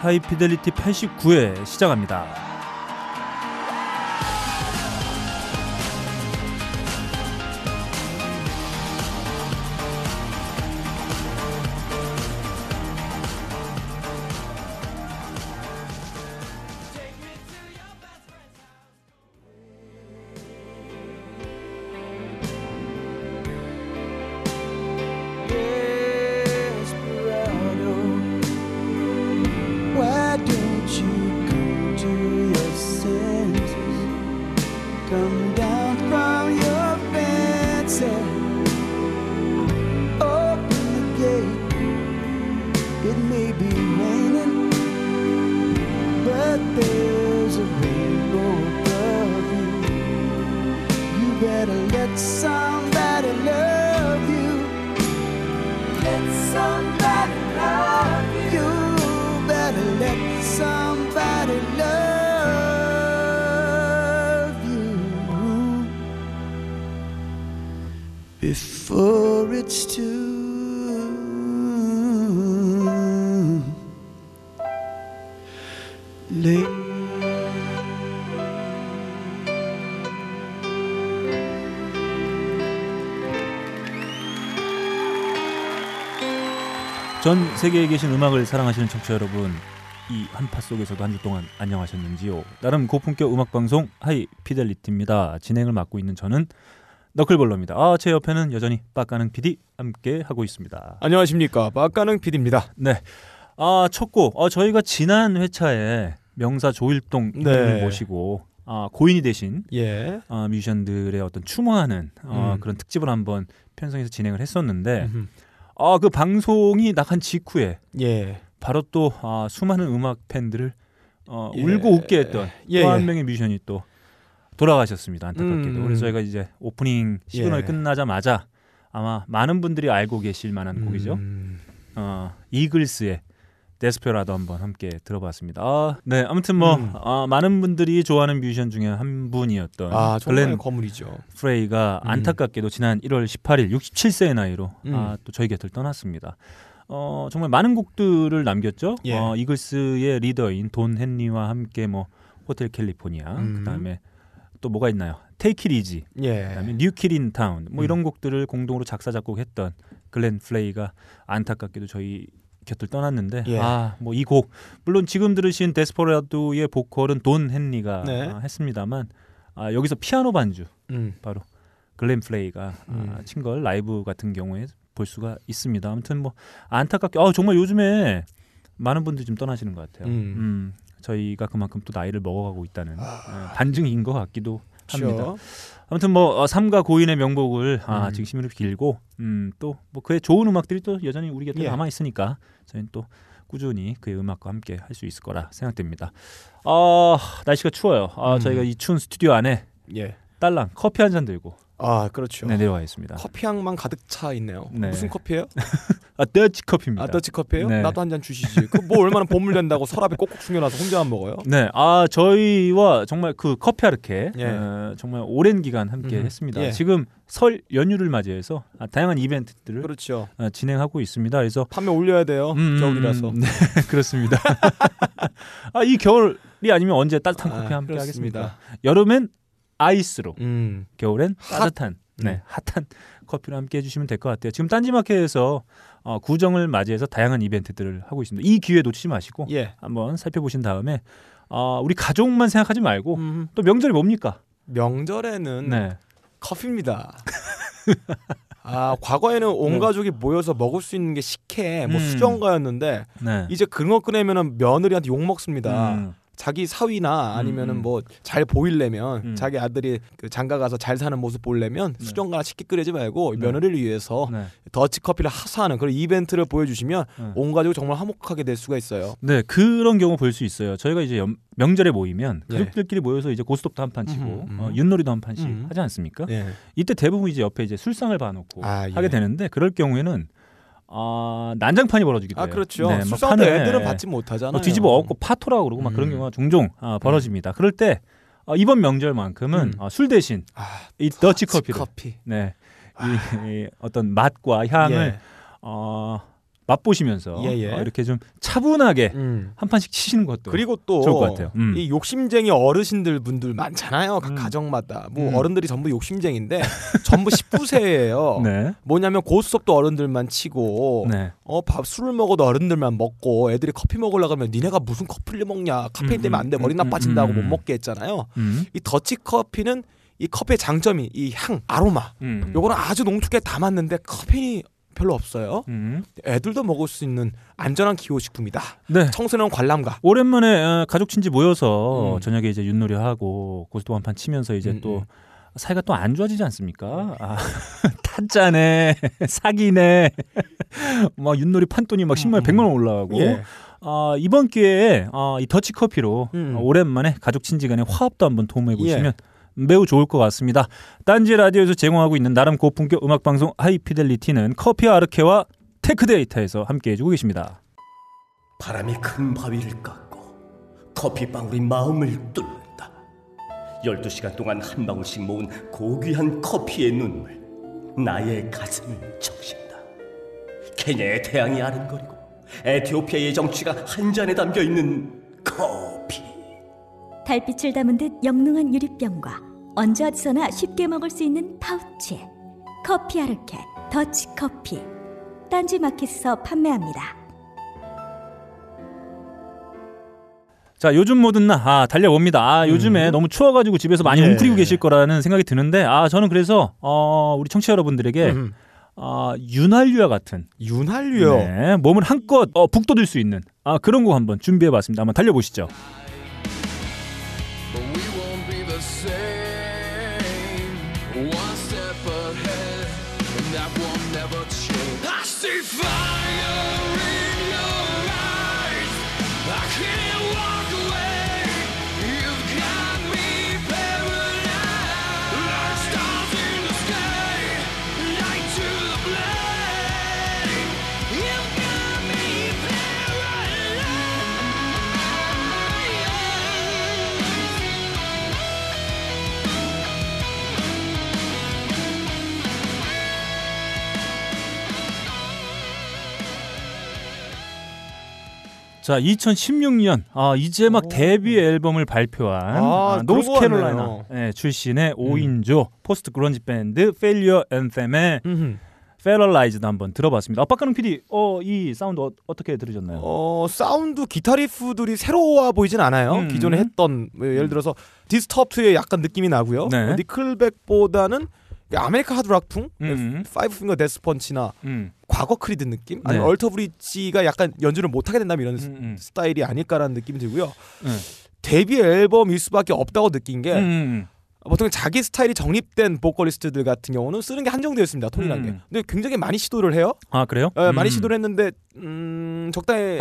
하이피델리티 89회 시작합니다. 전 세계에 계신 음악을 사랑하시는 청취자 여러분, 이 한파 속에서도 한 주 동안 안녕하셨는지요? 나름 고품격 음악 방송 하이 피델리티입니다. 진행을 맡고 있는 저는 너클볼러입니다. 아, 제 옆에는 여전히 빡가능 PD 함께 하고 있습니다. 안녕하십니까 박가능 PD입니다. 네. 아, 첫 곡. 어, 저희가 지난 회차에 명사 조일동 네. 모시고 아, 고인이 되신 예. 아, 뮤지션들의 어떤 추모하는 어, 음. 그런 특집을 한번 편성해서 진행을 했었는데 음흠. 아, 그 방송이 나간 직후에 예. 바로 또 아, 수많은 음악 팬들을 어, 예. 울고 웃게 했던 예, 또한 예. 명의 뮤지션이 또 돌아가셨습니다. 안타깝게도. 음. 그래서 저희가 이제 오프닝 시그널이 예. 끝나자마자 아마 많은 분들이 알고 계실 만한 곡이죠. 음. 어, 이글스의 Desperado 한번 함께 들어봤습니다. 아, 네, 아무튼 뭐 음. 아, 많은 분들이 좋아하는 뮤지션 중에 한 분이었던 아 글렌 거물이죠. 프레이가 음. 안타깝게도 지난 1월 18일 67세의 나이로 음. 아, 또 저희 곁을 떠났습니다. 어, 정말 많은 곡들을 남겼죠. 예. 어, 이글스의 리더인 돈 헨리와 함께 뭐 Hotel California, 음. 그다음에 또 뭐가 있나요? Take It Easy, 예. 그다음에 New Kid in Town 뭐 음. 이런 곡들을 공동으로 작사 작곡했던 글렌 프레이가 안타깝게도 저희 곁을 떠났는데 예. 아뭐 이 곡 물론 지금 들으신 Desperado의 보컬은 돈 헨리가 네. 아, 했습니다만 아, 여기서 피아노 반주 음. 바로 글렌 플레이가 음. 아, 친걸 라이브 같은 경우에 볼 수가 있습니다. 아무튼 뭐 안타깝게 아 정말 요즘에 많은 분들이 좀 떠나시는 것 같아요. 음. 음, 저희가 그만큼 또 나이를 먹어가고 있다는 아. 어, 반증인 것 같기도 합니다. 그렇죠. 아무튼 뭐 어, 삼가 고인의 명복을 아, 음. 지금 시민이 길고 음, 또뭐 그의 좋은 음악들이 또 여전히 우리 곁에 예. 남아 있으니까 저희는 또 꾸준히 그의 음악과 함께 할 수 있을 거라 생각됩니다. 아 날씨가 추워요. 아 음. 저희가 이 추운 스튜디오 안에 예. 딸랑 커피 한 잔 들고 아 그렇죠. 네, 내려와 있습니다. 커피 향만 가득 차 있네요. 네. 무슨 커피예요? 아 더치 커피입니다. 아 더치 커피예요? 네. 나도 한 잔 주시지. 그 뭐 얼마나 보물 된다고 서랍에 꼭꼭 숨겨놔서 혼자만 먹어요? 네, 아 저희와 정말 그 커피 아르케 예. 어, 정말 오랜 기간 함께 음, 했습니다. 예. 지금 설 연휴를 맞이해서 아, 다양한 이벤트들을 그렇죠. 어, 진행하고 있습니다. 그래서 판매 올려야 돼요. 음, 겨울이라서. 음, 네, 그렇습니다. 아, 이 겨울이 아니면 언제 따뜻한 아, 커피 함께 그렇습니다. 하겠습니까? 여름엔 아이스로, 음. 겨울엔 핫. 따뜻한, 네, 음. 핫한 커피를 함께 해주시면 될 것 같아요. 지금 딴지마켓에서 어, 구정을 맞이해서 다양한 이벤트들을 하고 있습니다. 이 기회 놓치지 마시고 예. 한번 살펴보신 다음에 어, 우리 가족만 생각하지 말고 음. 또 명절이 뭡니까? 명절에는 네, 커피입니다. 아 과거에는 온 네. 가족이 모여서 먹을 수 있는 게 식혜, 뭐 음. 수정가였는데 네. 이제 그런 거 꺼내면은 며느리한테 욕 먹습니다. 음, 자기 사위나 아니면은 음. 뭐잘 보이려면 음. 자기 아들이 그 장가 가서 잘 사는 모습 보려면 네. 수정가나 식혜 끓이지 말고 네. 며느리를 위해서 네. 더치 커피를 하사하는 그런 이벤트를 보여주시면 네. 온 가족이 정말 화목하게 될 수가 있어요. 네, 그런 경우 볼 수 있어요. 저희가 이제 연- 명절에 모이면 예. 가족들끼리 모여서 이제 고스톱도 한 판 치고 음흠, 음. 어, 윷놀이도 한 판씩 음. 하지 않습니까? 예. 이때 대부분 이제 옆에 이제 술상을 봐놓고 아, 예. 하게 되는데 그럴 경우에는 아 난장판이 벌어지기도 아 해요. 그렇죠. 네, 판에 애들은 받지 못하잖아요. 뭐 뒤집어 엎고 파토라고 그러고 막 그런 음. 경우가 종종 아, 벌어집니다. 그럴 때 어, 이번 명절만큼은 음. 어, 술 대신 아, 이 더치 커피를 커피. 네, 이, 이 어떤 맛과 향을 예. 어, 맛보시면서 예, 예. 어, 이렇게 좀 차분하게 음. 한 판씩 치시는 것도 그리고 또 좋을 것 같아요. 음. 이 욕심쟁이 어르신들 분들 많잖아요. 각 음. 가정마다 뭐 음. 어른들이 전부 욕심쟁인데 전부 19세예요. 네. 뭐냐면 고수업도 어른들만 치고 네. 어밥 술을 먹어도 어른들만 먹고 애들이 커피 먹으려고 하면 니네가 무슨 커피를 먹냐 카페인 음, 때문에 안돼 음, 머리 음, 나빠진다고 음, 못 음. 먹게 했잖아요. 음. 이 더치 커피는 이 커피의 장점이 이 향 아로마 음. 요거는 아주 농축에 담았는데 카페인이 별로 없어요. 음. 애들도 먹을 수 있는 안전한 기호 식품이다. 네. 청소년 관람가. 오랜만에 어, 가족 친지 모여서 음. 저녁에 이제 윷놀이 하고 고스톱 한판 치면서 이제 음, 또 음. 사이가 또 안 좋아지지 않습니까? 아, 타짜네, 사기네, 막 윷놀이 판돈이 막 10만 원, 음. 100만 원 올라가고. 예. 아, 이번 기회에 아, 이 더치 커피로 음. 어, 오랜만에 가족 친지 간의 화합도 한번 도모해 보시면 예. 매우 좋을 것 같습니다. 딴지 라디오에서 제공하고 있는 나름 고품격 음악 방송 하이피델리티는 커피 아르케와 테크 데이터에서 함께 해주고 계십니다. 바람이 큰 바위를 깎고 커피방울이 마음을 뚫는다. 12시간 동안 한 방울씩 모은 고귀한 커피의 눈물 나의 가슴을 적신다. 케냐의 태양이 아른거리고 에티오피아의 정취가 한 잔에 담겨 있는 커피. 달빛을 담은 듯 영롱한 유리병과 언제 어디서나 쉽게 먹을 수 있는 파우치 커피 아르케 더치 커피 딴지 마켓에서 판매합니다. 자, 요즘 뭐든 나, 아, 달려봅니다. 아, 요즘에 너무 추워가지고 집에서 많이 음. 예. 웅크리고 계실 거라는 생각이 드는데, 아, 저는 그래서, 어, 우리 청취자 여러분들에게, 음. 아, 윤활유와 같은, 윤활유요. 네, 몸을 한껏, 어, 북돋을 수 있는, 아, 그런 곡 한번 준비해 봤습니다. 한번 달려보시죠. 자, 2016년, 아, 이제 막 데뷔 앨범을 발표한, 아, 아, 노스캐롤라이나 같네요. 예, 출신의 5인조 post grunge 밴드 앤셈의 음흠. Paralyzed 한번 들어봤습니다. 아, 박가능 PD, 어, 이 사운드 어, 어떻게 들으셨나요? 어 사운드 기타 리프들이 새로워 보이진 않아요. 음. 기존에 했던 뭐 예를 들어서 디스터브드의 약간 느낌이 나고요. 네. 어, 니클백보다는 아메리카 하드락풍, 음. 파이브 핑거 데스펀치나 음, 과거 크리드 느낌, 아니면 네. 얼터 브릿지가 약간 연주를 못하게 된다면 이런 음, 음. 스타일이 아닐까라는 느낌이 들고요. 네. 데뷔 앨범일 수밖에 없다고 느낀 게 음, 보통 자기 스타일이 정립된 보컬리스트들 같은 경우는 쓰는 게 한정되어 있습니다. 톤이라는 음. 게. 근데 굉장히 많이 시도를 해요. 아, 그래요? 예, 많이 음. 시도를 했는데 음, 적당히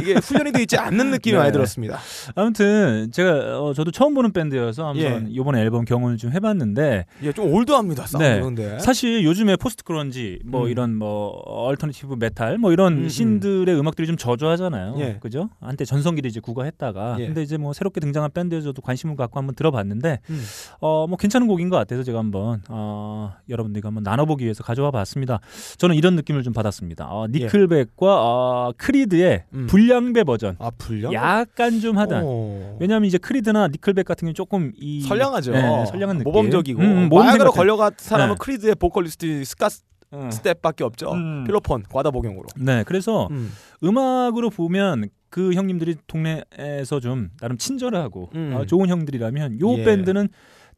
이게 훈련이 되어 있지 않는 느낌이 네. 많이 들었습니다. 아무튼 제가 어, 저도 처음 보는 밴드여서 한번 예. 이번에 앨범 경험을 좀 해봤는데 예, 좀 old합니다. 네. 근데. 사실 요즘에 post grunge 뭐 음. 이런 뭐 alternative metal 뭐 이런 음, 음. scene들의 음악들이 좀 저조하잖아요. 예. 그죠? 한때 전성기를 이제 구가했다가 예. 근데 이제 뭐 새롭게 등장한 밴드에 저도 관심을 갖고 한번 들어봤는데 음. 어뭐 괜찮은 곡인 것 같아서 제가 한번 어 여러분들과 한번 나눠보기 위해서 가져와 봤습니다. 저는 이런 느낌을 좀 받았습니다. 어, 니클백과 어, 크리드의 예. 음. 불량배 버전 아 불량? 약간 좀 하단 어. 왜냐하면 이제 크리드나 니클백 같은 경우 는 조금 이 선량하죠. 네, 선량한 느낌. 모범적이고 음, 마약으로 같은. 걸려간 사람은 네. 크리드의 보컬리스트 스캇 음. 스탭밖에 없죠. 음. 필로폰 과다 복용으로. 네, 그래서 음. 음악으로 보면 그 형님들이 동네에서 좀 나름 친절하고 음. 어, 좋은 형들이라면 요 예. 밴드는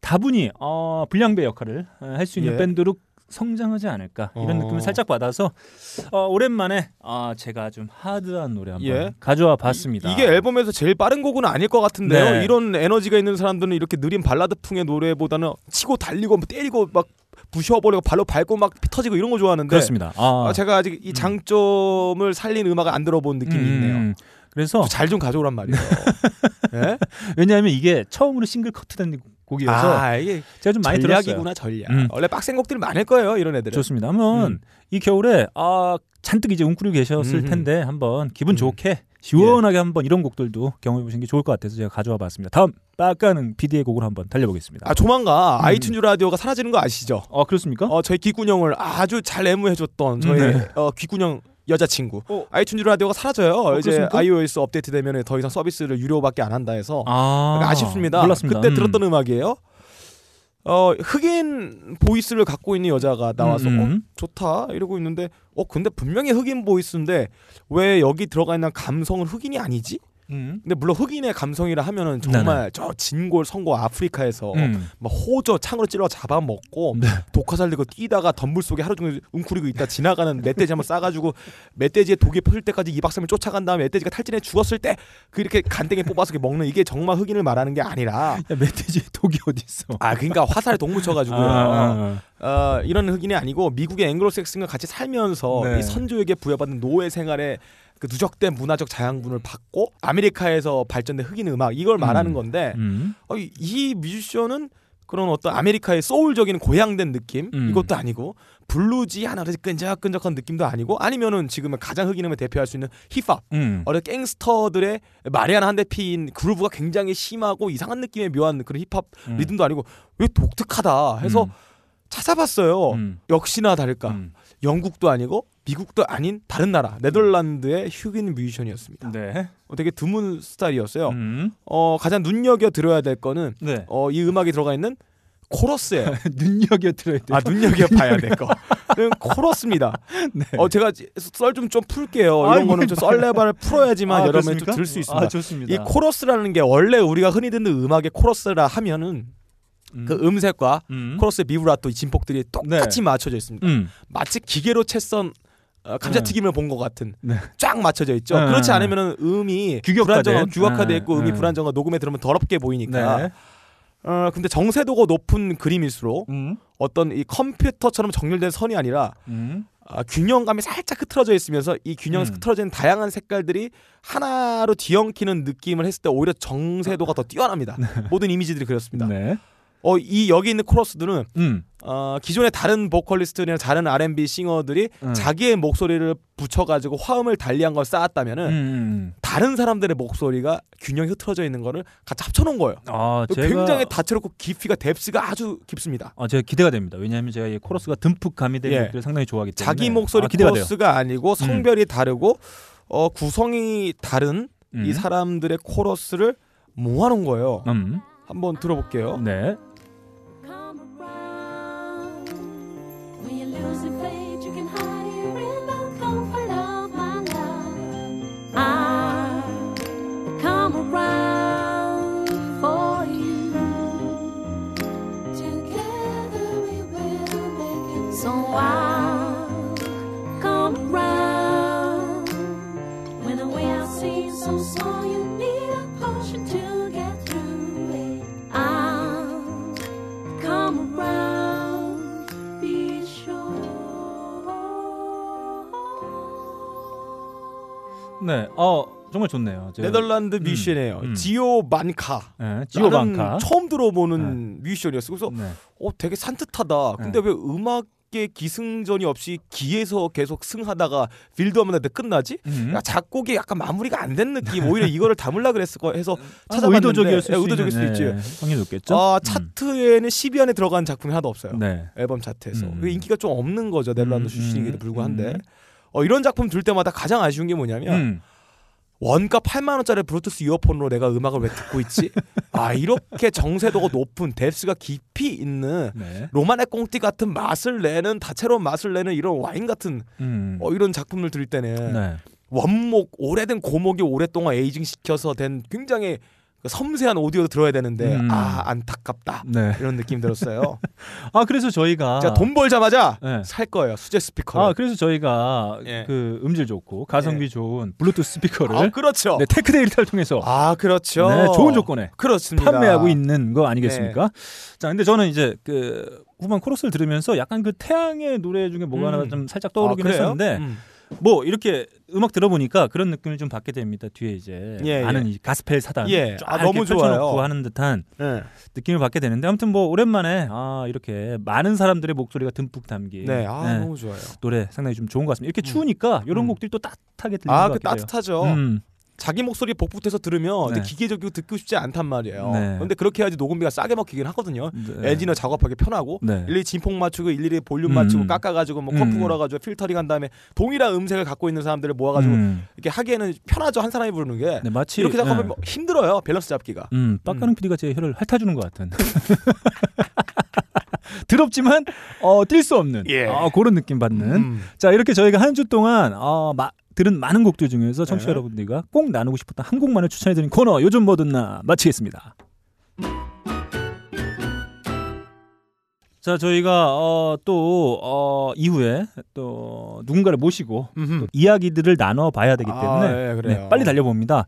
다분히 어, 불량배 역할을 할 수 있는 예. 밴드로 성장하지 않을까 이런 어. 느낌을 살짝 받아서 어, 오랜만에 아, 제가 좀 하드한 노래 한번 예. 가져와 봤습니다. 이 게 앨범에서 제일 빠른 곡은 아닐 것 같은데요. 네. 이런 에너지가 있는 사람들은 이렇게 느린 발라드풍의 노래보다는 치고 달리고 뭐 때리고 막 부셔버리고 발로 밟고 막피 터지고 이런 거 좋아하는데 그렇습니다. 아, 아, 제가 아직 이 장점을 살린 음악을 안 들어본 느낌이 음, 있네요. 그래서 잘 좀 가져오란 말이에요. 예? 왜냐하면 이게 처음으로 싱글 커트된 곡이어서 아 이게 제가 좀 많이 들었어요. 전략이구나 전략. 음. 원래 빡센 곡들이 많을 거예요 이런 애들은. 좋습니다. 한번 음. 이 겨울에 아 잔뜩 이제 웅크리고 계셨을 음흠. 텐데 한번 기분 음. 좋게 시원하게 한번 이런 곡들도 경험해 보시는 게 좋을 것 같아서 제가 가져와 봤습니다. 다음 빡가는 PD의 곡을 한번 달려보겠습니다. 아 조만간 음. 아이튠즈 라디오가 사라지는 거 아시죠? 어 그렇습니까? 어 저희 귓구녕을 아주 잘 애무해줬던 저희 네. 어, 귓구녕 여자친구. 어. 아이튠즈 라디오가 사라져요. 이제 그렇습니까? iOS 업데이트 되면 더 이상 서비스를 유료밖에 안 한다 해서 아, 그러니까 아쉽습니다. 몰랐습니다. 그때 음. 들었던 음 악이에요. 어 흑인 보이스를 갖고 있는 여자가 나와서 음, 어, 음. 좋다 이러고 있는데 어 근데 분명히 흑인 보이스인데 왜 여기 들어가 있는 감성은 흑인이 아니지? 음. 근데 물론 흑인의 감성이라 하면은 정말 저 진골 성골 아프리카에서 음. 막 호저 창으로 찔러 잡아먹고 네. 독화살 들고 뛰다가 덤불 속에 하루 종일 웅크리고 있다 지나가는 멧돼지 한번 싸가지고 멧돼지의 독이 퍼질 때까지 2박 3일 쫓아간 다음에 멧돼지가 탈진해 죽었을 때그 이렇게 간땡이 뽑아서 먹는 이게 정말 흑인을 말하는 게 아니라 야, 멧돼지 독이 어디 있어? 아 그러니까 화살에 독 묻혀가지고요. 아, 어, 이런 흑인이 아니고 미국의 앵글로색슨과 같이 살면서 네. 이 선조에게 부여받은 노예 생활에 그 누적된 문화적 자양분을 받고 아메리카에서 발전된 흑인 음악 이걸 말하는 음. 건데 음. 어, 이, 이 뮤지션은 그런 어떤 아메리카의 소울적인 고양된 느낌 음. 이것도 아니고 bluesy 하나 끈적끈적한 느낌도 아니고 아니면은 지금은 가장 흑인음악을 대표할 수 있는 힙합 음. 어려 갱스터들의 마리화나 한 대 핀 그루브가 굉장히 심하고 이상한 느낌의 묘한 그런 힙합 음. 리듬도 아니고 왜 독특하다 해서 음. 찾아봤어요. 음. 역시나 다를까 음. 영국도 아니고 미국도 아닌 다른 나라 네덜란드의 흑인 뮤지션이었습니다. 네. 어, 되게 드문 스타일이었어요. 음. 어, 가장 눈여겨 들어야 될 거는 네. 어, 이 음악이 들어가 있는 코러스예요. 눈여겨 들어야 돼. 아 눈여겨 봐야 될 거. 는 코러스입니다. 네. 어 제가 썰 좀 좀 풀게요. 아이, 이런 거는 좀 썰레바를 풀어야지만 아, 여러분이? 좀 들 수 있습니다. 아, 좋습니다. 이 코러스라는 게 원래 우리가 흔히 듣는 음악의 코러스라 하면은 음. 그 음색과 음. 코러스의 비브라또 이 진폭들이 똑같이 맞춰져 있습니다. 음. 마치 기계로 채썬 어, 감자튀김을 본것 같은 네. 쫙 맞춰져 있죠. 네. 그렇지 않으면은 음이 규격화된. 불안정 규격화돼 있고 네. 음이 네. 불안정화 녹음에 들으면 더럽게 보이니까. 네. 어 근데 정세도가 높은 그림일수록 음. 어떤 이 컴퓨터처럼 정렬된 선이 아니라 음. 아, 균형감이 살짝 흐트러져 있으면서 이 균형에서 음. 흐트러진 다양한 색깔들이 하나로 뒤엉키는 느낌을 했을 때 오히려 정세도가 더 뛰어납니다. 모든 이미지들이 그렇습니다. 네. 어, 이 여기 있는 코러스들은 음. 어, 기존의 다른 보컬리스트나 다른 R&B 싱어들이 음. 자기의 목소리를 붙여가지고 화음을 달리한 걸 쌓았다면은 음. 다른 사람들의 목소리가 균형이 흐트러져 있는 거를 같이 합쳐놓은 거예요. 아, 제가 굉장히 다채롭고 깊이가 뎁스가 아주 깊습니다. 아, 제가 기대가 됩니다. 왜냐하면 제가 이 코러스가 듬뿍 가미된 예. 곡들을 상당히 좋아하기 때문에 자기 목소리 아, 기대가 돼요. 음. 코러스가 아니고 성별이 다르고 어, 구성이 다른 음. 이 사람들의 코러스를 모아놓은 거예요. 음. 한번 들어볼게요. 네. 좋네요. 제가- 네덜란드 음, 뮤지션이에요. 음. 지오 만카. 네, 지오방카. 처음 들어보는 뮤지션이었어. 그래서 네. 어 되게 산뜻하다. 근데 네. 왜 음악의 기승전이 없이 기에서 계속 승하다가 빌드업만 하는데 끝나지? 음. 야, 작곡이 약간 마무리가 안 된 느낌. 오히려 이거를 담으려 그랬을 거 해서 아, 찾아봤는데 의도적이었을 예, 수 의도적일 수도 있는, 있지. 네, 확률이 높겠죠. 아, 음. 차트에는 10위 안에 들어간 작품이 하나도 없어요. 네. 앨범 차트에서 음. 그 인기가 좀 없는 거죠 네덜란드 음, 출신이기도 음, 불구한데 음. 어, 이런 작품 들 때마다 가장 아쉬운 게 뭐냐면 음. 원가 8만 원짜리 블루투스 이어폰으로 내가 음악을 왜 듣고 있지? 아 이렇게 정세도가 높은 뎁스가 깊이 있는 네. 로마네 꽁띠 같은 맛을 내는 다채로운 맛을 내는 이런 와인 같은 음. 어, 이런 작품을 들을 때는 네. 원목 오래된 고목이 오랫동안 에이징 시켜서 된 굉장히 그 섬세한 오디오도 들어야 되는데 음. 아 안타깝다 네. 이런 느낌 들었어요. 아, 그래서 저희가 제가 돈 벌자마자 네. 살 거예요 수제 스피커를. 아, 그래서 저희가 예. 그 음질 좋고 가성비 좋은 블루투스 스피커를 아, 그렇죠. 네, 테크 데이터를 통해서 아 그렇죠. 네, 좋은 조건에 그렇습니다. 판매하고 있는 거 아니겠습니까? 네. 자, 근데 저는 이제 그 후반 코러스를 들으면서 약간 그 태양의 노래 중에 뭐가 음. 하나 좀 살짝 아, 떠오르긴 그래요? 했었는데 음. 뭐 이렇게 음악 들어보니까 그런 느낌을 좀 받게 됩니다. 뒤에 이제 예, 많은 이 가스펠 사단 예. 쫙 아, 너무 좋아요. 하는 듯한 네. 느낌을 받게 되는데 아무튼 뭐 오랜만에 아 이렇게 많은 사람들의 목소리가 듬뿍 담긴 네, 아 네, 너무 좋아요. 노래 상당히 좀 좋은 것 같습니다. 이렇게 추우니까 이런 음. 곡들이 또 따뜻하게 들리는 아, 것 그. 따뜻하죠. 음. 자기 목소리 복붙해서 들으면 네. 기계적이고 듣고 싶지 않단 말이에요. 네. 근데 그렇게 해야지 녹음비가 싸게 먹히긴 하거든요. 네. 엔지니어 작업하기 편하고 네. 일일이 진폭 맞추고 일일이 볼륨 음. 맞추고 깎아가지고 뭐 comp 음. 걸어가지고 필터링 한 다음에 동일한 음색을 갖고 있는 사람들을 모아가지고 음. 이렇게 하기에는 편하죠 한 사람이 부르는 게 네, 마치 이렇게 작업하면 네. 뭐 힘들어요 밸런스 잡기가. 음, 빡가는 PD가 제 혀를 핥아주는 것 같은. 더럽지만 어, 뛸 수 없는 예. 어, 그런 느낌 받는. 음. 자 이렇게 저희가 한 주 동안 어, 마, 들은 많은 곡들 중에서 청취자 네. 여러분들과 꼭 나누고 싶었던 한 곡만을 추천해드린 코너 요즘 뭐든 나 마치겠습니다. 자 저희가 어, 또 어, 이후에 또 누군가를 모시고. 또 이야기들을 나눠봐야 되기 때문에 아, 예, 그래요. 네, 빨리 달려봅니다.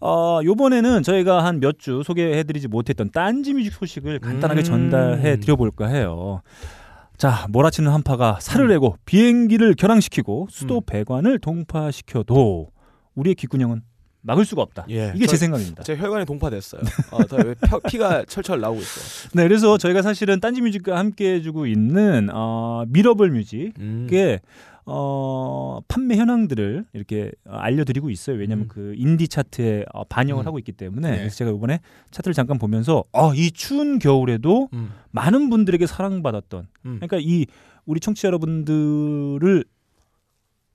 어, 요번에는 저희가 한 몇 주 소개해드리지 못했던 딴지 뮤직 소식을 간단하게 음. 전달해 드려볼까 해요. 자, 몰아치는 한파가 살을 음. 에고 비행기를 결항시키고 수도 배관을 동파시켜도 우리의 귓구녕은 막을 수가 없다. 예. 이게 제 저- 생각입니다. 제 혈관이 동파됐어요. 어, 피가 철철 나오고 있어요. 네, 그래서 저희가 사실은 딴지 뮤직과 함께 해주고 있는 어, 미러블 뮤직의 음. 어, 판매 현황들을 이렇게 어, 알려드리고 있어요. 왜냐하면 음. 그 인디 차트에 어, 반영을 음. 하고 있기 때문에 네. 그래서 제가 이번에 차트를 잠깐 보면서 어, 이 추운 겨울에도 음. 많은 분들에게 사랑받았던 음. 그러니까 이 우리 청취자 여러분들을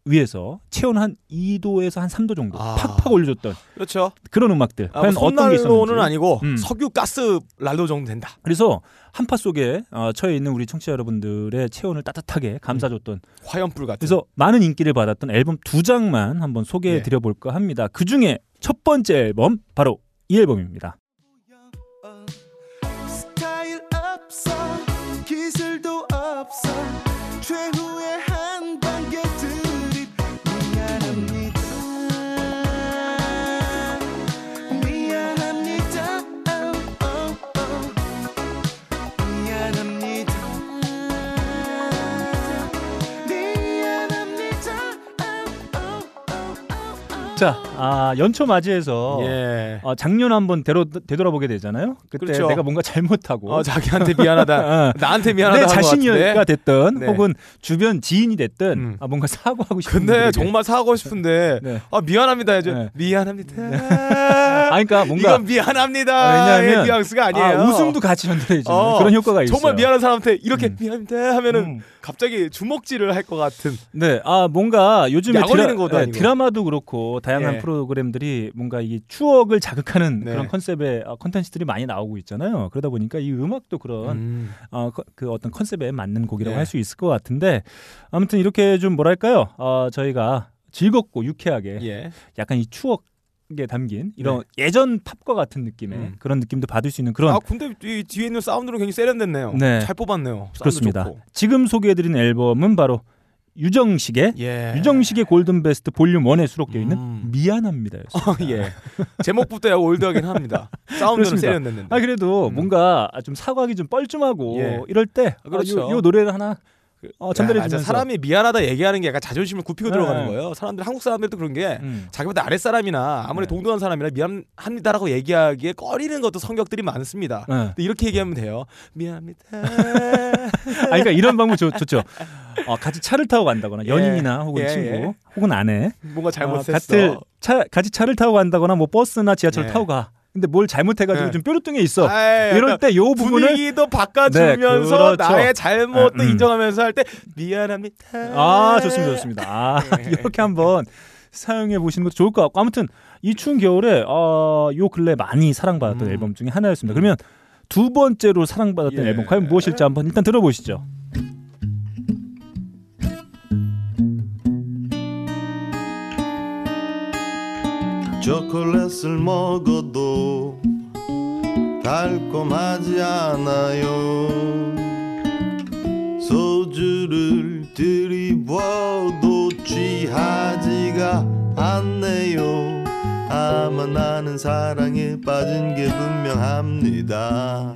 위해서 체온 한 2도에서 한 3도 정도 아. 팍팍 올려줬던 그렇죠. 그런 음악들 아, 과연 뭐 어떤 게 있었는지 손난로는 아니고 음. 석유 가스 난로 정도 된다. 그래서 한파 속에 어, 처해 있는 우리 청취자 여러분들의 체온을 따뜻하게 감싸줬던 화염불 같은. 그래서 많은 인기를 받았던 앨범 두 장만 한번 소개해 예. 드려 볼까 합니다. 그 중에 첫 번째 앨범 바로 이 앨범입니다. Tja, 아, 연초 맞이해서 예. 어, 작년 한번 되돌, 되돌아보게 되잖아요. 그때 그렇죠. 내가 뭔가 잘못하고 어, 자기한테 미안하다. 어, 나한테 미안하다. 내 자신이가. 됐든 네. 혹은 주변 지인이 됐든 음. 아, 뭔가 사과하고 싶은 근데. 정말 사과하고 싶은데 네. 아 미안합니다 해줘. 네. 미안합니다. 아, 그러니까 뭔가 이건 미안합니다. 왜냐하면 뉘앙스가 아니에요. 아, 웃음도 같이 전달해 주는 어, 그런 효과가 있어요. 정말 미안한 사람한테 이렇게 음. 미안합니다 하면은 음. 갑자기 주먹질을 할 것 같은. 네, 아 뭔가 요즘에 것도 네. 드라마도 그렇고 다양한 예. 프로그램들이 뭔가 이 추억을 자극하는 네. 그런 컨셉의 어, 컨텐츠들이 많이 나오고 있잖아요. 그러다 보니까 이 음악도 그런 음. 어, 그, 그 어떤 컨셉에 맞는 곡이라고 네. 할수 있을 것 같은데 아무튼 이렇게 좀 뭐랄까요? 어, 저희가 즐겁고 유쾌하게 예. 약간 이 추억에 담긴 이런 예전 팝과 같은 느낌의 네. 음. 그런 느낌도 받을 수 있는 그런 아 근데 이 뒤에 있는 사운드는 굉장히 세련됐네요. 네. 잘 뽑았네요. 사운드 그렇습니다. 좋고. 지금 소개해드린 앨범은 바로 유정식의 예. 유정식의 골든 베스트 볼륨 1에 수록되어 있는 음. 미안합니다였습니다. 어, 예. 제목부터 약간 올드하긴 합니다. 사운드는. 세련됐는데. 아 그래도 음. 뭔가 좀 사과하기 좀 뻘쭘하고 예. 이럴 때 아, 그렇죠. 아, 요, 요 노래를 하나 어, 야, 전달해 맞아. 주면서 사람이 미안하다 얘기하는 게 약간 자존심을 굽히고 네. 들어가는 거예요. 사람들 한국 사람들도 그런 게 음. 자기보다 아랫 사람이나 아무리 네. 동등한 사람이나 미안합니다라고 얘기하기에 꺼리는 것도 성격들이 많습니다. 네. 이렇게 얘기하면 돼요. 미안합니다. 아 그러니까 이런 방법 좋, 좋죠. 어, 같이 차를 타고 간다거나 예. 연인이나 혹은 예, 친구 예. 혹은 아내 뭔가 어, 잘못했어. 같이 차 같이 차를 타고 간다거나 뭐 버스나 지하철 예. 타고 가. 근데 뭘 잘못해가지고 예. 좀 뾰루뚱해 있어. 아이, 이럴 약간 때요 부분을 분위기도 바꿔주면서 네, 그렇죠. 나의 잘못도 아, 음. 인정하면서 할 때 미안합니다. 아 좋습니다 좋습니다. 아 예. 이렇게 한번 사용해 보시는 것도 좋을 것 같고 아무튼 이 추운 겨울에 어, 요 근래 많이 사랑받았던 음. 앨범 중에 하나였습니다. 그러면 두 번째로 사랑받았던 예. 앨범 과연 무엇일지 한번 일단 들어보시죠. 초콜릿을 먹어도 달콤하지 않아요. 소주를 들이부어도 취하지가 않네요. 아마 나는 사랑에 빠진 게 분명합니다.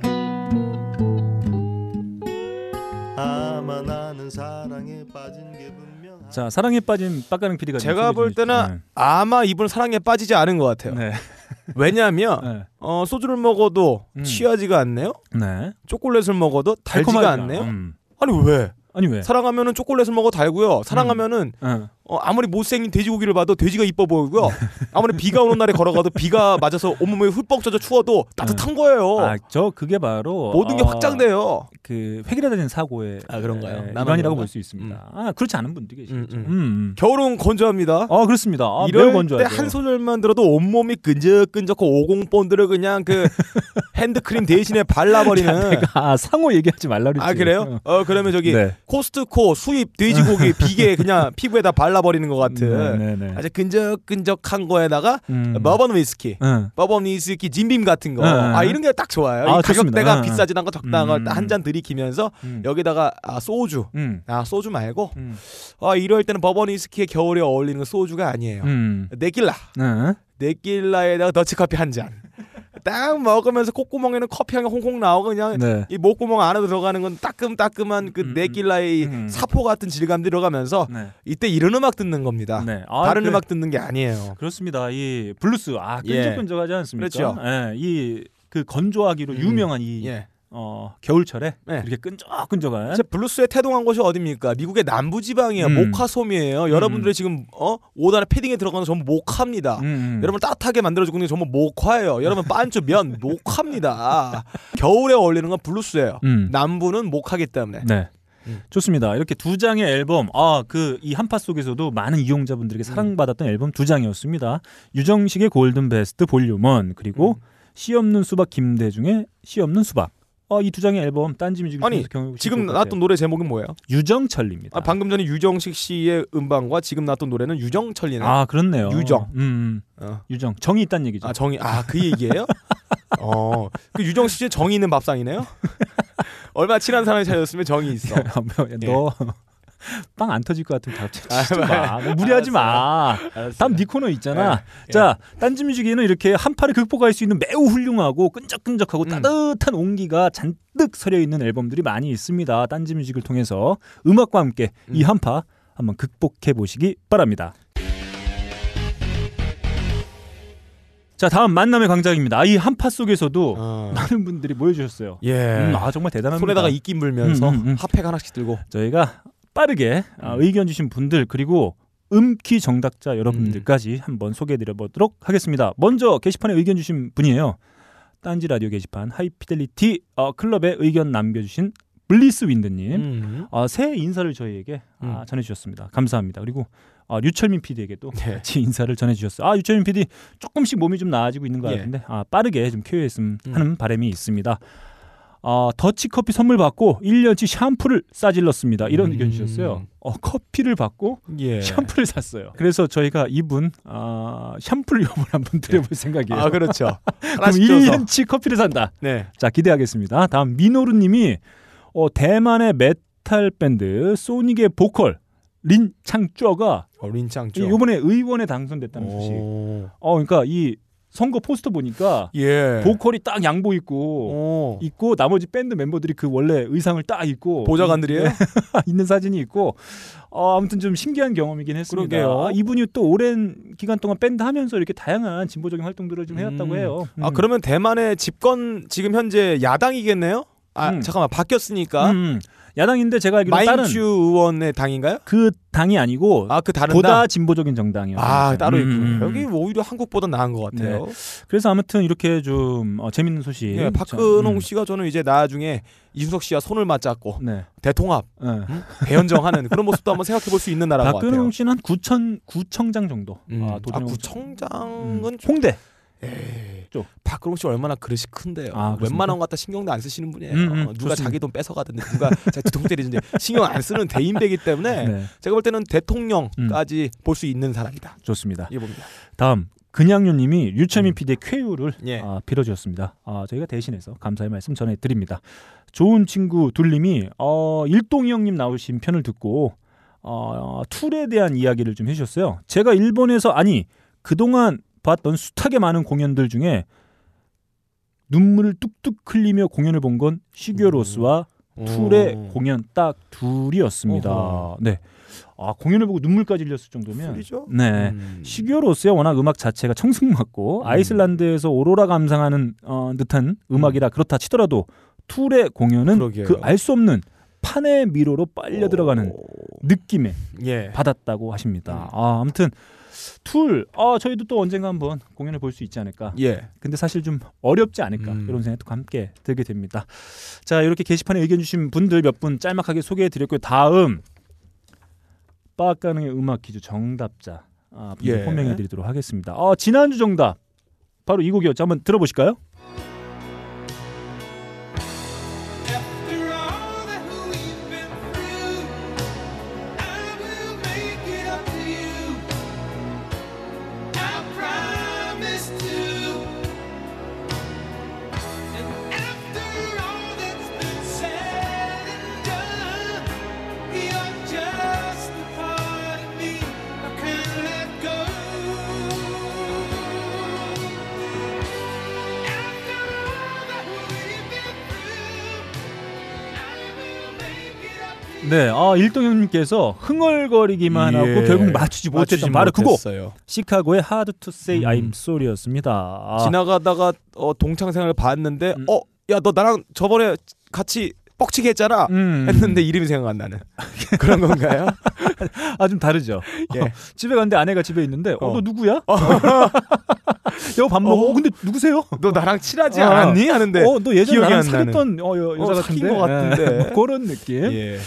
아마 나는 사랑에 빠진 게 분명합니다 자 사랑에 빠진 빡가는 PD가 제가 볼 때는 아마 이분 사랑에 빠지지 않은 것 같아요. 네. 왜냐하면 네. 어, 소주를 먹어도 음. 취하지가 않네요. 네. 초콜릿을 먹어도 달지가 않네요. 음. 아니 왜? 아니 왜? 사랑하면은 초콜릿을 먹어 달고요. 사랑하면은 어. 어, 아무리 못생긴 돼지고기를 봐도 돼지가 이뻐 보이고요. 아무리 비가 오는 날에 걸어가도 비가 맞아서 온몸에 흠뻑 젖어 추워도 따뜻한 거예요. 아, 저 그게 바로 모든 게 어, 확장돼요. 그 획일화된 사고의 아, 그런가요? 예, 나만 일반이라고 그런가? 볼수 있습니다. 아, 그렇지 않은 분들이 계시죠. 음, 음, 음. 음. 겨울은 건조합니다. 아, 그렇습니다. 아, 이럴. 때 한 소절만 들어도 온몸이 끈적끈적하고 오공 본드를 그냥 그 핸드크림 대신에 발라버리는. 내가 아, 상호 얘기하지 말라 그랬지. 아 그래요? 어 그러면 저기 네. 코스트코 수입 돼지고기 비계 그냥 피부에다 발라 버리는 것 같은 네, 네, 네. 아주 끈적끈적한 거에다가 음. 버번 위스키, 응. 버번 위스키 짐빔 같은 거, 네. 아 이런 게 딱 좋아요. 아. 가격대가 네. 비싸진 않고 적당한 음. 걸한 잔 들이키면서 음. 여기다가 아, 소주, 음. 아 소주 말고 음. 아 이럴 때는 버번 위스키의 겨울에 어울리는 건 소주가 아니에요. 음. 데킬라, 네. 데킬라에다가 더치커피 한 잔. 딱 먹으면서 콧구멍에는 커피 향이 홍콩 나오고 그냥 네. 이 목구멍 안으로 들어가는 건 따끔따끔한 그 음, 데킬라의 음. 사포 같은 질감 들어가면서 네. 이때 이런 음악 듣는 겁니다. 네. 아, 다른 그- 음악 듣는 게 아니에요. 그렇습니다. 이 블루스 아 예. 끈적끈적하지 않습니까? 그렇죠. 예. 이그 건조하기로 음. 유명한 이 예. 어, 겨울철에 네. 이렇게 끈적끈적한 진짜 블루스에 태동한 곳이 어딥니까? 미국의 남부 지방이에요. 음. 목화솜이에요. 여러분들이 지금 어 오단에 패딩에 들어가는 전부 목화입니다. 음, 음. 여러분 따뜻하게 만들어 주고 있는 게 전부 목화예요. 여러분 반주 면 목화입니다. 겨울에 어울리는 건 블루스예요. 음. 남부는 목화기 때문에. 네. 음. 좋습니다. 이렇게 두 장의 앨범, 아, 그, 이 한파 속에서도 많은 이용자분들에게 사랑받았던 앨범 두 장이었습니다. 유정식의 골든 베스트 볼륨 1, 그리고 음. 씨 없는 수박 김대중의 씨 없는 수박. 어, 이 두 장의 앨범 딴지 뮤직 아니, 지금 나왔던 노래 제목은 뭐예요? 유정철입니다. 아, 방금 전에 유정식 씨의 음반과 지금 나왔던 노래는 유정철이네. 아, 그렇네요. 유정. 음, 음. 어. 유정. 정이 있다는 얘기죠. 아 정이 아 그 얘기예요? 어, 그 유정식 씨 정이 있는 밥상이네요. 얼마나 친한 사람이 찾았으면 정이 있어. 야, 뭐, 야, 너. 빵 안 터질 것 같으면 아, 잡지 마. 뭐 무리하지 마. 다음 네 코너 있잖아. 예. 자, 딴지 뮤직에는 이렇게 한파를 극복할 수 있는 매우 훌륭하고 끈적끈적하고 음. 따뜻한 온기가 잔뜩 서려 있는 앨범들이 많이 있습니다. 딴지 뮤직을 통해서 음악과 함께 이 음. 한파 한번 극복해 보시기 바랍니다. 자, 다음 만남의 광장입니다. 이 한파 속에서도 어. 많은 분들이 모여주셨어요. 예. 음, 아 정말 대단합니다. 손에다가 입김 불면서 음, 음, 음. 핫팩 하나씩 들고. 저희가 빠르게 아, 의견 주신 분들 그리고 음퀴 정답자 여러분들까지 한번 소개해드려 보도록 하겠습니다. 먼저 게시판에 의견 주신 분이에요. 딴지 라디오 게시판 하이피델리티 어, 클럽에 의견 남겨주신 블리스 윈드님 음. 아, 새해 인사를 저희에게 아, 음. 전해주셨습니다. 감사합니다. 그리고 아, 류철민 PD에게도 네. 같이 인사를 전해주셨어요. 아 유철민 PD 조금씩 몸이 좀 나아지고 있는 것 예. 같은데 아, 빠르게 좀 쾌유했으면 음. 하는 바람이 있습니다. 아, 더치커피 선물 받고 1년치 샴푸를 싸질렀습니다. 이런 음. 의견 주셨어요. 어, 커피를 받고 예. 샴푸를 샀어요. 그래서 저희가 이분 아, 샴푸를 요번 한번 드려볼 생각이에요. 아 그렇죠. 그럼 하나씩 줘서. 1년치 커피를 산다. 네. 자 기대하겠습니다. 다음 미노루님이 어, 대만의 메탈 밴드 Chthonic의 보컬 린 창쩌가 어, 린짱죠. 이번에 의원에 당선됐다는 소식. 오. 어, 그러니까 이 선거 포스터 보니까 예. 보컬이 딱 양복 입고 오. 있고 나머지 밴드 멤버들이 그 원래 의상을 딱 입고 보좌관들이에요? 있는 사진이 있고 어, 아무튼 좀 신기한 경험이긴 했습니다. 그러게요. 아, 이분이 또 오랜 기간 동안 밴드 하면서 이렇게 다양한 진보적인 활동들을 좀 해왔다고 음. 해요. 아 음. 그러면 대만의 집권 지금 현재 야당이겠네요? 아 음. 잠깐만 바뀌었으니까 음, 야당인데 제가 알기로 다른 마인추 의원의 당인가요? 그 당이 아니고 아 그 다른 보다 당? 진보적인 정당이요. 아 따로 음, 있군요. 음, 음. 여기 오히려 한국보다 나은 것 같아요. 그래서 아무튼 이렇게 좀 어, 재밌는 소식. 예, 박근홍 음. 씨가 저는 이제 나중에 이준석 씨와 손을 맞잡고 네. 대통합, 네. 대연정하는 그런 모습도 한번 생각해 볼 수 있는 나라인 것 같아요. 박근홍 씨는 한 구천 구청장 정도. 음. 아, 아, 구청장은 음. 홍대. 에이, 쪽. 박근홍 씨 얼마나 그릇이 큰데요. 아? 웬만한 거 갖다 신경도 안 쓰시는 분이에요. 음, 음, 어, 누가 좋습니다. 자기 돈 뺏어가든지 누가 자기 돈 때리든지 신경 안 쓰는 대인배기 때문에 네. 제가 볼 때는 대통령까지 볼수 있는 사람이다. 좋습니다. 이게 봅니다. 다음 근양요님이 류철민 PD의 쾌유를 예. 아, 빌어주셨습니다. 아, 저희가 대신해서 감사의 말씀 전해드립니다. 좋은 친구 둘님이 어, 일동이 형님 나오신 편을 듣고 어, 툴에 대한 이야기를 좀 해주셨어요. 제가 일본에서 아니 그동안 봤던 숱하게 많은 공연들 중에 눈물을 뚝뚝 흘리며 공연을 본 건 Sigur Rós와 Tool의 오. 공연 딱 둘이었습니다. 어허. 네. 아, 공연을 보고 눈물까지 흘렸을 정도면 술이죠? 네. 음. Sigur Rós의 워낙 음악 자체가 청승맞고 아이슬란드에서 오로라 감상하는 어, 듯한 음악이라 그렇다 치더라도 Tool의 공연은. 그 알 수 없는 판의 미로로 빨려 들어가는 느낌에 예. 받았다고 하십니다. 아, 아무튼 Tool, 아, 저희도 또 언젠가 한번 공연을 볼 수 있지 않을까. 예. 근데 사실 좀 어렵지 않을까 음. 이런 생각도 함께 들게 됩니다. 자 이렇게 게시판에 의견 주신 분들 몇 분 짤막하게 소개해드렸고요. 다음 빠가능의 음악 퀴즈 정답자 아, 분들 예. 호명해드리도록 하겠습니다. 어, 지난주 정답 바로 이 곡이었죠. 한번 들어보실까요? 아 일동현님께서 흥얼거리기만 하고 예. 결국 맞추지 못했던 바로 못했어요. 시카고의 Hard to Say 음. I'm Sorry였습니다. 아, 지나가다가 어, 동창 생활을 봤는데 음. 어, 야 너 나랑 저번에 같이 뻑치기 했잖아. 음. 했는데 이름이 생각 안 나는 그런 건가요? 아 좀 다르죠. 예. 어, 집에 갔는데 아내가 집에 있는데 어, 어. 너 누구야? 여보 밥 먹어. 어, 근데 누구세요? 너 나랑 친하지 어. 않았니? 하는데 어, 너 예전에 나랑. 사귀었던 어, 여, 여자 어, 같은데. 것 같은데. 예, 뭐 그런 느낌. 예.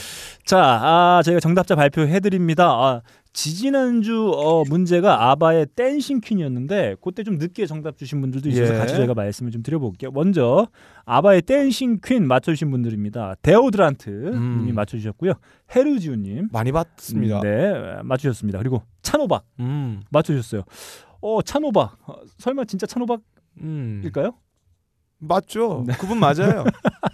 자, 아, 저희가 정답자 발표해드립니다. 아, 지지난주 어, 문제가 ABBA의 Dancing Queen이었는데 그때 좀 늦게 정답 주신 분들도 있어서 예. 같이 저희가 말씀을 좀 드려볼게요. 먼저 ABBA의 Dancing Queen 맞춰주신 분들입니다. 데오드란트 음. 님이 맞춰주셨고요. 헤르지우 님 많이 봤습니다. 네 맞추셨습니다. 그리고 찬호박 음. 맞춰주셨어요. 어 찬호박 어, 설마 진짜 찬호박 일까요? 음. 맞죠. 그분 맞아요.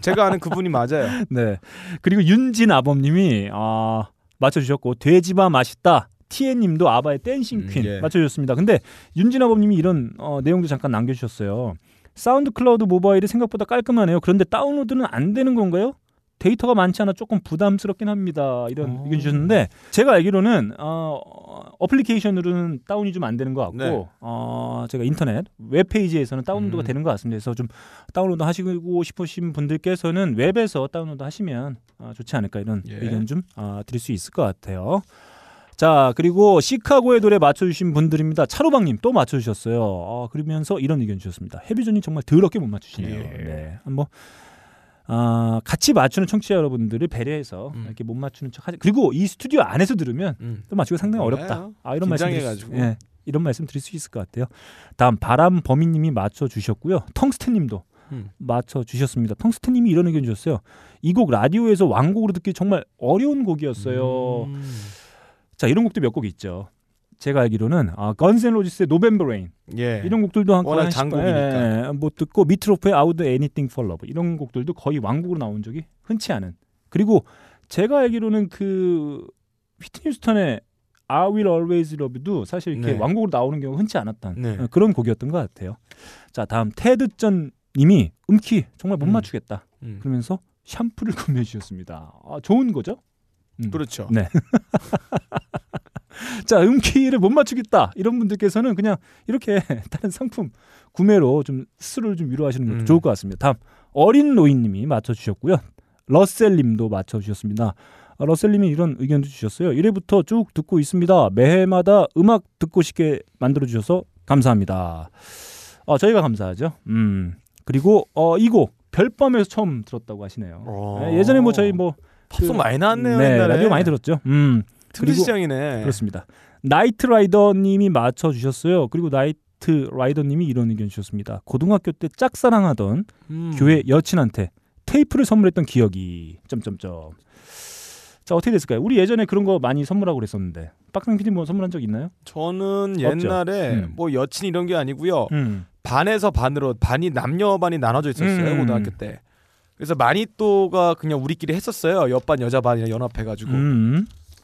제가 아는 그분이 맞아요. 네. 그리고 윤진 아범님이 아 맞춰주셨고 돼지바 맛있다. 티에님도 ABBA의 Dancing 음, Queen 예. 맞춰주셨습니다. 근데 윤진 아범님이 이런 어, 내용도 잠깐 남겨주셨어요. SoundCloud 모바일이 생각보다 깔끔하네요. 그런데 다운로드는 안 되는 건가요? 데이터가 많지 않아 조금 부담스럽긴 합니다. 이런 어. 의견 주셨는데 제가 알기로는 어, 어플리케이션으로는 다운이 좀 안 되는 것 같고 네. 어, 제가 인터넷 웹 페이지에서는 다운로드가 음. 되는 것 같습니다. 그래서 좀 다운로드 하시고 싶으신 분들께서는 웹에서 다운로드 하시면 아, 좋지 않을까 이런 예. 의견 좀 아, 드릴 수 있을 것 같아요. 자 그리고 시카고의 노래 맞춰주신 분들입니다. 차로방님 또 맞춰주셨어요. 아, 그러면서 이런 의견 주셨습니다. 해비존이 정말 더럽게 못 맞추시네요. 예. 네, 한번 아, 같이 맞추는 청취자 여러분들을 배려해서 음. 이렇게 못 맞추는 척 하지. 그리고 이 스튜디오 안에서 들으면 음. 또 맞추기 상당히. 어렵다. 아 이런 말씀 긴장해가지고. 예, 이런 말씀 드릴 수 있을 것 같아요. 다음 바람 범인 님이 맞춰 주셨고요. 텅스텐 님도 음. 맞춰 주셨습니다. 텅스텐 님이 이런 의견 주셨어요. 이 곡 라디오에서 완곡으로 듣기 정말 어려운 곡이었어요. 음. 자 이런 곡도 몇 곡 있죠. 제가 알기로는 아, Guns N' Roses의 November Rain 예. 이런 곡들도 한 워낙 장곡이니까. 예, 예, 못 듣고 Meat Loaf의 Would Anything for Love 이런 곡들도 거의 완곡으로 나온 적이 흔치 않은 그리고 제가 알기로는 그 휘트니 휴스턴의 I Will Always Love You도 사실 이렇게 네. 왕곡으로 나오는 경우가 흔치 않았던 네. 어, 그런 곡이었던 것 같아요. 자 다음 테드 전 님이 음키 정말 못 음. 맞추겠다 음. 그러면서 샴푸를 구매해 주셨습니다. 아, 좋은 거죠? 음. 그렇죠. 네. 자, 음키를 못 맞추겠다. 이런 분들께서는 그냥 이렇게 다른 상품 구매로 좀 스스로를 좀 위로하시는 것도 음. 좋을 것 같습니다. 다음 어린 노인님이 맞춰주셨고요. 러셀 님도 맞춰주셨습니다. 아, 러셀 님이 이런 의견도 주셨어요. 1회부터 쭉 듣고 있습니다. 매해마다 음악 듣고 싶게 만들어주셔서 감사합니다. 어, 저희가 감사하죠. 음. 그리고 어, 이곡 별밤에서 처음 들었다고 하시네요. 어. 네, 예전에 뭐 저희 뭐 팝송 많이 나왔네요. 네. 라디오 많이 들었죠. 음. 틈새 그리고- 시장이네. 그렇습니다. 나이트 라이더님이 맞춰 주셨어요. 그리고 나이트 라이더님이 이런 의견 주셨습니다. 고등학교 때 짝사랑하던 음. 교회 여친한테 테이프를 선물했던 기억이 점점점. 자 어떻게 됐을까요? 우리 예전에 그런 거 많이 선물하고 그랬었는데 박상 PD 뭐 선물한 적 있나요? 저는. 옛날에 음. 뭐 여친 이런 게 아니고요. 음. 반에서 반으로 반이 남녀 반이 나눠져 있었어요 음. 고등학교 때. 그래서 마니또가 그냥 우리끼리 했었어요. 옆반 여자 반이랑 연합해가지고.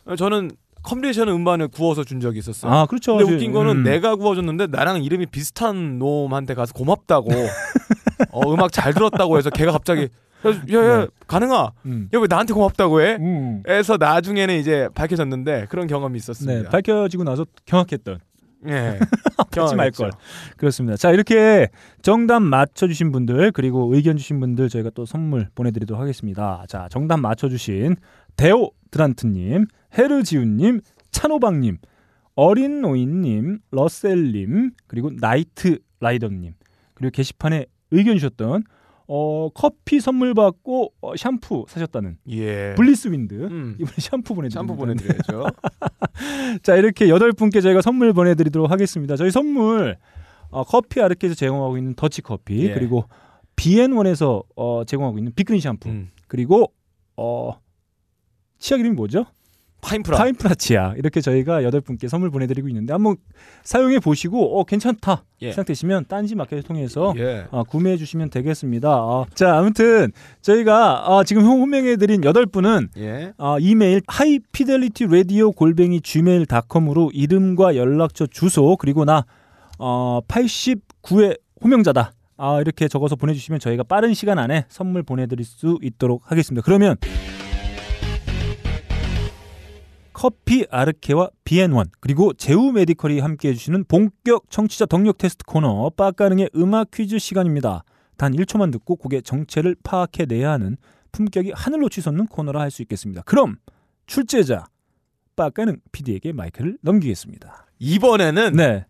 음. 저는 compilation 음반을 구워서 준 적이 있었어요. 아 그렇죠. 근데 웃긴 거는 음. 내가 구워줬는데 나랑 이름이 비슷한 놈한테 가서 고맙다고 어, 음악 잘 들었다고 해서 걔가 갑자기 야 야 네. 가능아 음. 야왜 나한테 고맙다고 해? 음. 해서 나중에는 이제 밝혀졌는데 그런 경험이 네 있었습니다. 밝혀지고 나서 경악했던. 예. 받지 말 걸. 그렇습니다. 자 이렇게 정답 맞춰 주신 분들 그리고 의견 주신 분들 저희가 또 선물 보내 드리도록 하겠습니다. 자 정답 맞춰 주신 데오 드란트 님, 헤르지훈님, 찬호박님, 어린 노인님, 러셀님 그리고 나이트 라이더님 그리고 게시판에 의견 주셨던 어, 커피 선물 받고 어, 샴푸 사셨다는 예. 블리스 윈드 음. 이번에 샴푸 보내드립니다. 샴푸 보내드려야죠. 자 이렇게 여덟 분께 저희가 선물 보내드리도록 하겠습니다. 저희 선물 어, 커피 아르케에서 제공하고 있는 더치 커피 예. 그리고 비앤원에서 어, 제공하고 있는 빅그린 샴푸 음. 그리고 어, 치약 이름이 뭐죠? 파인프라. 파인프라 치약 이렇게 저희가 여덟 분께 선물 보내드리고 있는데 한번 사용해 보시고 어 괜찮다 예. 생각되시면 딴지 마켓을 통해서 예. 아, 구매해 주시면 되겠습니다. 아, 자 아무튼 저희가 아, 지금 호명해드린 여덟 분은 예. 아, 이메일 하이피델리티 라디오 골뱅이 gmail.com으로 이름과 연락처 주소 그리고 나 어, 89회 호명자다. 아, 이렇게 적어서 보내주시면 저희가 빠른 시간 안에 선물 보내드릴 수 있도록 하겠습니다. 그러면 커피 아르케와 비앤원 그리고 제우 메디컬이 함께 해주시는 본격 청취자 덕력 테스트 코너 빠까능의 음악 퀴즈 시간입니다. 단 1초만 듣고 곡의 정체를 파악해내야 하는 품격이 하늘로 치솟는 코너라 할 수 있겠습니다. 그럼 출제자 빠까능 PD에게 마이크를 넘기겠습니다. 이번에는 네.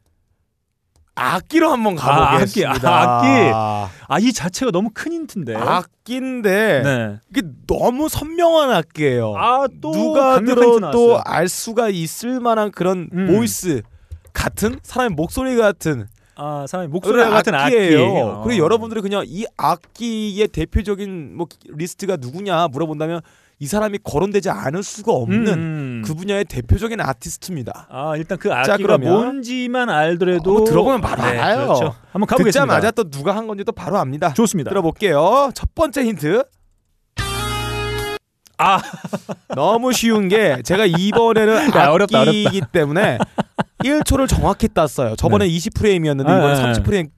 악기로 한번 아, 악기, 가보겠습니다. 아, 악기. 아, 이 자체가 너무 큰 힌트인데. 악기인데 네. 이게 너무 선명한 악기예요. 아, 또 누가 들어도. 알 수가 있을 만한 그런 음. voice 같은 사람의 목소리 같은 아, 사람의 그런 목소리 같은 악기예요. 악기예요. 그리고 여러분들이 그냥 이 악기의 대표적인 뭐 리스트가 누구냐 물어본다면 이 사람이 거론되지 않을 수가 없는 음. 그 분야의 대표적인 아티스트입니다. 아, 일단 그 악기가 그러면 뭔지만 알더라도 어, 들어보면 바로 네, 알아요. 그렇죠. 한번 가보겠습니다. 듣자마자 또 누가 한 건지 또 바로 압니다. 좋습니다. 들어볼게요. 첫 번째 힌트. 아. 너무 쉬운 게 제가 이번에는 야, 어렵다, 악기이기 때문에 1초를 정확히 땄어요. 저번에 20프레임이었는데 아, 이번에 아, 아. 30프레임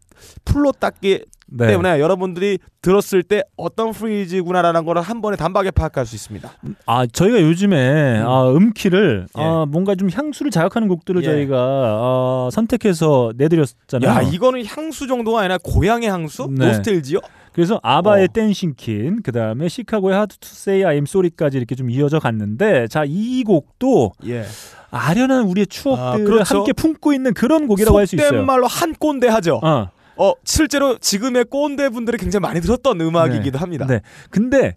풀로 땄기 네. 때문에 여러분들이 들었을 때 어떤 phrase구나라는 거를 한 번에 단박에 파악할 수 있습니다. 아 저희가 요즘에 음. 아, 음키를 예. 아, 뭔가 좀 향수를 자극하는 곡들을 예. 저희가 아, 선택해서 내드렸잖아요. 야 이거는 향수 정도가 아니라 고향의 향수? 네. 노스탤지어? 그래서 ABBA의 어. Dancing Queen, 그 다음에 Chicago의 Hard to Say I'm Sorry까지 이렇게 좀 이어져 갔는데, 자 이 곡도 예. 아련한 우리의 추억들을 아, 그렇죠. 함께 품고 있는 그런 곡이라고 할수 속된 있어요. 말로 한 꼰대 하죠. 어, 어 실제로 지금의 꼰대 분들이 굉장히 많이 들었던 음악이기도 합니다. 네. 근데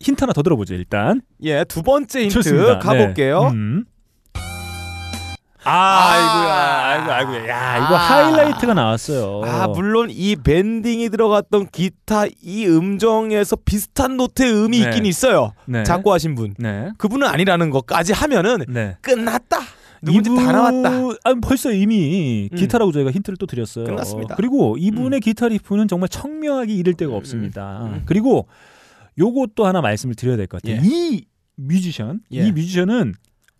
힌트 하나 더 들어보죠. 일단 예, 두 번째 힌트 좋습니다. 가볼게요. 네. 음. 아, 아이고야, 아이고, 아이고, 야, 이거 아. 하이라이트가 나왔어요. 아 물론 이 밴딩이 들어갔던 기타 이 음정에서 비슷한 노트의 음이 네. 있긴 있어요. 네. 작곡하신 분 네. 그분은 아니라는 것까지 하면은 네. 끝났다. 누군지 이분- 다 나왔다. 아, 벌써 이미 음. 기타라고 저희가 힌트를 또 드렸어요. 끝났습니다. 그리고 이분의 기타 리프는 정말 청명하기 이를 데가 없습니다. 음. 그리고 요것도 하나 말씀을 드려야 될 것 같아요. 예. 이 뮤지션, 예. 이 뮤지션은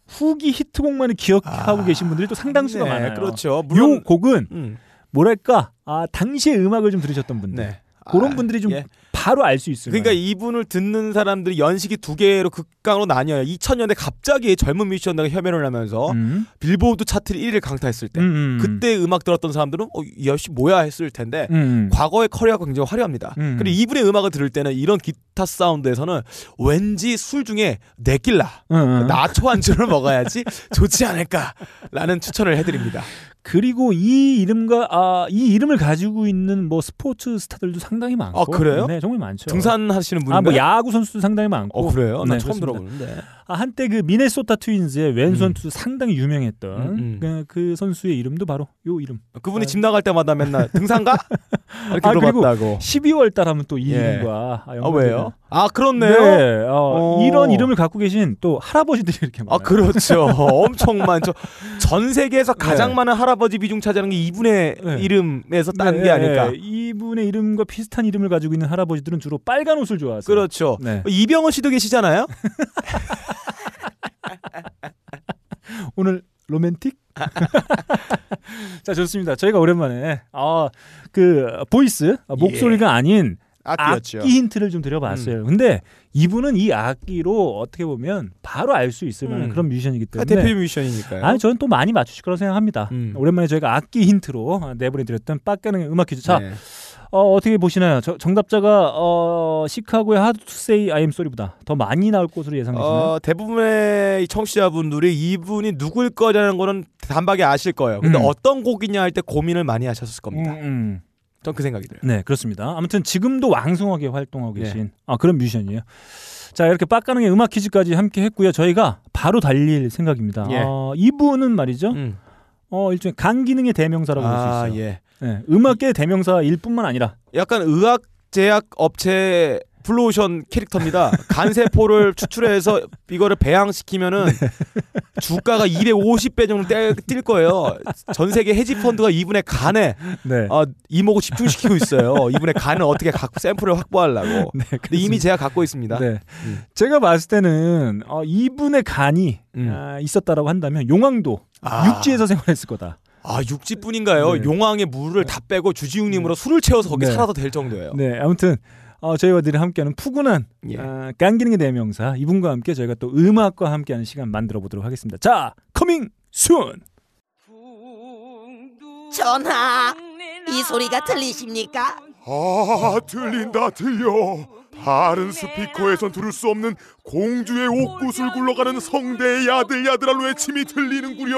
후기 히트곡만을 기억하고 아, 계신 분들이 또 상당수가 네, 많아요. 그렇죠. 요 물론 곡은 음, 뭐랄까 아 당시의 음악을 좀 들으셨던 분들 네. 그런 아, 분들이 좀 예. 바로 알 수 있어요. 그러니까 이분을 듣는 사람들이 연식이 두 개로 극강으로 나뉘어요. 2000년대 갑자기 젊은 뮤지션들과 협연을 하면서 음, 빌보드 차트 1위를 강타했을 때 음, 음. 그때 음악 들었던 사람들은 어, 이 아저씨 뭐야 했을 텐데 음. 과거의 커리어가 굉장히 화려합니다. 음. 그리고 이분의 음악을 들을 때는 이런 기타 사운드에서는 왠지 술 중에 네킬라, 음, 음. 나초 안주를 먹어야지 좋지 않을까라는 추천을 해드립니다. 그리고 이 이름과 아, 이 이름을 가지고 있는 뭐 스포츠 스타들도 상당히 많고. 아, 그래요? 네, 정말 많죠. 등산하시는 분인가요? 아, 뭐 야구 선수도 상당히 많고. 어 그래요? 나 네, 처음 그렇습니다. 들어보는데. 아, 한때 그 미네소타 트윈즈의 왼손 음. 투수 상당히 유명했던 음, 음. 그, 그 선수의 이름도 바로 요 이름. 그분이 집 나갈 때마다 맨날 등산가 이렇게 아, 물어봤다고. 12월 달 하면 또이 예. 이름과 아, 아. 왜요? 아 그렇네요. 네, 어, 어. 이런 이름을 갖고 계신 또 할아버지들이 이렇게 많아요. 아 그렇죠. 엄청 많죠. 전 세계에서 가장 네. 많은 할아버지 비중 차지하는 게 이분의 네. 이름에서 딴 네, 게 아닐까. 이분의 이름과 비슷한 이름을 가지고 있는 할아버지들은 주로 빨간 옷을 좋아하세요. 그렇죠. 네. 이병헌 씨도 계시잖아요. 오늘 로맨틱? 자 좋습니다. 저희가 오랜만에 아 그 보이스 아, 목소리가 아닌 악기였죠. 악기 힌트를 좀 드려봤어요. 근데 이분은 이 악기로 어떻게 보면 바로 알 수 있을 만한 음. 그런 뮤지션이기 아, 때문에 대표 뮤지션이니까요. 아니 저는 또 많이 맞추실 거라고 생각합니다. 음. 오랜만에 저희가 악기 힌트로 아, 내보내드렸던 빡가는 음악 퀴즈. 자 네. 어, 어떻게 보시나요? 저, 정답자가 어, 시카고의 to Say I Am Sorry보다 더 많이 나올 것으로 예상되시나요? 어, 대부분의 이 청취자분들이 이분이 누굴 거라는 거는 단박에 아실 거예요. 근데 음. 어떤 곡이냐 할 때 고민을 많이 하셨을 음, 겁니다. 음. 전그 생각이 들어요. 네, 그렇습니다. 아무튼 지금도 왕성하게 활동하고 네. 계신 아, 그런 뮤지션이에요. 자, 이렇게 빡가능의 음악 퀴즈까지 함께 했고요. 저희가 바로 달릴 생각입니다. 예. 어, 이분은 말이죠. 음. 어, 일종의 간 기능의 대명사라고 볼수 아, 있어요. 예. 네, 음악계의 대명사일 뿐만 아니라 약간 의학 제약 업체 블루오션 캐릭터입니다. 간세포를 추출해서 이거를 배양시키면은 주가가 250배 정도 떼- 뛸 거예요. 전 세계 헤지 펀드가 이분의 간에 네. 어, 이목을 집중시키고 있어요. 이분의 간을 어떻게 각 샘플을 확보하려고. 네, 근데 이미 제가 갖고 있습니다. 네. 음. 제가 봤을 때는 어, 이분의 간이 음. 아, 있었다라고 한다면 용왕도 아. 육지에서 생활했을 거다. 아 육지뿐인가요? 네. 용왕의 물을 다 빼고 주지육림으로 술을 채워서 거기 네. 살아도 될 정도예요. 네, 아무튼 어, 저희와 늘 함께하는 푸근한 예. 아, 간 기능의 대명사 이분과 함께 저희가 또 음악과 함께하는 시간 만들어 보도록 하겠습니다. 자, coming soon. 전하, 이 소리가 들리십니까? 아 들린다 들려 다른 스피커에선 들을 수 없는 공주의 옥구슬 굴러가는 성대의 야들야들한 외침이 들리는구려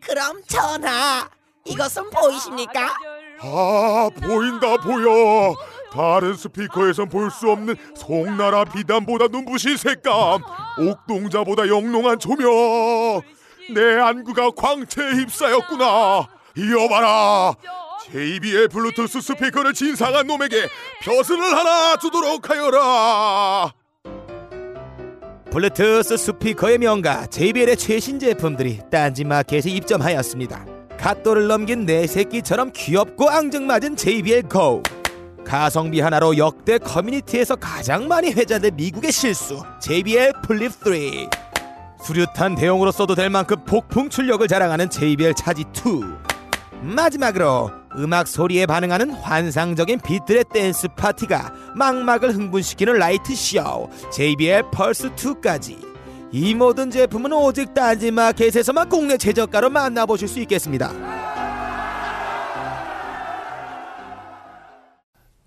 그럼 전하, 이것은 보이십니까? 아 보인다 보여 다른 스피커에선 볼 수 없는 송나라 비단보다 눈부신 색감 옥동자보다 영롱한 조명 내 안구가 광채에 휩싸였구나 이어봐라 JBL 블루투스 스피커를 진상한 놈에게 벼슬을 하나 주도록 하여라 블루투스 스피커의 명가 JBL의 최신 제품들이 딴지마켓에 입점하였습니다. 갓 돌을 넘긴 내 새끼처럼 귀엽고 앙증맞은 JBL Go. 가성비 하나로 역대 커뮤니티에서 가장 많이 회자된 미국의 실수 JBL Flip 3. 수류탄 대용으로 써도 될 만큼 폭풍 출력을 자랑하는 JBL 차지 2. 마지막으로 음악 소리에 반응하는 환상적인 빛들의 댄스 파티가 망막을 흥분시키는 light show JBL Pulse 2까지 이 모든 제품은 오직 딴지마켓에서만 국내 최저가로 만나보실 수 있겠습니다.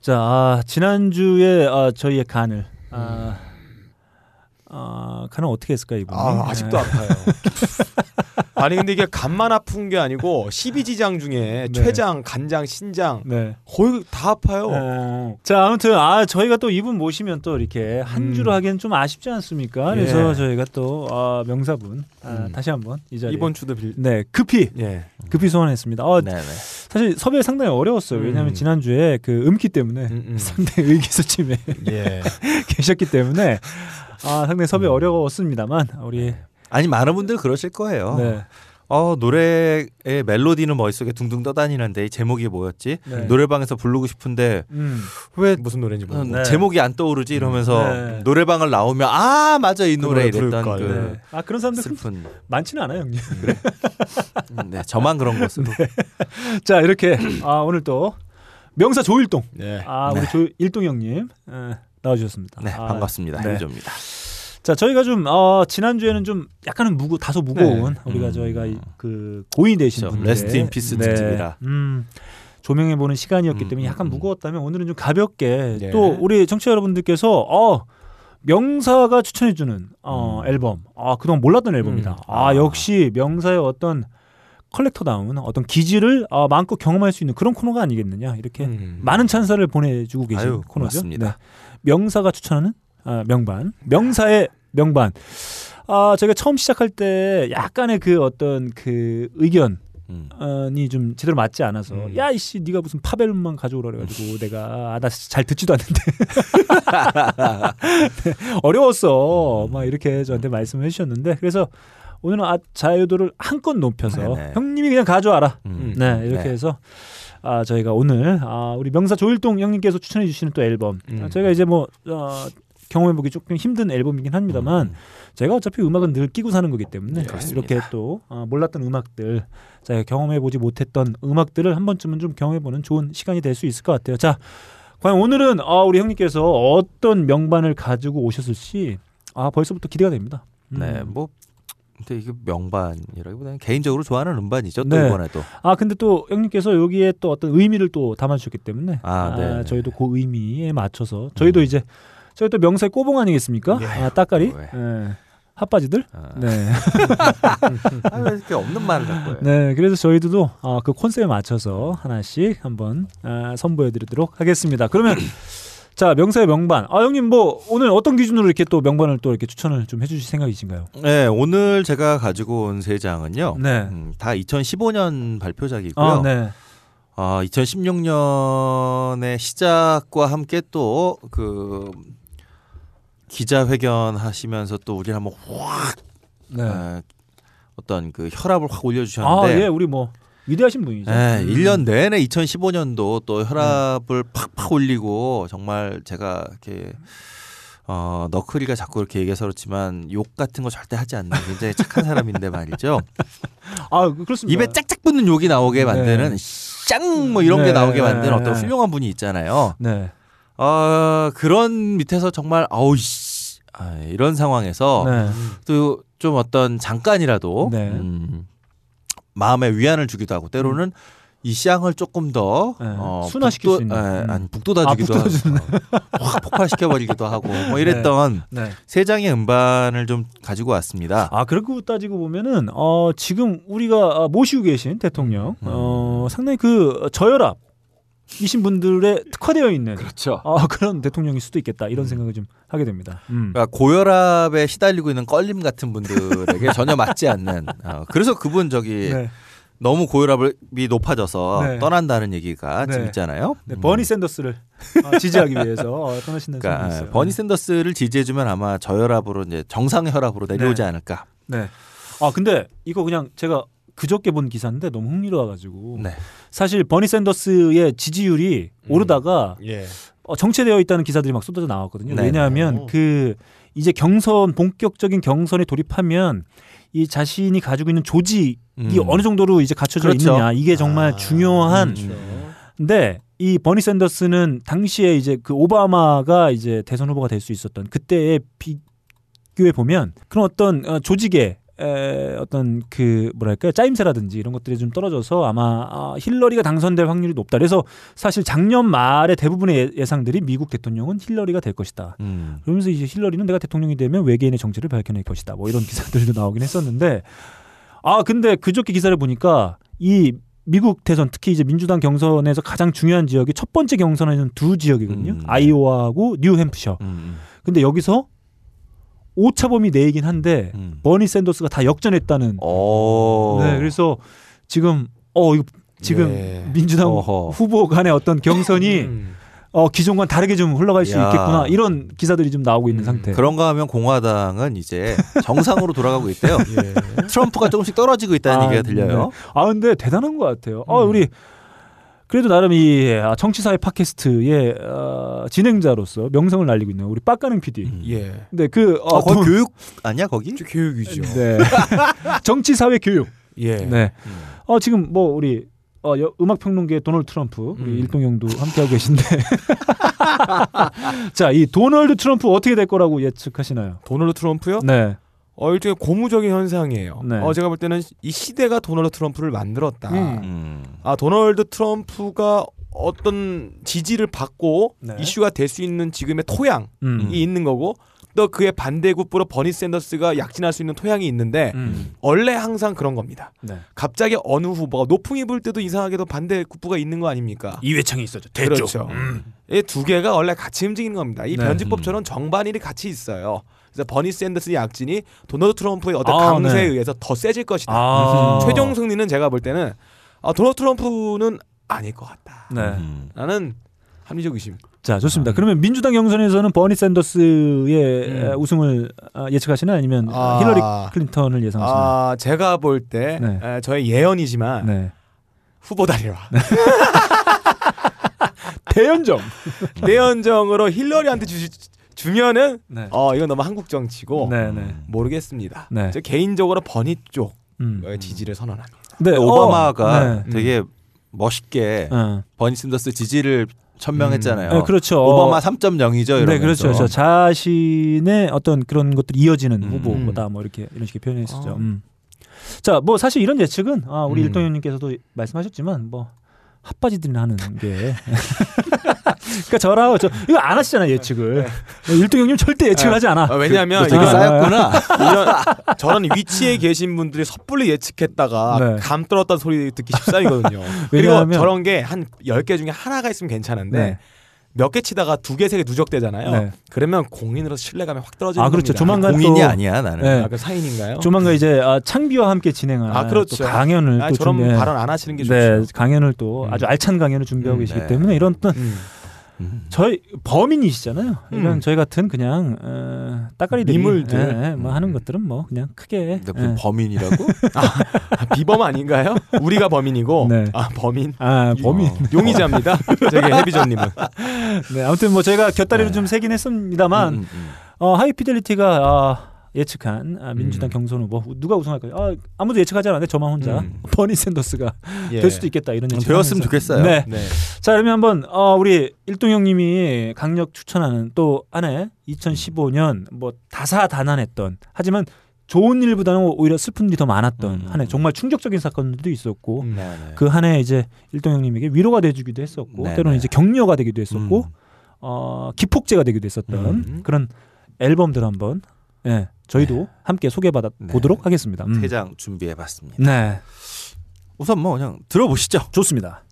자, 아, 지난주에 아, 저희의 간을 아, 아, 간을 어떻게 했을까요, 이분? 아, 아직도 아파요. 아니 근데 이게 간만 아픈 게 아니고 12지장 중에 네. 췌장, 간장, 신장 네. 거의 다 아파요. 어. 자, 아무튼 아 저희가 또 이분 모시면 또 이렇게 한 음. 주로 하기엔 좀 아쉽지 않습니까? 그래서 예. 저희가 또 아, 명사분 아, 음. 다시 한번 이 자리에 이번 주도 빌. 네 급히 예. 급히 소환했습니다. 어, 네네. 사실 섭외 상당히 어려웠어요. 왜냐하면 음. 지난 주에 그 음기 때문에 음, 음. 상당히 의기소침해 예. 계셨기 때문에 아 상당히 섭외 어려웠습니다만 우리 아니 많은 분들 그러실 거예요. 네. 어 노래의 멜로디는 머릿속에 둥둥 떠다니는데 이 제목이 뭐였지? 네. 노래방에서 부르고 싶은데 음. 왜 무슨 노래인지 어, 모르고. 네. 제목이 안 떠오르지 이러면서 네. 노래방을 나오면 아 맞아 이 그 노래 이랬던 걸. 그 네. 아 그런 사람들 슬픈 많지는 않아요, 형님. 음, 네 저만 그런 것으로 자 이렇게 아 오늘 또 명사 조일동 네. 아 우리 조일동 형님 에, 나와주셨습니다. 네 아, 반갑습니다 네. 헤비죠입니다. 자 저희가 좀 어, 지난 주에는 좀 약간은 무거 다소 무거운 우리가 음. 저희가 이- 그 고인이 되신 그렇죠. 분들 rest in peace 특집이라. 음, 조명해 보는 시간이었기 음, 때문에 약간 음, 음. 무거웠다면 오늘은 좀 가볍게 네. 또 우리 청취자 여러분들께서 어 명사가 추천해주는 어, 앨범 아 그동안 몰랐던 앨범이다. 음. 아, 아. 역시 명사의 어떤 컬렉터다운 어떤 기질을 아, 마음껏 경험할 수 있는 그런 코너가 아니겠느냐 이렇게 음. 많은 찬사를 보내주고 계신 아유, 코너죠. 네. 명사가 추천하는 아, 명반, 명사의 명반. 아, 제가 처음 시작할 때 약간의 그 어떤 그 의견이 음. 좀 제대로 맞지 않아서 음. 야 이씨 네가 무슨 파벨만 가져오라 그래가지고 내가 아, 나 잘 듣지도 않는데 네, 어려웠어 막 이렇게 저한테 말씀을 해주셨는데 그래서 오늘은 아, 자유도를 한껏 높여서 네네. 형님이 그냥 가져와라 음. 네 이렇게 네. 해서 아 저희가 오늘 아 우리 명사 조일동 형님께서 추천해 주시는 또 앨범 음. 아, 저희가 이제 뭐 어, 경험해 보기 조금 힘든 앨범이긴 합니다만 음. 제가 어차피 음악은 늘 끼고 사는 거기 때문에 그렇습니다. 이렇게 또 어, 몰랐던 음악들 제가 경험해 보지 못했던 음악들을 한 번쯤은 좀 경험해 보는 좋은 시간이 될 수 있을 것 같아요. 자 과연 오늘은 아, 우리 형님께서 어떤 명반을 가지고 오셨을지 아 벌써부터 기대가 됩니다. 음. 네, 뭐 근데 이게 명반이라기보다는 개인적으로 좋아하는 음반이죠. 또 네. 이번에도. 아 근데 또 형님께서 여기에 또 어떤 의미를 또 담아주셨기 때문에 아, 네, 네. 저희도 그 의미에 맞춰서 저희도 이제 저희 또 명사의 꼬봉 아니겠습니까? 아, 따까리 왜. 예. 핫바지들 아. 네. 아, 왜 이렇게 없는 말을 자꾸 해요. 네, 그래서 저희들도 아, 그 콘셉트에 맞춰서 하나씩 한번 아, 선보여드리도록 하겠습니다. 그러면 자 명사의 명반. 아 형님 뭐 오늘 어떤 기준으로 이렇게 또 명반을 또 이렇게 추천을 좀 해주실 생각이신가요? 네, 오늘 제가 가지고 온 세 장은요. 네. 음, 다 2015년 발표작이고요. 아 네. 아, 2016년의 시작과 함께 또 그 기자회견 하시면서 또 우리 한번 확 네. 아, 어떤 그 혈압을 확아 올려주셨는데 예, 우리 뭐 위대하신 분이죠. 네, 음. 1년 내내 2015년도 또 혈압을 팍팍 올리고 정말 제가 이렇게 어, 너클이가 자꾸 이렇게 얘기해서 그렇지만 욕 같은 거 절대 하지 않는 굉장히 착한 사람인데 말이죠. 아 그렇습니다. 입에 짝짝 붙는 욕이 나오게 만드는 짱뭐 이런 네. 게 나오게 만드는 어떤 네. 훌륭한 분이 있잖아요. 네. 어, 그런 밑에서 정말 아우 씨 아, 이런 상황에서 네. 또좀 어떤 잠깐이라도 네. 음, 마음에 위안을 주기도 하고 때로는 이 쌍을 조금 더 네. 어, 순화시킬 북돋- 수 있는. 예, 음. 아니 북돋아주기도 아. 하고 어, 확 폭발시켜 버리기도 하고 뭐 이랬던 네. 세 장의 음반을 좀 가지고 왔습니다. 아 그렇고 따지고 보면은 어 지금 우리가 아, 모시고 계신 대통령 음. 어 상당히 그 저혈압 이신 분들에 특화되어 있는 그렇죠. 아, 그런 대통령일 수도 있겠다 이런 생각을 좀 하게 됩니다. 음. 그러니까 고혈압에 시달리고 있는 껄림 같은 분들에게 전혀 맞지 않는. 어, 그래서 그분 저기 네. 너무 고혈압이 높아져서 네. 떠난다는 얘기가 네. 지금 있잖아요. 네, 음. 버니 샌더스를 어, 지지하기 위해서 어, 떠나신다는 그러니까 소문이 있어요. 버니 샌더스를 지지해주면 아마 저혈압으로 이제 정상 혈압으로 내려오지 네. 않을까. 네. 아 근데 이거 그냥 제가 그저께 본 기사인데 너무 흥미로워가지고 네. 사실 버니 샌더스의 지지율이 오르다가 예. 어, 정체되어 있다는 기사들이 막 쏟아져 나왔거든요. 네네. 왜냐하면 그 이제 경선 본격적인 경선에 돌입하면 이 자신이 가지고 있는 조직이 음. 어느 정도로 이제 갖춰져 그렇죠. 있느냐 이게 정말 아, 중요한. 음. 근데 이 버니 샌더스는 당시에 이제 그 오바마가 이제 대선 후보가 될 수 있었던 그때의 비교해 보면 그런 어떤 어, 조직의 에, 어떤 그 뭐랄까요 짜임새라든지 이런 것들이 좀 떨어져서 아마 아, 힐러리가 당선될 확률이 높다. 그래서 사실 작년 말에 대부분의 예- 예상들이 미국 대통령은 힐러리가 될 것이다. 음. 그러면서 이제 힐러리는 내가 대통령이 되면 외계인의 정체를 밝혀낼 것이다. 뭐 이런 기사들도 나오긴 했었는데 아 근데 그저께 기사를 보니까 이 미국 대선 특히 이제 민주당 경선에서 가장 중요한 지역이 첫 번째 경선에는 두 지역이거든요. 음. 아이오와하고 뉴햄프셔. 음. 근데 여기서 오차범위 내이긴 한데 음. 버니 샌더스가 다 역전했다는. 오. 네, 그래서 지금 어 이거 지금 예. 민주당 어허. 후보 간의 어떤 경선이 음. 어 기존과 다르게 좀 흘러갈 수 야. 있겠구나 이런 기사들이 좀 나오고 있는 음, 상태. 그런가 하면 공화당은 이제 정상으로 돌아가고 있대요. 예. 트럼프가 조금씩 떨어지고 있다는 아, 얘기가 들려요. 네. 아 근데 대단한 것 같아요. 아 음. 우리 그래도 나름 이 아, 정치사회 팟캐스트의 어, 진행자로서 명성을 날리고 있는 우리 빡가능 PD. 음. 예. 근데 그 아, 어, 거기 돈- 교육 아니야 거기? 저 교육이죠. 네. 정치 사회 교육. 예. 네. 음. 어 지금 뭐 우리 어, 여- 음악 평론계 도널드 트럼프 우리 음. 일동형도 함께 하고 계신데. 자, 이 도널드 트럼프 어떻게 될 거라고 예측하시나요? 도널드 트럼프요? 네. 어 일종의 고무적인 현상이에요. 네. 어 제가 볼 때는 이 시대가 도널드 트럼프를 만들었다. 음. 음. 아 도널드 트럼프가 어떤 지지를 받고 네. 이슈가 될 수 있는 지금의 토양이 음. 있는 거고 또 그의 반대급부로 버니 샌더스가 약진할 수 있는 토양이 있는데 음. 원래 항상 그런 겁니다. 네. 갑자기 어느 후보가 노풍이 불 때도 이상하게도 반대급부가 있는 거 아닙니까? 이회창이 있었죠. 그렇죠. 이 두 개가 원래 같이 움직이는 겁니다. 이 네. 변칙법처럼 정반일이 같이 있어요. 그래서 버니 샌더스의 약진이 도널드 트럼프의 어떤 아, 강세에 네. 의해서 더 세질 것이다. 아. 최종 승리는 제가 볼 때는 아, 도널드 트럼프는 아닐 것 같다. 네. 음. 나는 합리적 의심. 자, 좋습니다. 그러면 민주당 경선에서는 버니 샌더스의 음. 우승을 아, 예측하시나요? 아니면 아. 힐러리 클린턴을 예상하시나요? 아, 제가 볼때 네. 에, 저의 예언이지만 네. 후보 다리라. 대연정. 내연정으로 힐러리한테 주, 주면은 네. 어 이건 너무 한국 정치고 네, 네. 모르겠습니다. 네. 저 개인적으로 버니 쪽 음. 지지를 선언합니다. 네, 오바마가 어, 네. 되게 멋있게 어. 버니 샌더스 지지를 천명했잖아요. 네, 그렇죠. 오바마 3.0이죠. 이러면서. 네, 그렇죠. 저 자신의 어떤 그런 것들이 이어지는 음. 후보다 뭐 이렇게 이런 식의 표현했었죠. 아. 음. 자, 뭐 사실 이런 예측은 아, 우리 음. 일동현님께서도 말씀하셨지만 뭐 핫바지들이 하는 게. 그러니까 저라고 저 이거 안 하시잖아요 예측을. 일동 형님 절대 예측을 네. 하지 않아. 아, 왜냐하면 이건 쌓였구나. 이런 저런 위치에 계신 분들이 섣불리 예측했다가 네. 감 떨었다는 소리 듣기 십상이거든요. 그리고 왜냐하면- 저런 게한 10개 중에 하나가 있으면 괜찮은데 네. 몇개 치다가 두 개, 세 개 누적되잖아요. 네. 그러면 공인으로서 신뢰감이 확 떨어지는 아, 그렇죠. 겁니다. 조만간 공인이 또- 아니야 나는. 네. 아, 그 사인인가요? 조만간 이제 아, 창비와 함께 진행한 아, 그렇죠. 또 강연을 아, 또 저런 준비- 발언 안 하시는 게 좋죠. 네, 강연을 또 음. 아주 알찬 강연을 준비하고 음, 계시기 네. 때문에 이런 어떤 음. 음. 저희 범인이시잖아요. 이런 음. 저희 같은 그냥 어, 따까리들이 미물들. 예, 예, 뭐 하는 것들은 뭐 그냥 크게 예. 범인이라고? 아, 비범 아닌가요? 우리가 범인이고 네. 아 범인 아 범인. 어. 용의자입니다. 저기 해비전님은 네, 아무튼 뭐 저희가 곁다리를 네. 좀 세긴 했습니다만 음, 음, 어, 하이피델리티가 아, 예측한 아, 민주당 음. 경선 후보 누가 우승할까요? 아, 아무도 예측하지 않았는데 저만 혼자 음. 버니 샌더스가 예. 될 수도 있겠다 이런 음. 예측. 되었으면 좋겠어요. 네. 네. 자 그러면 한번 어, 우리 일동 형님이 강력 추천하는 또 한해 2015년 뭐 다사다난했던 하지만 좋은 일보다는 오히려 슬픈 일이 더 많았던 음. 한해 정말 충격적인 사건들도 있었고 음. 네, 네. 그 한해 이제 일동 형님에게 위로가 돼주기도 했었고 네, 때로는 네. 이제 격려가 되기도 했었고 음. 어, 기폭제가 되기도 했었던 음. 그런 앨범들 한번 예 저희도 함께 소개받아 네. 보도록 하겠습니다. 음. 세장 준비해봤습니다. 네 우선 뭐 그냥 들어보시죠. 좋습니다.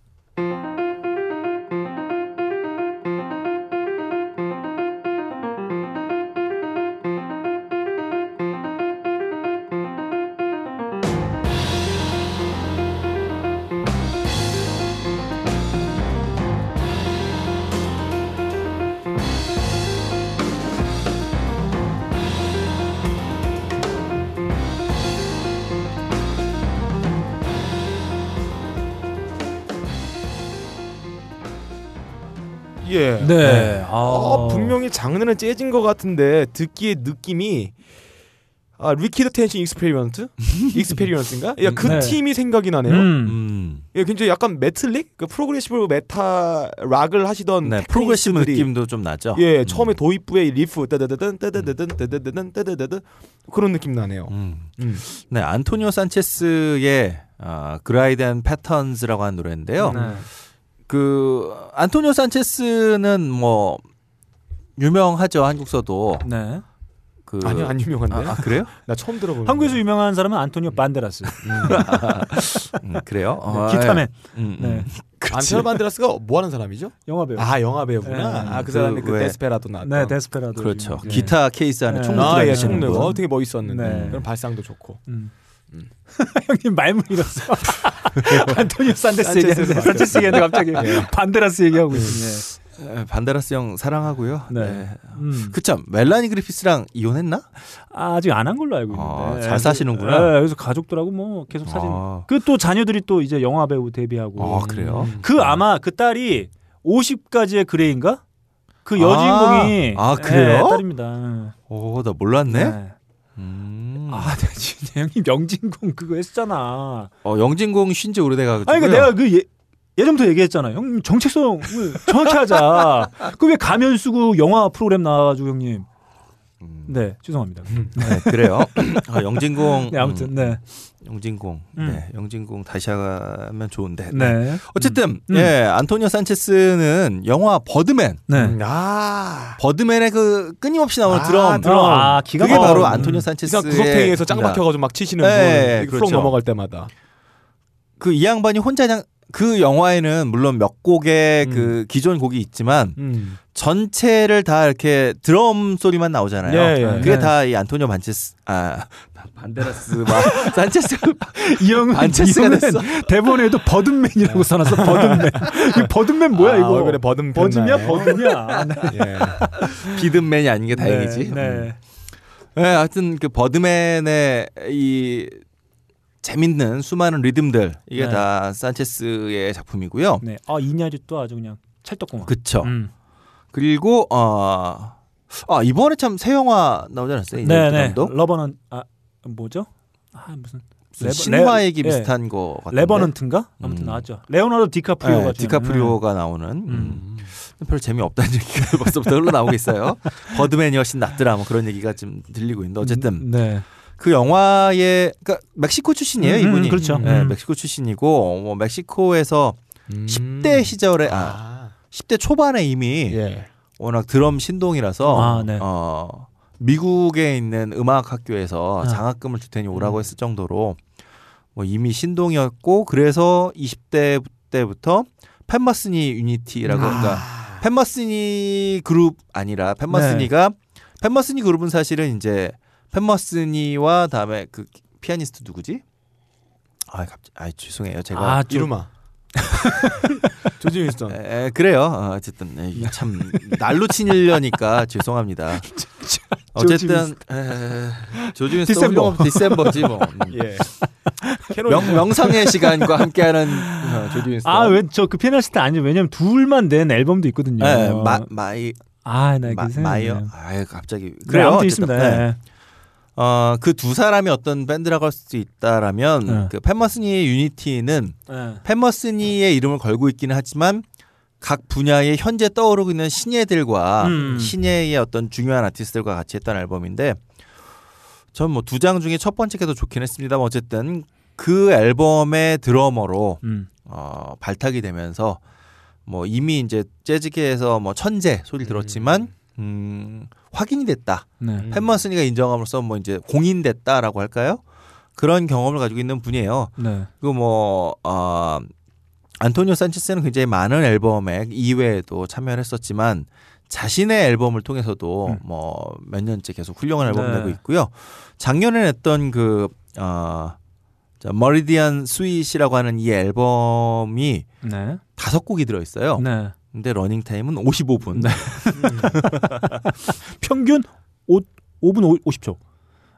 네. 아, 어, 분명히 장르는 재즈인 것 같은데 듣기의 느낌이 아 Liquid Tension Experiment Experience인가? 야그 네. 팀이 생각이 나네요. 음. 음. 예, 굉장히 약간 메틀릭, 그 progressive 메탈 락을 하시던 네, progressive 느낌도 좀 나죠. 예, 음. 처음에 도입부의 리프 따다다든 따다다든 따다다든 따다다든 그런 느낌 나네요. 음. 음. 네, 안토니오 산체스의 아, Grids and Patterns라고 하는 노래인데요. 네. 그 안토니오 산체스는 뭐 유명하죠 한국서도 네. 그 아니요, 안 유명한데. 아, 아, 그래요? 나 처음 들어보는. 한국에서 유명한 사람은 안토니오 반데라스. 음, 그래요? 어, 기타맨. 예. 음, 네. 음. 안토니오 반데라스가 뭐 하는 사람이죠? 영화 배우. 아, 영화 배우구나. 네. 아, 그그 사람이 그 왜- 데스페라도 나왔던. 네, 데스페라도. 그렇죠. 네. 기타 케이스 안에 네. 총 아, 예. 분. 어, 되게 멋있었는데. 네. 그런 발상도 좋고. 음. 음. 형님 말문 잃었어. 안토니오 산데스 얘기하는데. 산체스 얘기하는데 갑자기 예. 반데라스 얘기하고 있네. 에, 반데라스 형 사랑하고요. 네. 네. 음. 그참 멜라니 그리피스랑 이혼했나? 아직 안 한 걸로 알고 아, 있는데. 잘 사시는구나. 네, 그래서 가족들하고 뭐 계속 사진. 아, 그또 자녀들이 또 이제 영화 배우 데뷔하고. 아, 그래요? 음. 그 아마 그 딸이 50가지의 그레인가? 그 여주인공이 아, 그래요? 네, 딸입니다. 오, 나 몰랐네. 네. 음. 아, 네, 진짜 형님 명진공 그거 했잖아. 어, 영진공 쉰지 오래돼가지고. 아니, 그러니까 내가 그 예, 예전부터 얘기했잖아. 형님 정체성을 정확히 하자. 그 왜 가면 쓰고 영화 프로그램 나와가지고 형님. 음. 네, 죄송합니다. 네, 그래요. 아, 영진공. 네, 아무튼 음, 네, 영진공. 음. 네, 영진공 다시 하면 좋은데. 네, 어쨌든 음. 예, 안토니오 산체스는 영화 버드맨. 네. 음, 아. 버드맨의 그 끊임없이 나오는 아, 드럼. 드럼. 아, 기가 그게. 바로 음. 안토니오 산체스의 구석탱이에서 짱 박혀 가지고 막 치시는 네, 분. 플로 그렇죠. 넘어갈 때마다. 그 이 양반이 혼자 그냥 그 영화에는 물론 몇 곡의 음. 그 기존 곡이 있지만 음. 전체를 다 이렇게 드럼 소리만 나오잖아요. 예, 예. 그게 네. 다이 안토니오 반체스 아 반데라스 막 산체스 이 형은 반체스가 됐어. 대본에도 버든맨이라고 써놨어. 버든맨. 이 버든맨 뭐야 아, 이거? 얼굴에 버든 버즘이야? 버든이야. 네. 예. 비든맨이 아닌 게 다행이지. 네. 음. 네, 하여튼 그 버드맨의 이 재밌는 수많은 리듬들 이게 네. 다 산체스의 작품이고요. 네. 아 이냐리투 아주 그냥 찰떡궁합. 그쵸. 음. 그리고 어, 아 이번에 참 새 영화 나오지 않았어요? 네, 이냐리투 네. 러버넌 아 뭐죠? 아 무슨 레버- 신화 레- 얘기 예. 비슷한 거 같은데. 레버넌트인가? 아무튼 음. 나왔죠. 레오나르도 디카프리오가 네. 디카프리오가 나오는 음. 음. 별로 재미 없다는 얘기가 벌써부터 흘러나오고 있어요. 버드맨이 훨씬 낫더라 뭐 그런 얘기가 좀 들리고 있는데 어쨌든 음, 네. 그 영화의 그러니까 멕시코 출신이에요 음, 이분이. 음, 그렇죠. 네, 음. 멕시코 출신이고 뭐 멕시코에서 음. 10대 시절에 아 아. 10대 초반에 이미 예. 워낙 드럼 신동이라서 아, 네. 어 미국에 있는 음악 학교에서 아. 장학금을 줄 테니 오라고 음. 했을 정도로 뭐 이미 신동이었고 그래서 20대 때부터 팬머스니 유니티라고 그러니까 아. 팬머스니 그룹 아니라 팬머스니가 팻 메스니 그룹은 사실은 이제 팻 메스니와 다음에 그 피아니스트 누구지? 아, 갑자기 아 죄송해요. 제가 아, 좀- 이루마. 조지 윈스턴. 에, 그래요. 어, 어쨌든 에, 참 날로 치려니까 죄송합니다. 어쨌든 에, 조지 윈스턴 December. 훌륭한 December지 뭐. 음. 예. 명, 명상의 시간과 함께하는 어, 조지 윈스턴. 아, 왜 저 그 피아니스트 아니에요? 왜냐면 둘만 낸 앨범도 있거든요. 네, 마, 마이 아, 나 마, 그 마이어. 아, 갑자기 그래, 그래요. 아무튼 어쨌든. 있습니다. 네. 네. 어, 그 두 사람이 어떤 밴드라고 할 수 있다라면 네. 그 팻 메스니의 Unity는 네. 팻 메스니의 이름을 걸고 있기는 하지만 각 분야에 현재 떠오르고 있는 신예들과 음. 신예의 어떤 중요한 아티스트들과 같이 했던 앨범인데 전 뭐 두 장 중에 첫 번째가 더 좋긴 했습니다만 어쨌든 그 앨범의 드러머로 음. 어, 발탁이 되면서 뭐 이미 이제 재즈계에서 뭐 천재 소리 들었지만 음, 확인이 됐다. 네. 팬머스니가 인정함으로써 뭐 이제 공인됐다라고 할까요? 그런 경험을 가지고 있는 분이에요. 네. 그리고 뭐 어, 안토니오 산체스는 굉장히 많은 앨범에 이외에도 참여를 했었지만 자신의 앨범을 통해서도 음. 뭐몇 년째 계속 훌륭한 앨범을 네. 내고 있고요. 작년에 냈던 그 어, 자, Meridian Suite이라고 하는 이 앨범이 네. 다섯 곡이 들어 있어요. 네. 근데 러닝 타임은 55분. 네. 평균 5, 5분 5, 50 초.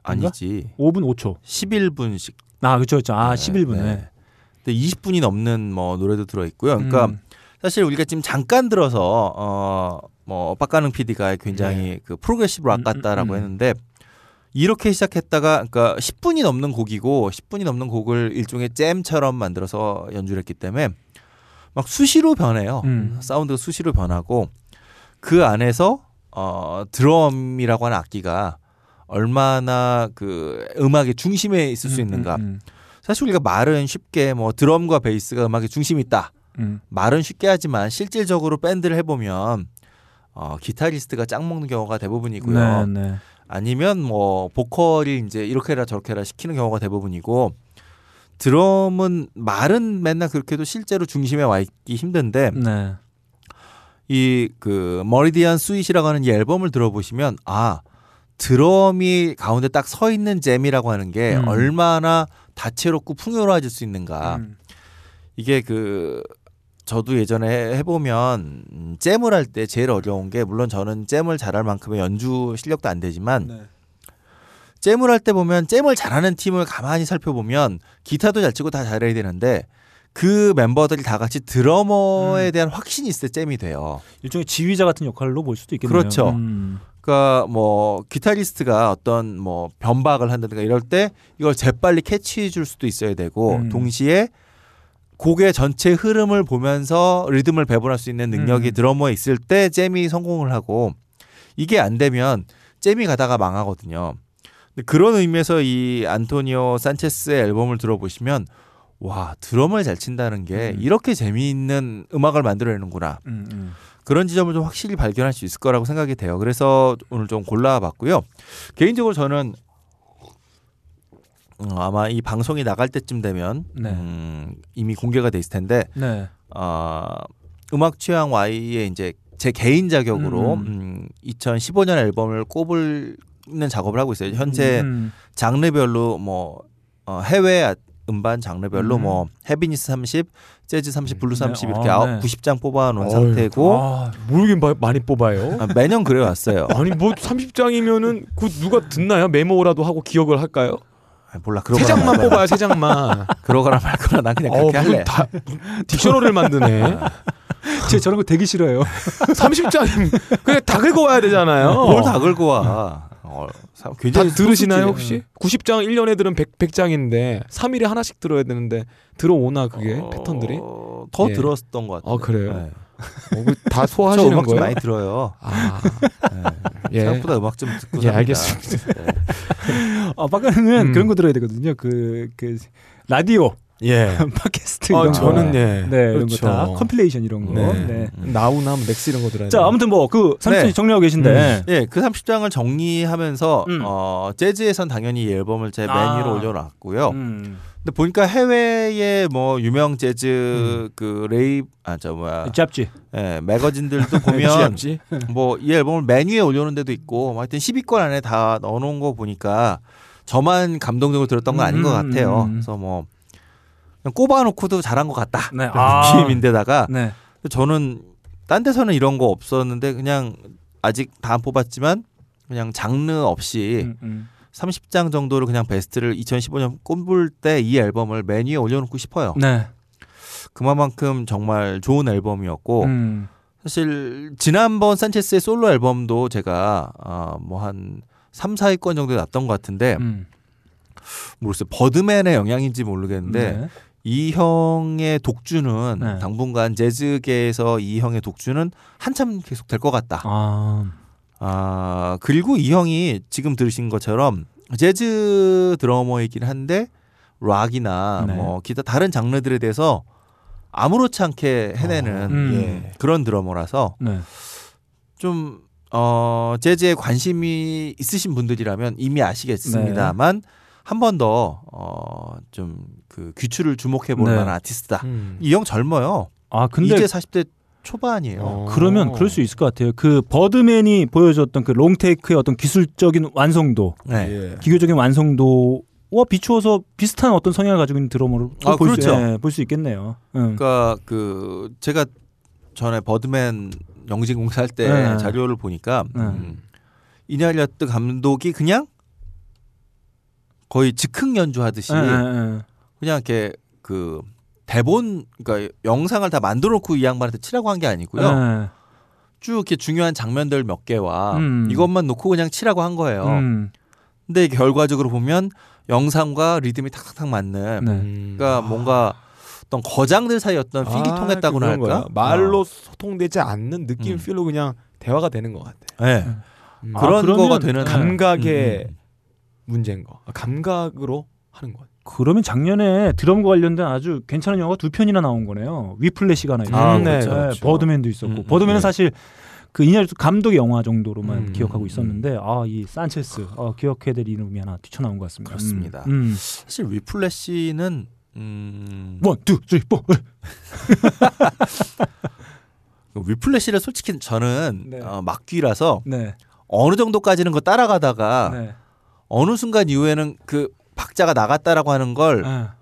아니지. 5분 5초. 11분씩. 아, 그렇죠. 그렇죠. 아, 네, 11분. 네. 네. 근데 20분이 넘는 뭐 노래도 들어 있고요. 그러니까 음. 사실 우리가 지금 잠깐 들어서 어뭐 빡가능 PD가 굉장히 그 progressive rock 음, 같다라고 음, 음. 했는데 이렇게 시작했다가 그러니까 10분이 넘는 곡이고 10분이 넘는 곡을 일종의 잼처럼 만들어서 연주를 했기 때문에 막 수시로 변해요. 음. 사운드가 수시로 변하고 그 안에서 어 드럼이라고 하는 악기가 얼마나 그 음악의 중심에 있을 수 음, 있는가. 음, 음. 사실 우리가 말은 쉽게 뭐 드럼과 베이스가 음악의 중심이 있다. 음. 말은 쉽게 하지만 실질적으로 밴드를 해보면 어, 기타리스트가 짱 먹는 경우가 대부분이고요. 네, 네. 아니면 뭐 보컬이 이제 이렇게 해라 저렇게 해라 시키는 경우가 대부분이고 드럼은 말은 맨날 그렇게 해도 실제로 중심에 와 있기 힘든데 네. 이그 Meridian Suite이라고 하는 이 앨범을 들어보시면 아 드럼이 가운데 딱 서 있는 jam이라고 하는 게 음. 얼마나 다채롭고 풍요로워질 수 있는가 음. 이게 그 저도 예전에 해보면 음, 잼을 할 때 제일 어려운 게 물론 저는 잼을 잘할 만큼의 연주 실력도 안 되지만 네. 잼을 할 때 보면 잼을 잘하는 팀을 가만히 살펴보면 기타도 잘 치고 다 잘해야 되는데 그 멤버들이 다 같이 드러머에 음. 대한 확신이 있을 때 잼이 돼요. 일종의 지휘자 같은 역할로 볼 수도 있겠네요. 그렇죠. 음. 그러니까 뭐 기타리스트가 어떤 뭐 변박을 한다든가 이럴 때 이걸 재빨리 캐치해 줄 수도 있어야 되고 음. 동시에 곡의 전체 흐름을 보면서 리듬을 배분할 수 있는 능력이 음. 드러머에 있을 때 잼이 성공을 하고 이게 안 되면 잼이 가다가 망하거든요. 그런 의미에서 이 안토니오 산체스의 앨범을 들어보시면 와 드럼을 잘 친다는 게 음. 이렇게 재미있는 음악을 만들어내는구나 음, 음. 그런 지점을 좀 확실히 발견할 수 있을 거라고 생각이 돼요. 그래서 오늘 좀 골라봤고요. 개인적으로 저는 음, 아마 이 방송이 나갈 때쯤 되면 네. 음, 이미 공개가 돼 있을 텐데 네. 어, 음악 취향 Y의 이제 제 개인 자격으로 음. 음, 2015년 앨범을 꼽을 는 작업을 하고 있어요. 현재 음, 장르별로 뭐 어, 해외 아- 음반 장르별로 음. 뭐 heaviness 30, 재즈 30, 블루 30 네. 이렇게 아, 네. 90장 뽑아놓은 어휴, 상태고 아, 모르긴 봐- 많이 뽑아요. 아, 매년 그래 왔어요. 아니 뭐 30장이면은 그 누가 듣나요? 메모라도 하고 기억을 할까요? 아, 몰라 세 그러거나 장만 말거나. 뽑아요, 세 장만. 그러거나 말거나 난 그냥 그렇게 무슨 할래. 다 딕셔너리를 만드네. 제 저런 거 되게 싫어요. 30장 그냥 다 긁어와야 되잖아요. 뭘 다 긁고 와. 어, 사- 다 굉장히 들으시나요. 혹시? 90장 1년에 들은 100, 100장인데 3일에 하나씩 들어야 되는데 들어오나 그게 어, 패턴들이? 더 예. 들었던 것 같아요. 아, 그래요? 어, 그다 저 소화하시는 음악 좀 거예요? 많이 들어요. 아, 네. 예. 생각보다 음악 좀 듣고 예, 삽니다. 알겠습니다. 네. 아, 빡가능은 음. 그런 거 들어야 되거든요. 그, 그 라디오, 예. 팟캐스트 어, 이런 저는 거. 예. 네, 이런 그렇죠. 거다 컴필레이션 이런 거. 네. 네. 나우나 뭐 넥스 이런 거 들어야 자, 아무튼 뭐 그 30장 네. 정리하고 계신데. 예, 그 30장을 정리하면서 음. 어, 재즈에선 당연히 이 앨범을 제맨 아. 위로 올려 놨고요. 음. 근데 보니까 해외의 뭐 유명 재즈 그 레이 아저 뭐야 잡지. 예, 매거진들도 보면? 뭐 이 앨범을 맨 위에 올려놓은 데도 있고 뭐 하여튼 10위권 안에 다 넣어놓은 거 보니까 저만 감동적으로 들었던 건 아닌 것 음, 같아요. 음. 그래서 뭐 그냥 꼽아놓고도 잘한 것 같다. 네. 아. 느낌인데다가 네. 저는 딴 데서는 이런 거 없었는데 그냥 아직 다 안 뽑았지만 그냥 장르 없이 음, 음. 30장 정도를 그냥 베스트를 2015년 꼽을 때 이 앨범을 맨 위에 올려놓고 싶어요. 네. 그만큼 정말 좋은 앨범이었고 음. 사실 지난번 산체스의 솔로 앨범도 제가 어, 뭐한 3, 4위권 정도 났던 것 같은데 음. 모르겠어요. 버드맨의 영향인지 모르겠는데 네. 이 형의 독주는 네. 당분간 재즈계에서 이 형의 독주는 한참 계속 될 것 같다. 아. 아 그리고 이 형이 지금 들으신 것처럼 재즈 드러머이긴 한데 락이나 네. 뭐 기타 다른 장르들에 대해서 아무렇지 않게 해내는 음. 예, 그런 드러머라서 네. 좀 어, 재즈에 관심이 있으신 분들이라면 이미 아시겠습니다만 한번 더 어, 좀 그 귀추를 주목해 볼 네. 만한 아티스트다. 음. 이형 젊어요. 아, 근데 이제 40대 초반이에요. 어. 그러면 그럴 수 있을 것 같아요. 그 버드맨이 보여줬던 그 롱테이크의 어떤 기술적인 완성도, 네. 예. 기교적인 완성도 와 비추어서 비슷한 어떤 성향을 가지고 있는 드러머로 아, 볼, 그렇죠. 수, 예, 볼수 있겠네요. 응. 그러니까 그 제가 전에 버드맨 영진 공사할 때 네. 자료를 보니까 네. 음, 이냐리아트 감독이 그냥 거의 즉흥 연주하듯이 예, 예, 예. 그냥 이렇게 그 대본 그러니까 영상을 다 만들어 놓고 이 양반한테 치라고 한 게 아니고요. 예. 쭉 이렇게 중요한 장면들 몇 개와 음. 이것만 놓고 그냥 치라고 한 거예요. 음. 근데 결과적으로 보면 영상과 리듬이 탁탁탁 맞는 네. 음. 그러니까 뭔가 어떤 거장들 사이 어떤 필이 아, 통했다고나 할까? 거야. 말로 어. 소통되지 않는 느낌 음. 필로 그냥 대화가 되는 것 같아. 네. 음. 아, 그런 그러면 거가 되는 감각의 음, 문제인 거. 아, 감각으로 하는 거. 그러면 작년에 드럼과 관련된 아주 괜찮은 영화가 두 편이나 나온 거네요. 위플래시가 하나 있고, 아, 네, 그렇죠, 예, 그렇죠. 버드맨도 있었고, 음, 음, 버드맨은 네. 사실 그 이냐리투 감독의 영화 정도로만 음, 기억하고 음, 있었는데, 아 이 산체스 어, 기억해야 될 이름이 하나 뛰쳐나온 것 같습니다. 그렇습니다. 음. 음. 사실 Whiplash는 음, one, two, three, four. Whiplash를 솔직히 저는 네. 어, 막귀라서 네. 어느 정도까지는 거 따라가다가 네. 어느 순간 이후에는 그 박자가 나갔다라고 하는 걸전 아,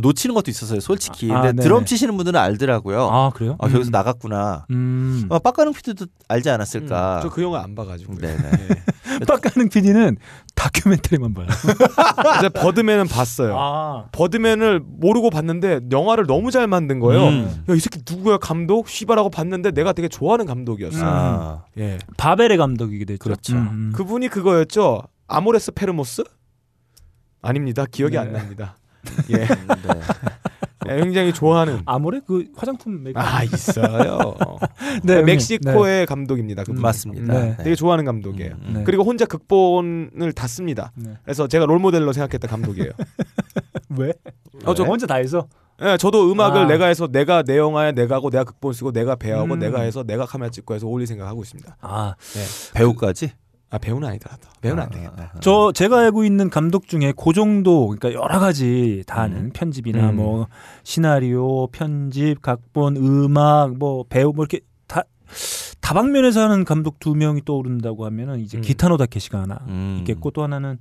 놓치는 것도 있었어요, 솔직히. 아, 근데 네네. 드럼 치시는 분들은 알더라고요. 아 그래요? 아, 저기서 음. 나갔구나. 음. 어, 빡가능 PD도 알지 않았을까. 저그 영화 안 봐가지고. 네네. 예. 빡가는 PD는 다큐멘터리만 봐요. 제가 버드맨은 봤어요. 아. 버드맨을 모르고 봤는데 영화를 너무 잘 만든 거예요. 음. 야, 이 새끼 누구야 감독? 씨발하고 봤는데 내가 되게 좋아하는 감독이었어요. 아, 예. 바벨의 감독이게 됐죠. 그렇죠. 음. 그분이 그거였죠. 아모레스 페르모스? 아닙니다. 기억이 네. 안 납니다. 예. 네. 예, 굉장히 좋아하는. 아모레 그 화장품 메이커. 아 있어요. 네, 형님. 멕시코의 감독입니다. 그분. 맞습니다. 네. 되게 좋아하는 감독이에요. 음, 음. 네. 그리고 혼자 극본을 다 씁니다. 네. 그래서 제가 롤모델로 생각했던 감독이에요. 왜? 어, 저 혼자 다 해서. 예, 저도 음악을 아. 내가 해서 내가 내 영화에 내가 하고 내가 극본 쓰고 내가 배우고 음. 내가 해서 내가 카메라 찍고 해서 올릴 생각하고 있습니다. 아, 배우까지? 아 배우는 아니더라도 배우는 안 아, 되겠다. 아, 아. 저 제가 알고 있는 감독 중에 그 정도 그러니까 여러 가지 다 하는 음. 편집이나 음. 뭐 시나리오, 편집, 각본, 음악, 뭐 배우 뭐 이렇게 다 다방면에서 하는 감독 두 명이 떠오른다고 하면은 이제 음. 기타노 다케시가 하나 음. 있겠고 또 하나는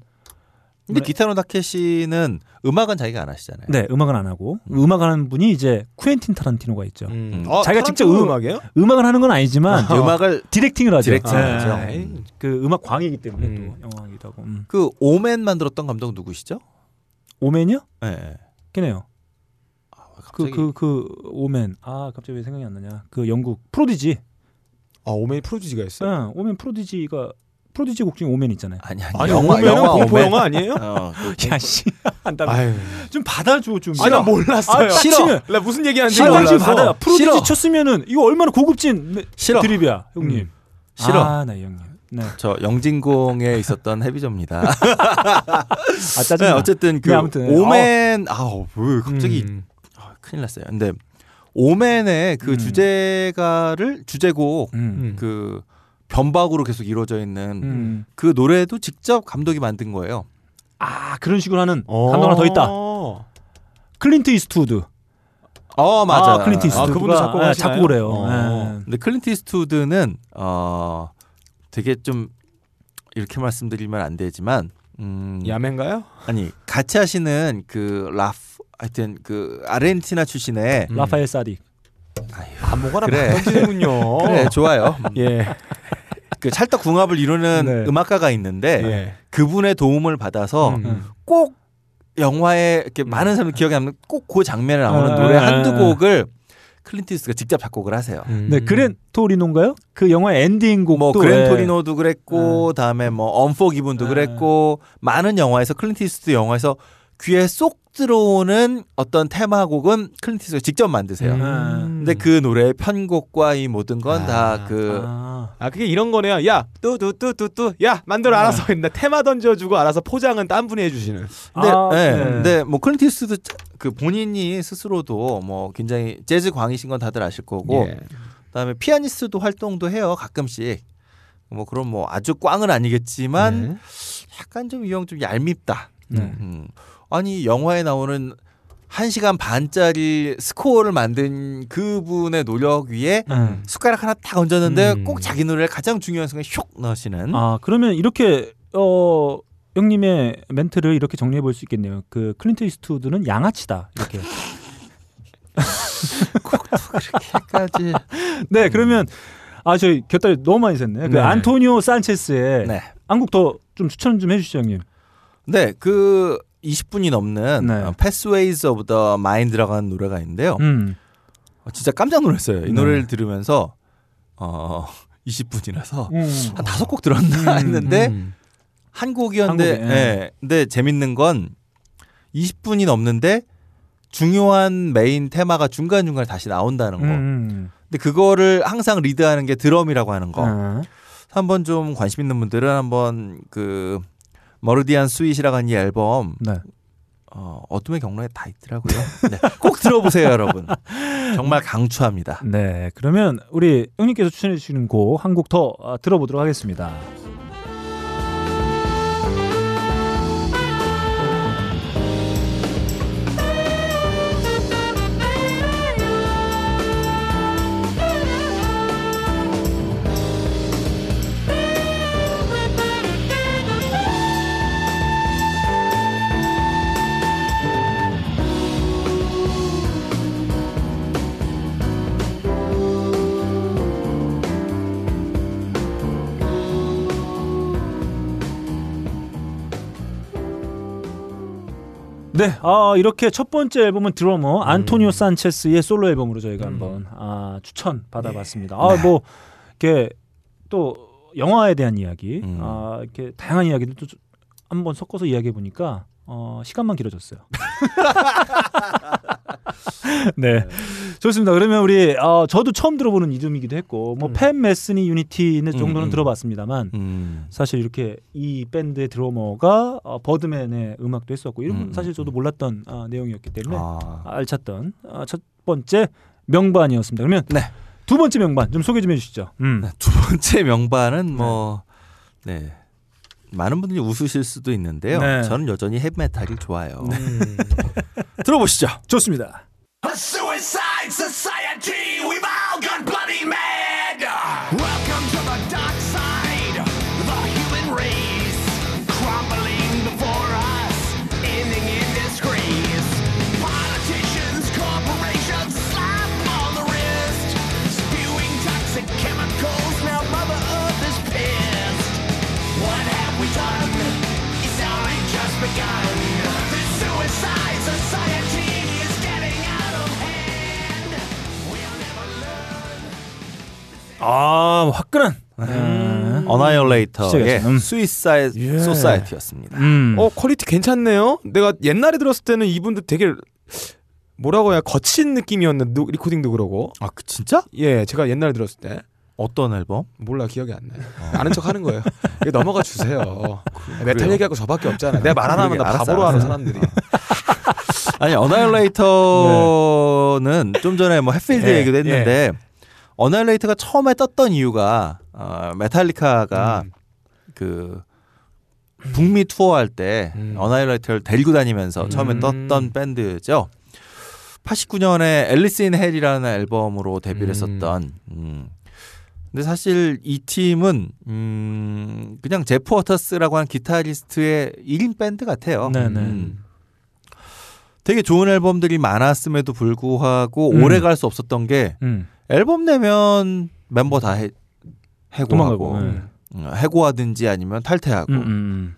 근데 네. 기타노 다케시는 음악은 자기가 안 하시잖아요. 네 음악은 안 하고 음 악 하는 분이 이제 쿠엔틴 타란티노가 있죠. 음. 음. 자기가 직접 음- 음악이에요? 음악을 하는 건 아니지만 음악을 디렉팅을 하죠. 디렉팅을 네. 하죠. 아이, 그 음악 광이기 때문에 음. 또 영화이기도 하고 음. 그 오맨 만들었던 감독 누구시죠? 오맨이요? 네. 네. 걔네요. 아, 그 갑자기 그그 오맨 아 갑자기 왜 생각이 안 나냐? 그 영국 프로디지. 아 오메이 프로듀지가 있어요. 응, 오맨 프로디지가 프로디지 곡 중에 오멘 있잖아요. 아니 아니, 아니 영화 오면은 영화 공포 오멘. 영화 아니에요? 어, 그 야씨 한다. 아유. 좀 받아줘 좀. 아니 나 몰랐어요. 아, 싫어. 나 무슨 얘기하는지 싫어. 몰라서. 지금 받아. 프로디지 싫어. 쳤으면은 이거 얼마나 고급진 매- 싫어. 드립이야, 형님. 음. 싫어. 아, 나이 형님. 네. 저 영진공에 있었던 헤비조입니다. 아 짜증. 네, 어쨌든 그 네, 아무튼. Omen 아우 왜 갑자기 음. 아, 큰일 났어요. 근데 Omen의 그 음. 주제가를 주제곡 음. 음. 그 변박으로 계속 이루어져 있는 음. 그 노래도 직접 감독이 만든 거예요. 아 그런 식으로 하는 어. 감독 하나 더 있다. 클린트 이스트우드. 어 맞아. 아, 클린트 아, 이스트우드가 그분도 작곡을 아, 하시나요? 작곡을 해요. 어. 예. 근데 클린트 이스트우드는 어 되게 좀 이렇게 말씀드리면 안 되지만 음 야맨가요? 아니 같이 하시는 그 라프 하여튼 그 아르헨티나 출신의 음. 라파엘 사디. 아무거나 그래. 던지는군요. 그래 좋아요. 예. 그 찰떡궁합을 이루는 네. 음악가가 있는데 예. 그분의 도움을 받아서 음. 꼭 영화에 이렇게 많은 사람들 기억에 남는 꼭 그 장면에 나오는 아, 노래 아, 한두 아. 곡을 클린트 이스트가 직접 작곡을 하세요. 음. 네, Gran Torino인가요? 그 영화 엔딩 곡도 뭐 예. Gran Torino도 그랬고 다음에 뭐 Unforgiven도 네. 그랬고 많은 영화에서 클린트 이스트 영화에서 귀에 쏙 들어오는 어떤 테마곡은 클린트 이스트가 직접 만드세요. 음. 근데 그 노래의 편곡과 이 모든 건 다그 아. 아 그게 이런 거네요. 야 뚜뚜뚜뚜뚜 야 만들어 알아서 했는데 테마 던져주고 알아서 포장은 딴 분이 해주시는. 근데, 아, 네. 네. 근데 뭐 차- 그 본인이 스스로도 뭐 굉장히 재즈 광이신 건 다들 아실 거고 예. 그다음에 피아니스트도 활동도 해요 가끔씩 뭐 그런 뭐 아주 꽝은 아니겠지만 네. 약간 좀 유형 좀 얄밉다. 네. 음. 아니 영화에 나오는 한 시간 반짜리 스코어를 만든 그분의 노력 위에 음. 숟가락 하나 딱 얹었는데 음. 꼭 자기 노래를 가장 중요한 순간에 슉 넣으시는. 아 그러면 이렇게 어 형님의 멘트를 이렇게 정리해 볼 수 있겠네요. 그 클린트 이스트우드는 양아치다 이렇게. 까지. 네 그러면 아 저희 곁다리 너무 많이 샜네. 그 네. 안토니오 산체스의 네. 한국 더 좀 추천 좀 해주시죠 형님. 네, 그 20분이 넘는 네. 어, Pathways of the Mind라고 하는 노래가 있는데요. 음. 어, 진짜 깜짝 놀랐어요. 이 네. 노래를 들으면서 어 20분이라서 음. 한 다섯 곡 들었나 음, 했는데 음. 한 곡이었는데 한 곡에, 예. 근데 재밌는 건 20분이 넘는데 중요한 main theme가 중간중간에 다시 나온다는 거. 음. 근데 그거를 항상 리드하는 게 드럼이라고 하는 거. 아. 한번 좀 관심 있는 분들은 한번 그 Meridian Suite이라고 하는 이 앨범 네. 어, 어둠의 경로에 다 있더라고요. 네, 꼭 들어보세요, 여러분. 정말 강추합니다. 네, 그러면 우리 형님께서 추천해 주시는 곡 한 곡더 아, 들어보도록 하겠습니다. 네, 아, 이렇게 첫 번째 앨범은 드러머 안토니오 산체스의 솔로 앨범으로 저희가 음. 한번 아, 추천 받아봤습니다. 아, 뭐 이렇게 또 영화에 대한 이야기, 음. 아, 이렇게 다양한 이야기를 또 한번 섞어서 이야기해 보니까 어, 시간만 길어졌어요. 네, 좋습니다. 그러면 우리 어, 저도 처음 들어보는 이름이기도 했고, 뭐 음. 팬 메스니 유니티는 정도는 음, 음. 들어봤습니다만. 음. 사실 이렇게 이 밴드의 드러머가 어, 버드맨의 음악도 했었고 이런 건 음, 사실 저도 몰랐던 아, 내용이었기 때문에 아, 알찼던 아, 첫 번째 명반이었습니다. 그러면 네. 두 번째 명반 좀 소개 좀 해주시죠. 음. 네, 두 번째 명반은 뭐, 네. 많은 분들이 웃으실 수도 있는데요. 네. 저는 여전히 헤비메탈이 좋아요. 음. 들어보시죠. 좋습니다. A suicide society, 아 화끈한 아, Annihilator의. 음. Suicide 예. Society였습니다. 음. 어 quality 괜찮네요. 내가 옛날에 들었을 때는 이분들 되게 뭐라고 해야 거친 느낌이었는데 recording도 그러고 아, 그 진짜? 예 제가 옛날에 들었을 때 어떤 앨범? 몰라 기억이 안 나요. 아는 척 하는 거예요. 이거 넘어가 주세요. 메탈 그래요? 얘기하고 저밖에 없잖아. 내가 말 안 하면 나 바보로 하는. 사람들이. 아니 Annihilator는 좀 전에 뭐 햇필드 예, 얘기도 했는데 어나이얼레이터가 처음에 떴던 이유가 어, 메탈리카가 음. 그 북미 투어할 때 음. 어나이얼레이터를 데리고 다니면서 음. 처음에 떴던 밴드죠. 89년에 Alice in Hell이라는 앨범으로 데뷔를 음. 했었던 음. 근데 사실 이 팀은 음 그냥 제프 워터스라고 하는 기타리스트의 1인 밴드 같아요. 네네. 음. 되게 좋은 앨범들이 많았음에도 불구하고 음. 오래 갈 수 없었던 게 음. 앨범 내면 멤버 다 해, 해고하고. 예. 음, 해고하든지 아니면 탈퇴하고 음, 음,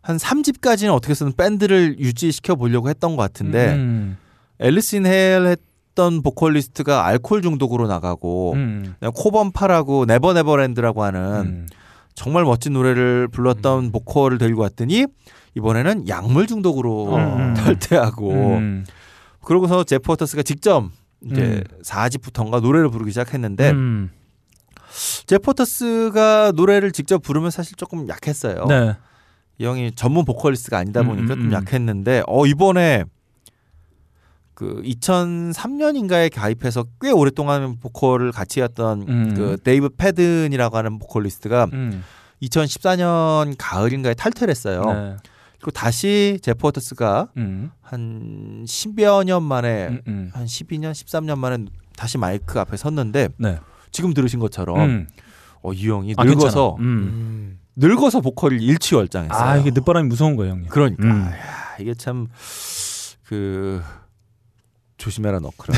한 3집까지는 어떻게든 밴드를 유지시켜 보려고 했던 것 같은데 음. Alice in Hell 했던 보컬리스트가 알코올 중독으로 나가고 음. 코번파라고 Never Neverland라고 하는 음. 정말 멋진 노래를 불렀던 보컬을 데리고 왔더니 이번에는 약물 중독으로 음. 탈퇴하고 음. 그러고서 제프 워터스가 직접 이제 음. 4집부터인가 노래를 부르기 시작했는데 음. 제프 워터스가 노래를 직접 부르면 사실 조금 약했어요. 네. 이 형이 전문 보컬리스트가 아니다 보니까 음, 음, 좀 음. 약했는데 어 이번에 그 2003년인가에 가입해서 꽤 오랫동안 보컬을 같이 했던 음. 그 데이브 패든이라고 하는 보컬리스트가 음. 2014년 가을인가에 탈퇴를 했어요. 네. 그리고 다시 제프 워터스가 음. 한 10여 년 만에 음, 음. 한 12년, 13년 만에 다시 마이크 앞에 섰는데 네. 지금 들으신 것처럼 음. 어, 이 형이 아, 늙어서. 음. 음. 늙어서 보컬을 일취월장했어요. 아 이게 늦바람이 무서운 거예요, 형님. 그러니까 음. 야, 이게 참 그 조심해라 너크라.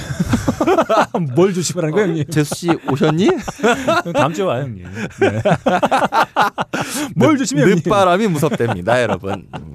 뭘 조심하라는 거예요, 형님? 재수 씨 오셨니? 다음 주에 와요, 형님. 네. 뭘 조심해, 형님? 늦바람이 무섭답니다, 여러분. 음.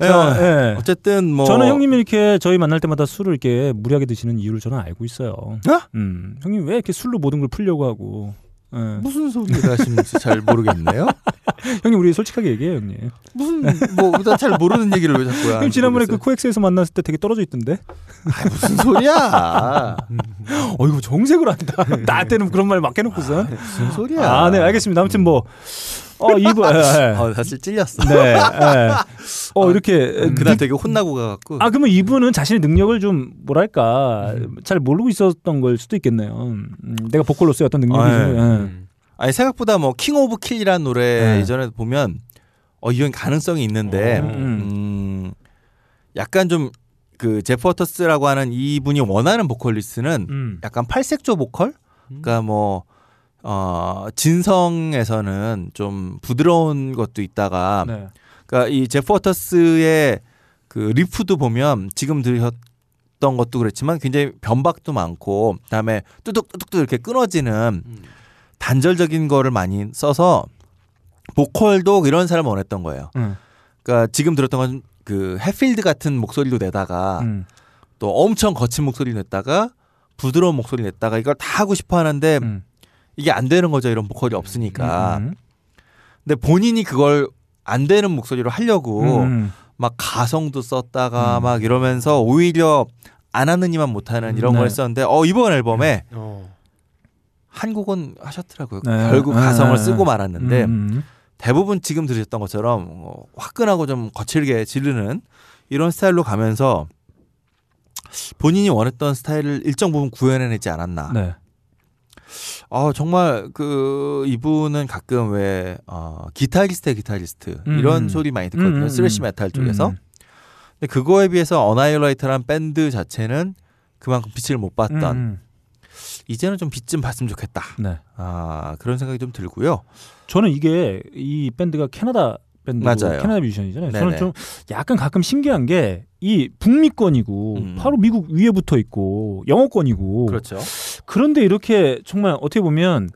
예, 자, 예. 어쨌든 뭐 저는 형님이 이렇게 저희 만날 때마다 술을 이렇게 무리하게 드시는 이유를 저는 알고 있어요. 어? 음, 형님 왜 이렇게 술로 모든 걸 풀려고 하고? 예. 무슨 소리를 하시는지 잘 모르겠네요. 형님 우리 솔직하게 얘기해요, 형님. 무슨 뭐잘 모르는 얘기를 왜 자꾸 형님 지난번에 그 코엑스에서 만났을 때 되게 떨어져 있던데. 아, 무슨 소리야? 어이구 정색을 한다. 나한테는 그런 말막 해놓고서. 무슨 소리야? 아, 네, 알겠습니다. 아무튼 뭐, 어, 이부, 예, 예. 어, 사실 찔렸어. 네, 예. 어, 이렇게. 그날 되게 혼나고 가갖고. 아, 그러면 이분은 자신의 능력을 좀, 뭐랄까, 잘 모르고 있었던 걸 수도 있겠네요. 음, 내가 보컬로서의 어떤 능력이. 아, 좀, 예. 예. 아니 생각보다 뭐 King of the Kill이라는 노래 네. 예전에 보면 어 이건 가능성이 있는데 음. 음 약간 좀 그 제프 워터스라고 하는 이분이 원하는 보컬리스트는 음. 약간 팔색조 보컬 그러니까 뭐 어, 진성에서는 좀 부드러운 것도 있다가 네. 그러니까 이 제프 워터스의 그 riff도 보면 지금 들으셨던 것도 그렇지만 굉장히 변박도 많고 그다음에 뚜둑뚜둑 이렇게 끊어지는 단절적인 거를 많이 써서 보컬도 이런 사람을 원했던 거예요. 음. 그러니까 지금 들었던 건 그 헷필드 같은 목소리도 내다가 음. 또 엄청 거친 목소리 냈다가 부드러운 목소리 냈다가 이걸 다 하고 싶어 하는데 음. 이게 안 되는 거죠. 이런 보컬이 없으니까. 음. 근데 본인이 그걸 안 되는 목소리로 하려고 음. 막 가성도 썼다가 음. 막 이러면서 오히려 안 하는 이만 못하는 이런 네. 걸 썼는데 어 이번 앨범에 어. 한 곡은 하셨더라고요. 네. 결국 네. 가성을 쓰고 말았는데 음. 대부분 지금 들으셨던 것처럼 어, 화끈하고 좀 거칠게 지르는 이런 스타일로 가면서 본인이 원했던 스타일을 일정 부분 구현해내지 않았나. 네. 아 정말 그 이분은 가끔 왜 어, 기타리스트의 기타리스트 음. 이런 소리 많이 듣거든요. 음, 음, thrash 음. 메탈 쪽에서. 음. 근데 그거에 비해서 어나이얼레이터란 밴드 자체는 그만큼 빛을 못 봤던 음. 이제는 좀 빛 좀 봤으면 좋겠다. 네. 아 그런 생각이 좀 들고요. 저는 이게 이 밴드가 캐나다 밴드고 맞아요. 캐나다 뮤지션이잖아요. 네네. 저는 좀 약간 가끔 신기한 게 이 북미권이고 음. 바로 미국 위에 붙어 있고 영어권이고 그렇죠. 그런데 이렇게 정말 어떻게 보면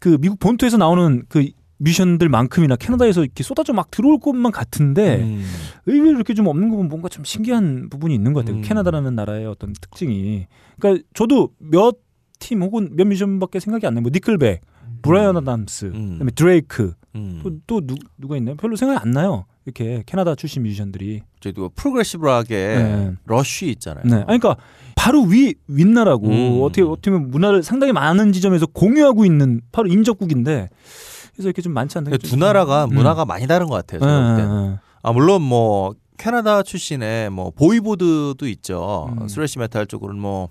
그 미국 본토에서 나오는 그 뮤지션들만큼이나 캐나다에서 이렇게 쏟아져 막 들어올 것만 같은데 음. 의외로 이렇게 좀 없는 거 보면 뭔가 좀 신기한 부분이 있는 것 같아요. 음. 캐나다라는 나라의 어떤 특징이. 그러니까 저도 몇 팀 혹은 몇 뮤지션밖에 생각이 안 나요. 뭐 니클백, 브라이언 아담스, 음. 그다음에 드레이크, 음. 또, 또 누, 누가 있나요? 별로 생각이 안 나요. 이렇게 캐나다 출신 뮤지션들이. 저희도 progressive rock에 네. 러쉬 있잖아요. 네. 아니, 그러니까 바로 위 윗나라고 음. 어떻게 어떻게 보면 문화를 상당히 많은 지점에서 공유하고 있는 바로 인접국인데 그래서 이렇게 좀 많지 않다. 두 나라가 문화가 많이 다른 것 같아요. 제가 볼 땐. 아 물론 뭐 캐나다 출신의 뭐 보이보드도 있죠. 음. thrash metal 쪽으로는 뭐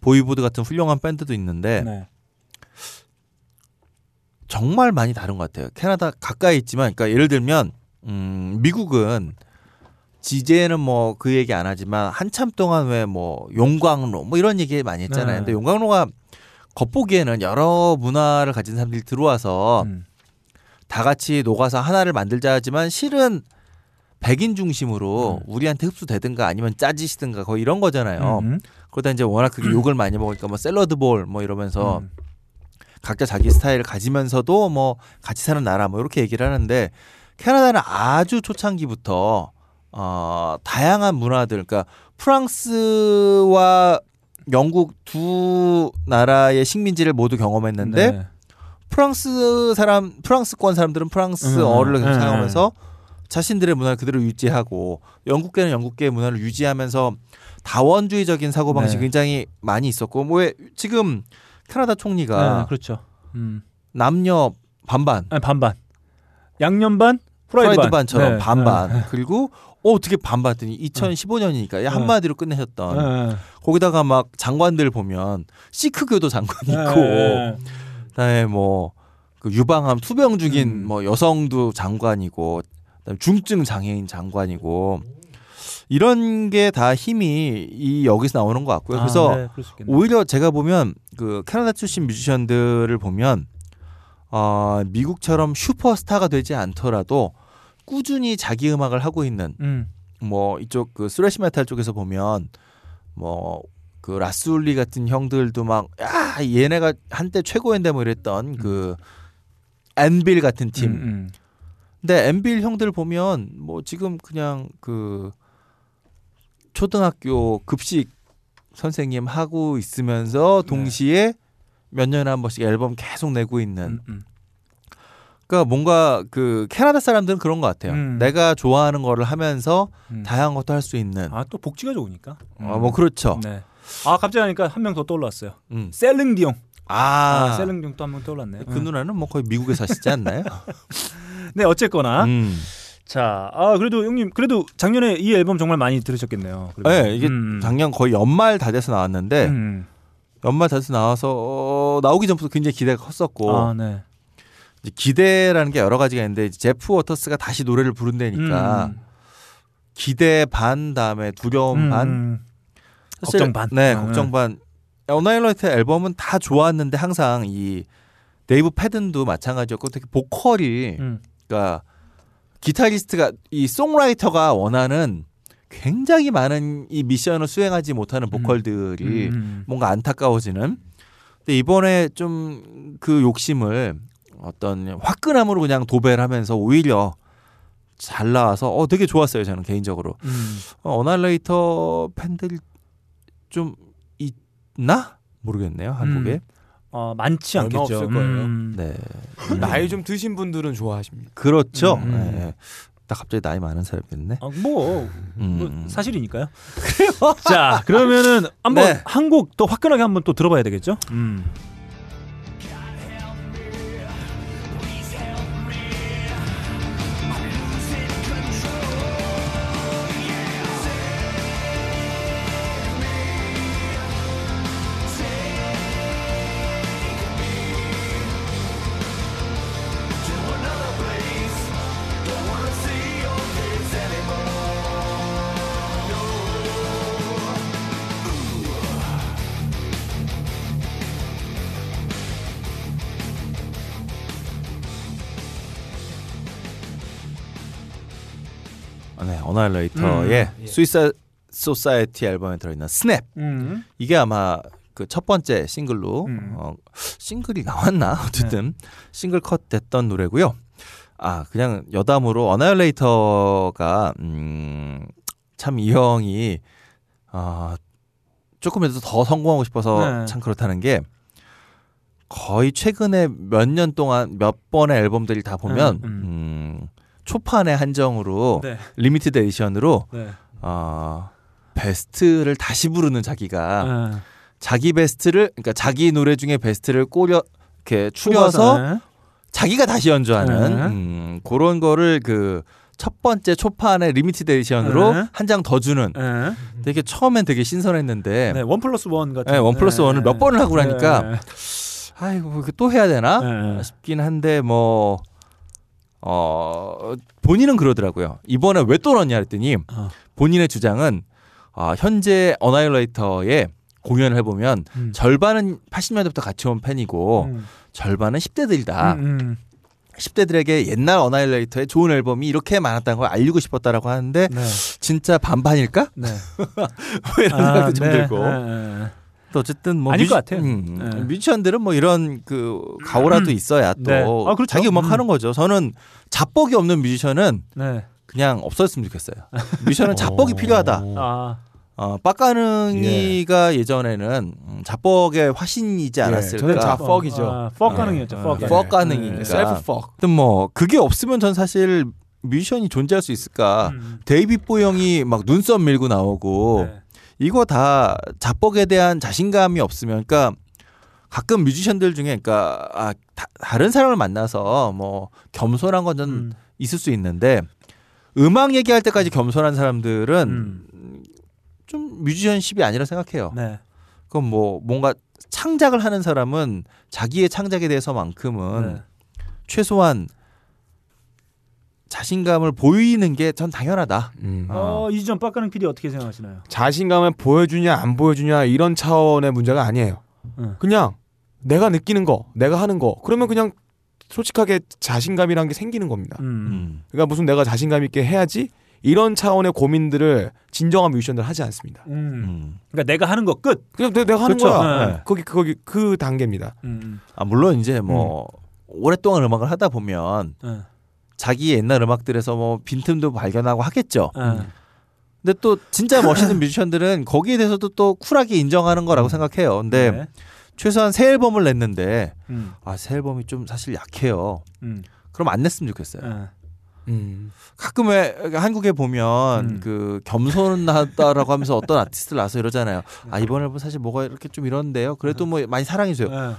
보이보드 같은 훌륭한 밴드도 있는데 네. 정말 많이 다른 것 같아요. 캐나다 가까이 있지만, 그러니까 예를 들면 음, 미국은 지제는 뭐 그 얘기 안 하지만 한참 동안 왜 뭐 용광로 뭐 이런 얘기 많이 했잖아요. 네. 근데 용광로가 겉보기에는 여러 문화를 가진 사람들이 들어와서 음. 다 같이 녹아서 하나를 만들자 하지만 실은 백인 중심으로 음. 우리한테 흡수되든가 아니면 짜지시든가 거의 이런 거잖아요. 음. 그러다 이제 워낙 그게 욕을 많이 먹으니까 뭐 샐러드 볼 뭐 이러면서 음. 각자 자기 스타일을 가지면서도 뭐 같이 사는 나라 뭐 이렇게 얘기를 하는데 캐나다는 아주 초창기부터 어 다양한 문화들 그러니까 프랑스와 영국 두 나라의 식민지를 모두 경험했는데 네. 프랑스 사람 프랑스권 사람들은 프랑스어를 음, 계속 네. 사용하면서 자신들의 문화를 그대로 유지하고 영국계는 영국계의 문화를 유지하면서 다원주의적인 사고 방식이 네. 굉장히 많이 있었고 뭐 왜 지금 캐나다 총리가 네, 그렇죠. 음. 남녀 반반 아니, 반반. 양념 반, 프라이드, 프라이드 반 처럼 네. 반반 네. 그리고 어, 어떻게 반반 했더니 2015년이니까 한마디로 끝내셨던 네. 거기다가 막 장관들 보면 시크교도 장관이 있고 네. 그다음에 뭐 그 유방암 투병 중인 음. 뭐 여성도 장관이고 그다음에 중증 장애인 장관이고 이런 게 다 힘이 이 여기서 나오는 것 같고요. 아, 그래서 네, 수 있겠네요. 오히려 제가 보면 그 캐나다 출신 뮤지션들을 보면 어, 미국처럼 슈퍼스타가 되지 않더라도 꾸준히 자기 음악을 하고 있는 음. 뭐 이쪽 그 thrash metal 쪽에서 보면 뭐 그 라스울리 같은 형들도 막 야 얘네가 한때 최고인데 뭐 이랬던 그 앤빌 같은 팀. 음, 음. 근데 앤빌 형들 보면 뭐 지금 그냥 그 초등학교 급식 선생님 하고 있으면서 동시에 몇 년에 한 번씩 앨범 계속 내고 있는 음, 음. 그러니까 뭔가 그 캐나다 사람들은 그런 것 같아요. 음. 내가 좋아하는 거를 하면서 음. 다양한 것도 할 수 있는. 아, 또 복지가 좋으니까. 어, 뭐 그렇죠. 네. 아, 갑자기 하니까 한 명 더 떠올랐어요. 음. 셀릉디옹. 아, 아, 셀린 디옹 또 한 명 떠올랐네요. 그 누나는 뭐 거의 미국에 사시지 않나요? 네, 어쨌거나. 음. 자, 아, 그래도 형님, 그래도 작년에 이 앨범 정말 많이 들으셨겠네요. 그래도. 네, 이게 음. 작년 거의 연말 다 돼서 나왔는데 음. 연말 다 돼서 나와서 어, 나오기 전부터 굉장히 기대가 컸었고 아, 네. 이제 기대라는 게 여러 가지가 있는데 제프 워터스가 다시 노래를 부른다니까 음. 기대 반 다음에 두려움 음, 반 음. 사실- 걱정 반. 네, 아, 걱정 반. 어나이얼레이터 앨범은 다 좋았는데 항상 이 데이브 패든도 마찬가지였고 특히 보컬이 음. 그러니까 기타리스트가 이 songwriter가 원하는 굉장히 많은 이 미션을 수행하지 못하는 보컬들이 음. 뭔가 안타까워지는. 근데 이번에 좀 그 욕심을 어떤 화끈함으로 그냥 도배를 하면서 오히려 잘 나와서 어 되게 좋았어요 저는 개인적으로. 음. 어, 어나일레이터 팬들이 좀 있나 모르겠네요 한국에. 어, 많지 않겠죠. 없을 거예요. 음. 네. 나이 좀 드신 분들은 좋아하십니다. 그렇죠. 음. 네. 나 갑자기 나이 많은 사람이 됐네. 아, 뭐, 음. 뭐 사실이니까요. 자, 그러면은 한번 네. 한곡 또 화끈하게 한번 또 들어봐야 되겠죠? 음. 아, 네, 어나이얼레이터의 음, 예. Suicide Society 앨범에 들어있는 Snap 음. 이게 아마 그 첫 번째 싱글로 음. 어, 싱글이 나왔나 어쨌든 single cut 됐던 노래고요. 아 그냥 여담으로 어나이얼레이터가 음, 참 이 형이 아 조금이라도 더 성공하고 싶어서 네. 참 그렇다는 게 거의 최근에 몇 년 동안 몇 번의 앨범들을 다 보면 음, 음. 음, 초판의 한정으로 네. limited edition으로 네. 어, 베스트를 다시 부르는 자기가 네. 자기 베스트를 그러니까 자기 노래 중에 베스트를 꼬려 이렇게 추려서 네. 자기가 다시 연주하는 네. 음, 그런 거를 그 첫 번째 초판의 limited edition으로 네. 한장 더 주는 네. 되게 처음엔 되게 신선했는데 네, one plus one 같은. 네, one plus one을 몇 번을 하고 나니까 네. 아이고 또 해야 되나 네. 싶긴 한데 뭐 어, 본인은 그러더라고요. 이번에 왜 또 넣냐 했더니 어. 본인의 주장은 아, 현재 Annihilator의 공연을 해보면 음. 절반은 80년대부터 같이 온 팬이고 음. 절반은 10대들이다. 음, 음. 10대들에게 옛날 Annihilator의 좋은 앨범이 이렇게 많았다는 걸 알리고 싶었다라고 하는데 네. 진짜 반반일까? 네. 뭐 이런 아, 생각도 좀 네. 들고. 네, 네. 또 어쨌든 뭐 아닐 뮤지- 것 같아요. 음, 네. 뮤지션들은 뭐 이런 그 가오라도 있어야 또 네. 아, 그렇죠. 자기 음악 음. 하는 거죠. 저는 자뻑이 없는 뮤지션은 네. 그냥 없었으면 좋겠어요. 뮤지션은 자뻑이 필요하다. 아, 어, 빡가능이가 예. 전에는 자뻑의 화신이지 않았을까. 저는 자뻑이죠. 아, 퍽 가능이었죠. 어, 퍽. 퍽 가능. 가능이니까. 네. 셀프 퍽. 뭐 그게 없으면 전 사실 뮤지션이 존재할 수 있을까. 음. 데이빗 보영이 막 눈썹 밀고 나오고 네. 이거 다 자뻑에 대한 자신감이 없으면 그러니까 가끔 뮤지션들 중에 그러니까 아, 다, 른 사람을 만나서 뭐 겸손한 건전 음. 있을 수 있는데 음악 얘기할 때까지 겸손한 사람들은 음. 좀 뮤지션십이 아니라 생각해요. 네. 그건 뭐 뭔가 창작을 하는 사람은 자기의 창작에 대해서만큼은 네. 최소한 자신감을 보이는 게 전 당연하다. 음. 어, 이지점 빡가능 PD 어떻게 생각하시나요? 자신감을 보여주냐 안 보여주냐 이런 차원의 문제가 아니에요. 응. 그냥 내가 느끼는 거, 내가 하는 거. 그러면 그냥 솔직하게 자신감이란 게 생기는 겁니다. 음. 음. 그러니까 무슨 내가 자신감 있게 해야지 이런 차원의 고민들을 진정한 뮤지션들 하지 않습니다. 음. 음. 그러니까 내가 하는 거 끝. 그냥 내, 내가 하는 그렇죠. 거야. 네. 거기 거기 그 단계입니다. 음. 아 물론 이제 뭐 오랫동안 음악을 하다 보면 음. 자기 옛날 음악들에서 뭐 빈틈도 발견하고 하겠죠. 음. 근데 또 진짜 멋있는 뮤지션들은 거기에 대해서도 또 쿨하게 인정하는 거라고 음. 생각해요. 근데 네. 최소한 새 앨범을 냈는데 음. 아새 앨범이 좀 사실 약해요. 음. 그럼 안 냈으면 좋겠어요. 음. 음. 가끔 왜 한국에 보면 음. 그 겸손하다라고 하면서 어떤 아티스트를 나서 이러잖아요. 아 이번 앨범 사실 뭐가 이렇게 좀 이런데요. 그래도 뭐 많이 사랑해 줘요. 네.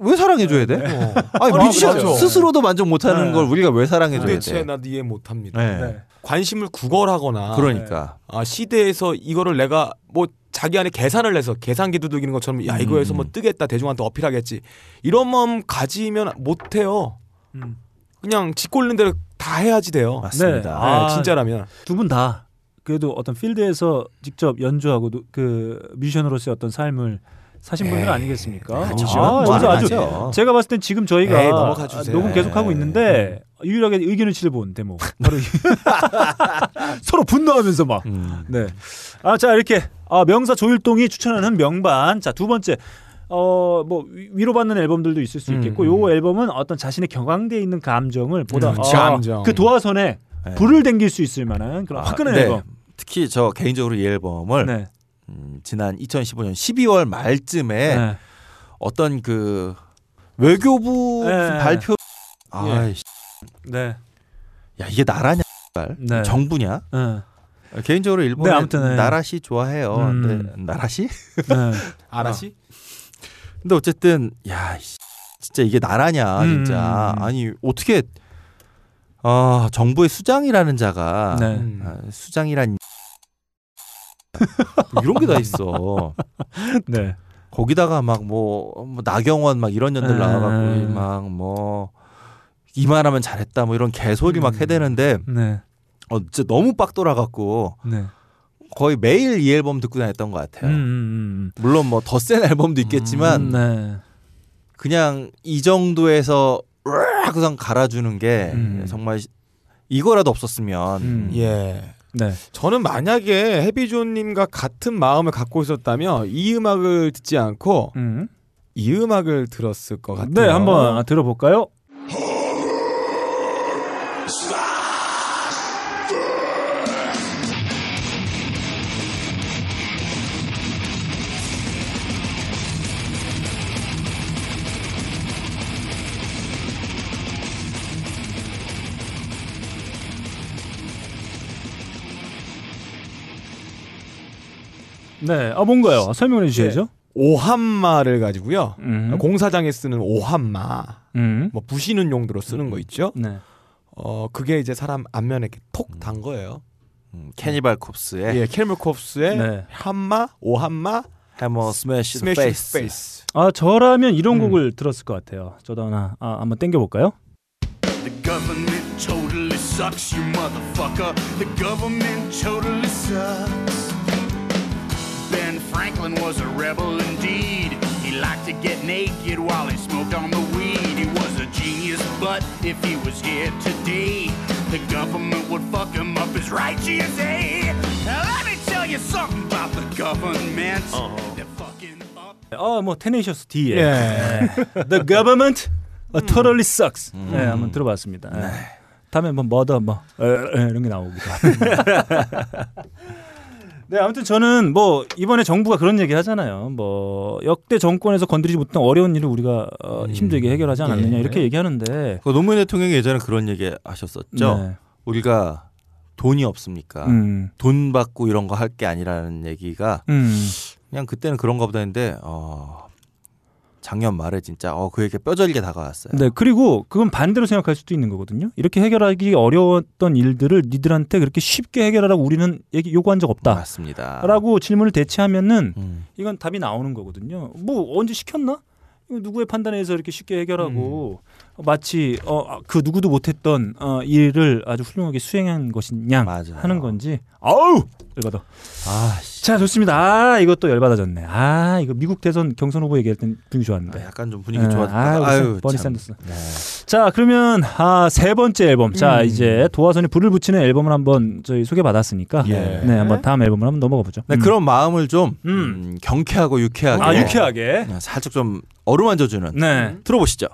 왜 사랑해 줘야 돼? 어. 아니 아, 뮤지션 그렇죠. 스스로도 만족 못하는 네. 걸 우리가 왜 사랑해 줘야 도대체 돼? 나도 이해 못합니다. 네. 네. 관심을 구걸하거나 그러니까 아, 시대에서 이거를 내가 뭐 자기 안에 계산을 해서 계산기 두들기는 것처럼 야 이거에서 뭐 음. 뜨겠다 대중한테 어필하겠지 이런 마음 가지면 못해요. 음. 그냥 짓골는 대로 다 해야지 돼요. 맞습니다. 네. 네, 아, 진짜라면 두 분 다 그래도 어떤 필드에서 직접 연주하고 노- 그 뮤지션으로서의 어떤 삶을 사신 분들 아니겠습니까? 아니죠. 아, 뭐 그래서 아주. 제가 봤을 땐 지금 저희가 에이, 주세요. 녹음 계속 하고 있는데 유일하게 의견을 칠본 대목 바로 이- 서로 분노하면서 막 음. 네. 아, 자, 이렇게 아, 명사 조일동이 추천하는 명반. 자, 두 번째. 어, 뭐 위- 위로받는 앨범들도 있을 수 있겠고 음, 요 앨범은 어떤 자신의 경황되어 있는 감정을 보다 음, 아. 그 도화선에 네. 불을 댕길 수 있을 만한 그런 아, 화끈한 네. 앨범. 특히 저 개인적으로 이 앨범을 네. 음, 지난 2015년 12월 말쯤에 네. 어떤 그 외교부 네. 발표 아, 네. 야 이게 나라냐? 발 네. 정부냐? 네. 개인적으로 일본에 네, 아무튼, 네. 나라시 좋아해요. 음. 근데 나라시? 네. 아라시? 근데 어쨌든 야 씨, 진짜 이게 나라냐 음. 진짜 아니 어떻게 아 정부의 수장이라는 자가 네. 음. 아, 수장이란 뭐 이런 게 다 있어. 네. 거기다가 막뭐 나경원 막 이런 년들 네. 나와갖고 막뭐 이만하면 잘했다 뭐 이런 개소리 막 음. 해대는데 네. 어 진짜 너무 빡 돌아갖고 네. 거의 매일 이 앨범 듣고 다녔던 것 음, 같아요. 음, 물론 뭐 더 센 앨범도 음. 있겠지만 네. 그냥 이 정도에서 으악 갈아주는 게 음. 정말 이거라도 없었으면 음. 예. 네. 저는 만약에 해비존님과 같은 마음을 갖고 있었다면 이 음악을 듣지 않고 음. 이 음악을 들었을 것 같아요. 네, 한번 들어볼까요? 네. 아 뭔가요? 설명해 주셔야죠. 오함마를 가지고요. 음. 공사장에 쓰는 오함마, 음. 뭐 부시는 용도로 쓰는 거 있죠. 네. 어 그게 이제 사람 안면에 이렇게 톡 단 거예요. 음, Cannibal Corpse의 예, Cannibal Corpse의 네. 함마, 오한마, 해머 스매시 스매시. 페이스. 아 저라면 이런 음. 곡을 들었을 것 같아요. 저도 하나 아, 한번 땡겨 볼까요? The government totally sucks, you motherfucker. The government totally sucks. Ben Franklin was a rebel indeed. He liked to get naked while he smoked on the weed. He was a genius, but if he was here today, the government would fuck him up as right, GSA. Now let me tell you something about the government. They're fucking up. 아뭐 테네이셔스 D의 예. 네. The government uh, totally sucks. 네, 한번 들어봤습니다. 네. 다음에 뭐 머더 뭐 에, 에, 이런 게 나오기도 하고. 네, 아무튼 저는 뭐 이번에 정부가 그런 얘기 하잖아요. 뭐 역대 정권에서 건드리지 못한 어려운 일을 우리가 어, 힘들게 해결하지 않았느냐 예. 이렇게 얘기하는데. 그 노무현 대통령이 예전에 그런 얘기 하셨었죠. 네. 우리가 돈이 없습니까? 음. 돈 받고 이런 거 할 게 아니라는 얘기가 음. 그냥 그때는 그런가 보다 했는데 어, 작년 말에 진짜 어, 그에게 뼈저리게 다가왔어요. 네, 그리고 그건 반대로 생각할 수도 있는 거거든요. 이렇게 해결하기 어려웠던 일들을 니들한테 그렇게 쉽게 해결하라고 우리는 얘기 요구한 적 없다. 맞습니다. 라고 질문을 대체하면은 음. 이건 답이 나오는 거거든요. 뭐 언제 시켰나? 누구의 판단에 의해서 이렇게 쉽게 해결하고 마치 어, 그 누구도 못했던 어, 일을 아주 훌륭하게 수행한 것이냐. 하는 건지 아우 열받아. 아, 씨. 자 좋습니다. 아 이것도 열받아졌네. 아 이거 미국 대선 경선 후보 얘기할 땐 분위기 아, 좋았는데. 약간 좀 분위기 네, 좋았다. 아, 아유, 버니 참. 샌더스. 네. 자 그러면 아, 세 번째 앨범. 자 음. 이제 도화선이 불을 붙이는 앨범을 한번 저희 소개받았으니까 예. 네 한번 다음 앨범을 한번 넘어가 보죠. 네, 음. 그런 마음을 좀 음. 음, 경쾌하고 유쾌하게 아 유쾌하게. 그냥 살짝 좀 어루만져주는 네. 들어보시죠.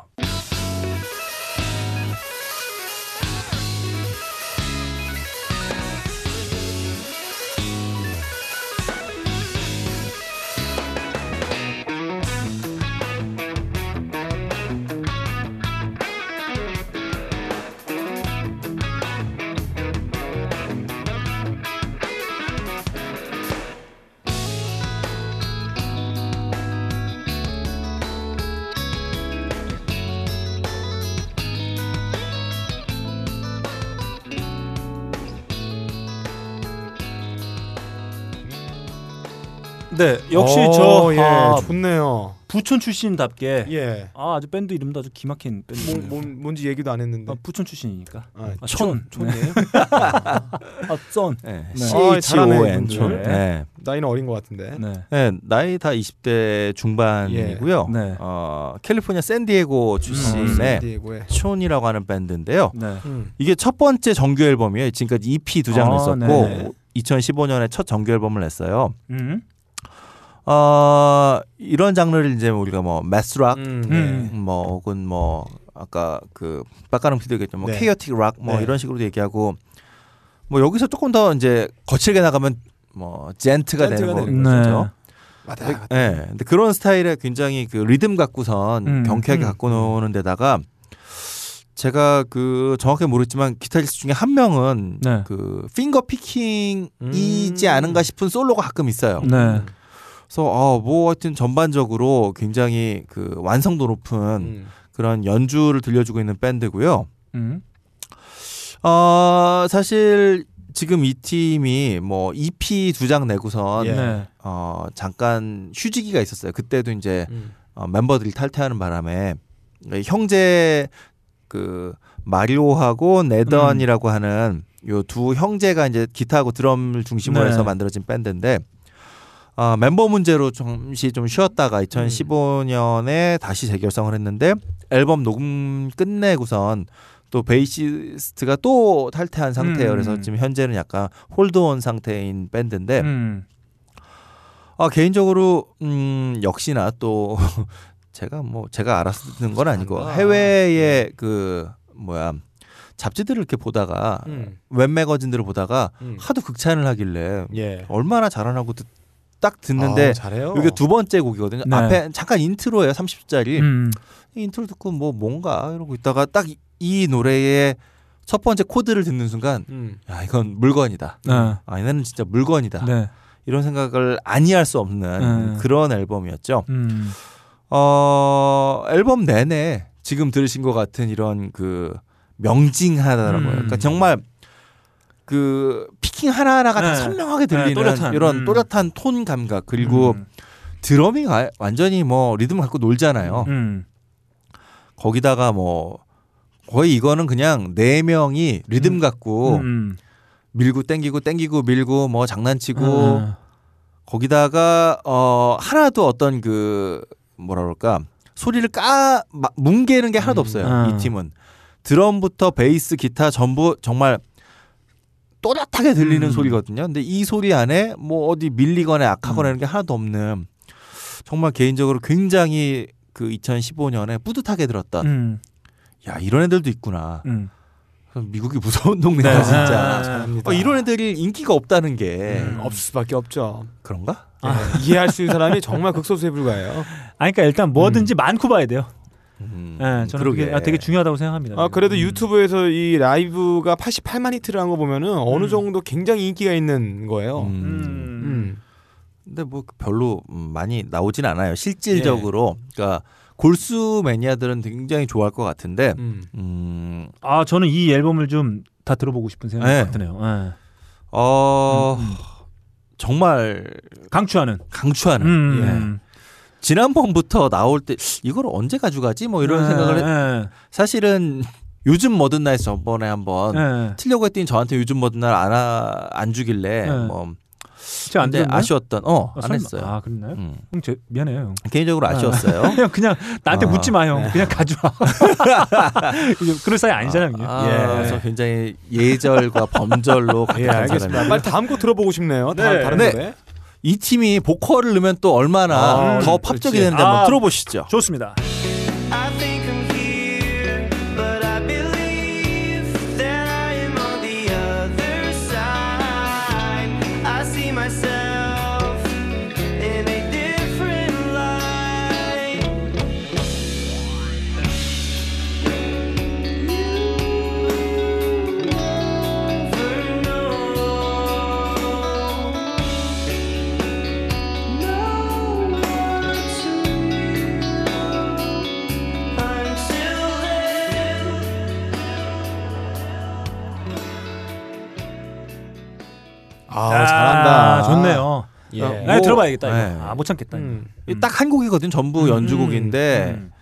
네 역시 어, 저 예, 아, 좋네요. 부천 출신답게 예. 아 아주 밴드 이름도 아주 기막힌 밴드. 뭐, 뭔, 뭔지 얘기도 안 했는데. 아, 부천 출신이니까. 아, 아, 촌, 촌. 촌이에요? 아 쩐. 네. 네. 아, 잘하네, CHON 이분들. 촌. 네. 나이는 어린 것 같은데. 네. 네, 나이 다 20대 중반이고요. 네. 어, 캘리포니아 샌디에고 음, 출신의 샌디에고에. 촌이라고 하는 밴드인데요. 네. 음. 이게 첫 번째 정규 앨범이에요. 지금까지 EP 두 장을 아, 냈었고 네. 2015년에 첫 정규 앨범을 냈어요. 음. 어, 이런 장르를 이제 우리가 뭐 매스락 음, 음. 네. 뭐 혹은 뭐 아까 그 빡가능 피도 얘기했죠. 뭐 네. 케이어틱 락뭐 네. 이런 식으로 얘기하고 뭐 여기서 조금 더 이제 거칠게 나가면 뭐 젠트가 되는 젠트가 거- 되는 거죠. 맞아. 예. 네, 근데 그런 스타일의 굉장히 그 리듬 갖고선 음, 경쾌하게 음. 갖고 노는 데다가 제가 그 정확히 모르겠지만 기타리스트 중에 한 명은 네. 그 핑거 피킹이지 음. 않은가 싶은 솔로가 가끔 있어요. 네. 그래서 어, 뭐 하여튼 전반적으로 굉장히 그 완성도 높은 음. 그런 연주를 들려주고 있는 밴드고요. 음. 어, 사실 지금 이 팀이 뭐 EP 두 장 내고선 예. 네. 어, 잠깐 휴지기가 있었어요. 그때도 이제 음. 어, 멤버들이 탈퇴하는 바람에 형제 그 마리오하고 네던이라고 하는 요 두 형제가 이제 기타하고 드럼을 중심으로 네. 해서 만들어진 밴드인데 아, 멤버 문제로 잠시 좀 쉬었다가 2015년에 다시 재결성을 했는데 앨범 녹음 끝내고선 또 베이시스트가 또 탈퇴한 상태예요. 음. 그래서 지금 현재는 약간 hold on 상태인 밴드인데 음. 아 개인적으로 음 역시나 또 제가 뭐 제가 듣는 건 아니고 잘한다. 해외의 그 뭐야 잡지들을 이렇게 보다가 음. 웹 매거진들을 보다가 음. 하도 극찬을 하길래 예. 얼마나 잘하나고 듣, 딱 듣는데 아, 잘해요. 이게 두 번째 곡이거든요. 네. 앞에 잠깐 인트로예요. 30초짜리. 음. 인트로 듣고 뭐 뭔가 이러고 있다가 딱 이 노래의 첫 번째 코드를 듣는 순간 음. 야 이건 물건이다. 네. 아 얘는 진짜 물건이다. 네. 이런 생각을 아니할 수 없는 음. 그런 앨범이었죠. 음. 어, 앨범 내내 지금 들으신 것 같은 이런 그 명징하다라고요. 음. 그러니까 정말 그 피킹 하나하나가 다 네. 선명하게 들리는 네, 또렷한. 이런 음. 또렷한 톤 감각 그리고 음. 드럼이 가- 완전히 뭐 리듬을 갖고 놀잖아요. 음. 거기다가 뭐 거의 이거는 그냥 네 명이 리듬 갖고 음. 밀고 땡기고 땡기고 밀고 뭐 장난치고 음. 거기다가 어 하나도 어떤 그 뭐라 그럴까 소리를 까 마- 뭉개는 게 하나도 없어요. 음. 이 팀은 드럼부터 베이스, 기타 전부 정말 또렷하게 들리는 음. 소리거든요. 근데 이 소리 안에 뭐 어디 밀리거나 약하거나 음. 이런 게 하나도 없는 정말 개인적으로 굉장히 그 2015년에 뿌듯하게 들었던 음. 야 이런 애들도 있구나. 음. 미국이 무서운 동네야 네. 진짜. 네. 어, 이런 애들이 인기가 없다는 게 음, 없을 수밖에 없죠. 그런가? 네, 이해할 수 있는 사람이 정말 극소수에 불과해요. 아니 그러니까 일단 뭐든지 많고 봐야 돼요. 음, 예, 저는 그러게. 그게 아, 되게 중요하다고 생각합니다. 아 그래도 음. 유튜브에서 이 라이브가 88만 히트를 한 거 보면은 어느 음. 정도 굉장히 인기가 있는 거예요. 음. 음. 음. 근데 뭐 별로 음, 많이 나오진 않아요. 실질적으로. 그러니까 골수 매니아들은 굉장히 좋아할 것 같은데 음. 음, 아 저는 이 앨범을 좀 다 들어보고 싶은 생각이 네. 드네요. 예. 어. 정말 강추하는. 강추하는 음. 예. 지난번부터 나올 때 이걸 언제 가져가지 뭐 이런 예, 생각을 했, 예, 사실은 요즘 뭐든 날 저번에 한번 예. 틀려고 했더니 저한테 요즘 뭐든 날안 안 주길래 네. 뭐 제가 안 근데 들었나요? 아쉬웠던 어 아, 안. 했어요. 아 그랬나요? 음. 형, 제, 미안해요. 형. 개인적으로 아쉬웠어요. 형 그냥 나한테 아. 묻지 마 형. 그냥 가져와. 그럴 사이 아니잖아요. 형님. 아, 예. 그래서 굉장히 예절과 범절로 예, 알겠습니다. 사람이에요. 빨리 다음 곡 들어보고 싶네요. 다음 네. 다른 네. 노래. 이 팀이 보컬을 넣으면 또 얼마나 아, 더. 팝적이 되는지 아. 한번 들어보시죠. 좋습니다. 아, 잘한다. 좋네요. 예. 어, 아, 들어봐야겠다. 이거. 네. 아, 못 참겠다. 이거. 음. 딱한 곡이거든. 전부 음, 연주곡인데 음.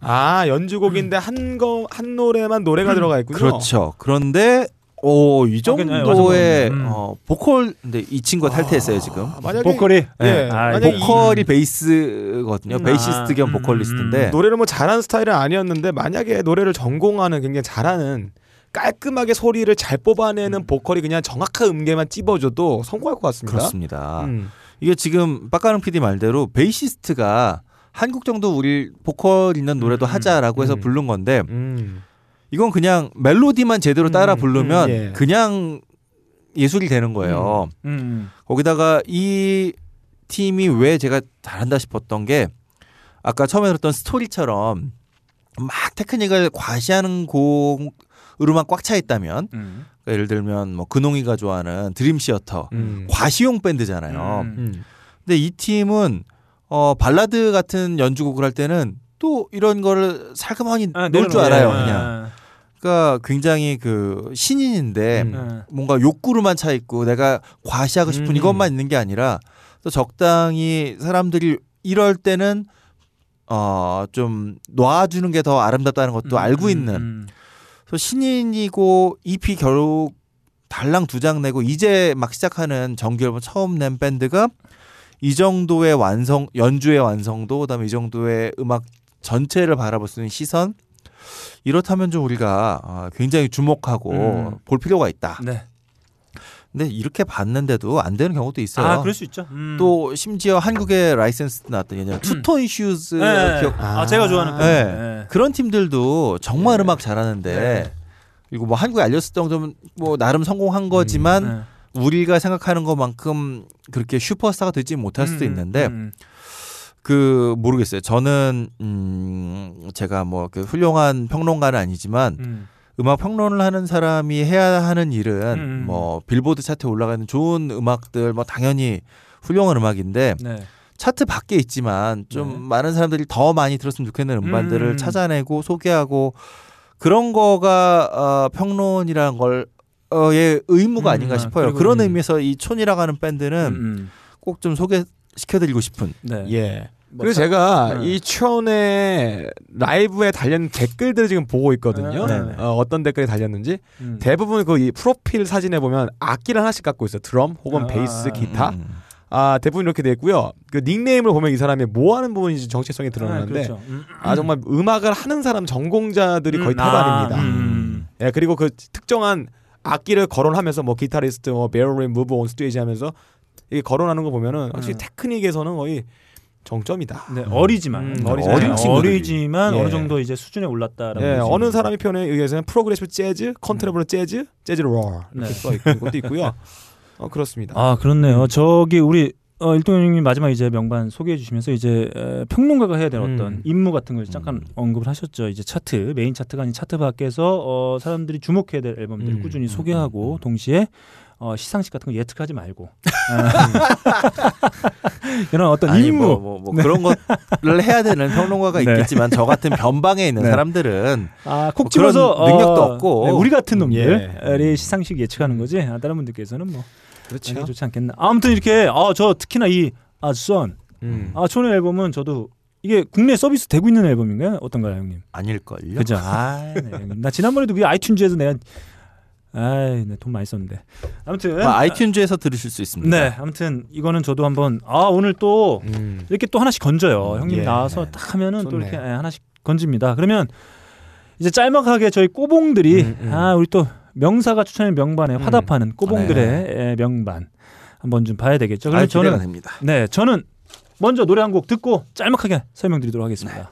아 연주곡인데 한 거 한 노래만 노래가 들어가 있군요. 그렇죠. 그런데 오, 이 아. 정도의. 음. 어, 보컬 근데 이 친구가 탈퇴했어요, 지금. 아, 만약에 보컬이 예, 네. 아, 만약에 이- 보컬이 베이스거든요. 음, 베이시스트 아, 겸 음, 보컬리스트인데 음, 노래를 뭐 잘하는 스타일은 아니었는데 만약에 노래를 전공하는 굉장히 잘하는 깔끔하게 소리를 잘 뽑아내는 보컬이 그냥 정확한 음계만 찝어줘도 성공할 것 같습니다. 그렇습니다. 음. 이게 지금 빡가능 PD 말대로 베이시스트가 한곡 정도 우리 보컬 있는 노래도 음, 하자라고 해서 음. 부른 건데 음. 이건 그냥 멜로디만 제대로 따라 음, 부르면 음, 예. 그냥 예술이 되는 거예요. 음. 거기다가 이 팀이 왜 제가 잘한다 싶었던 게 아까 처음에 들었던 스토리처럼 막 테크닉을 과시하는 곡 으로만 꽉 차 있다면 음. 그러니까 예를 들면 뭐 근홍이가 좋아하는 드림 시어터 음. 과시용 밴드잖아요. 음. 음. 근데 이 팀은 어 발라드 같은 연주곡을 할 때는 또 이런 거를 살그머니 아, 놀줄 알아요, 예, 그냥. 그러니까 굉장히 그 신인인데 음. 예. 뭔가 욕구로만 차 있고 내가 과시하고 싶은 음. 이것만 있는 게 아니라 또 적당히 사람들이 이럴 때는 어 좀 놔주는 게 더 아름답다는 것도 음, 알고 음, 있는 음. 그 래서 신인이고 EP 결국 달랑 두 장 내고 이제 막 시작하는 정규 앨범 처음 낸 밴드가 이 정도의 완성 연주의 완성도 그다음에 이 정도의 음악 전체를 바라볼 수 있는 시선 이렇다면 좀 우리가 어, 굉장히 주목하고 음. 볼 필요가 있다. 네. 근데 이렇게 봤는데도 안 되는 경우도 있어요. 아, 그럴 수 있죠. 음. 또 심지어 한국에 라이센스 나왔던 옛날 Two Tone Shoes 네. 기억 아, 제가 좋아하는 네. 밴드. 네. 그런 팀들도 정말 음악 잘하는데 네. 그리고 뭐 한국에 알렸을 정도면 뭐 나름 성공한 거지만 네. 우리가 생각하는 것만큼 그렇게 슈퍼스타가 되지 못할 수도 음, 있는데 음, 그 모르겠어요. 저는 음 제가 뭐 그 훌륭한 평론가는 아니지만 음. 음악 평론을 하는 사람이 해야 하는 일은 음. 뭐 빌보드 차트에 올라가는 좋은 음악들 뭐 당연히 훌륭한 음악인데 네. 차트 밖에 있지만 좀 네. 많은 사람들이 더 많이 들었으면 좋겠는 음반들을 음. 찾아내고 소개하고 그런 거가 어, 평론이라는 걸 어의 의무가 음, 아닌가 아, 싶어요. 그런 음. 의미에서 이 촌이라고 하는 밴드는 음, 꼭좀 소개시켜드리고 싶은. 네. 예. 뭐 그래서 차- 제가 네. 이 촌의 라이브에 달린 댓글들을 지금 보고 있거든요. 네, 네. 어, 떤 댓글이 달렸는지 음. 대부분 그 이 프로필 사진에 보면 악기를 하나씩 갖고 있어요. 드럼 혹은 아, 베이스, 아, 기타. 음. 아 대부분 이렇게 돼 있고요. 그 닉네임을 보면 이 사람이 뭐 하는 부분인지 정체성이 드러나는데 아, 그렇죠. 음. 아 정말 음악을 하는 사람 전공자들이 거의 음, 태반입니다. 아, 음. 예 그리고 그 특정한 악기를 거론하면서 뭐 기타리스트, 뭐 베어린, move on stage 하면서 이게 거론하는 거 보면은 확실히 음. 테크닉에서는 거의 정점이다. 네, 어리지만 음, 어리지만, 어린 친구들이. 어리지만 예. 어느 정도 이제 수준에 올랐다라고. 예, 볼수 어느 사람의 표현에 의해서는 progressive 재즈, contemporary 재즈, 재즈 로 이렇게 네. 써 있는 것도 있고요. 어 그렇습니다. 아 그렇네요. 음. 저기 우리 어, 일동형님 마지막 이제 명반 소개해 주시면서 이제 에, 평론가가 해야 될 음. 어떤 임무 같은 걸 잠깐 음. 언급을 하셨죠. 이제 차트 메인 차트가 아닌 차트 밖에서 어, 사람들이 주목해야 될 앨범들을 음, 꾸준히 음, 소개하고 음, 음. 동시에 어, 시상식 같은 거 예측하지 말고 아, 이런 어떤 아니 임무 뭐, 뭐, 뭐 그런 것을 해야 되는 평론가가 네. 있겠지만 저 같은 변방에 있는 네. 사람들은 아, 콕뭐 집어서 그런 능력도 어, 없고. 네, 우리 같은 음, 놈들의 예. 시상식 예측하는 거지. 아, 다른 분들께서는 뭐 그렇죠. 좋지 않겠나. 아무튼 이렇게 아, 저 특히나 이 아선 음. 아, 촌의 앨범은 저도 이게 국내 서비스 되고 있는 앨범인가요? 어떤가요, 형님? 아닐걸요. 그죠? 아, 네, 형님. 나 지난번에도 그 아이튠즈에서 내가 아이, 네, 돈 많이 썼는데. 아무튼 뭐 아이튠즈에서 들으실 수 있습니다. 네, 아무튼 이거는 저도 한번 아, 오늘 또 음. 이렇게 또 하나씩 건져요. 형님 예. 나와서 딱 하면은 또 좋네. 이렇게 예, 하나씩 건집니다. 그러면 이제 짤막하게 저희 꼬봉들이 음, 음. 아 우리 또 명사가 추천한 명반에 음. 화답하는 꼬봉들의 네. 예, 명반 한번 좀 봐야 되겠죠. 아, 그러면 기대가 저는 됩니다. 네 저는 먼저 노래 한 곡 듣고 짤막하게 설명드리도록 하겠습니다. No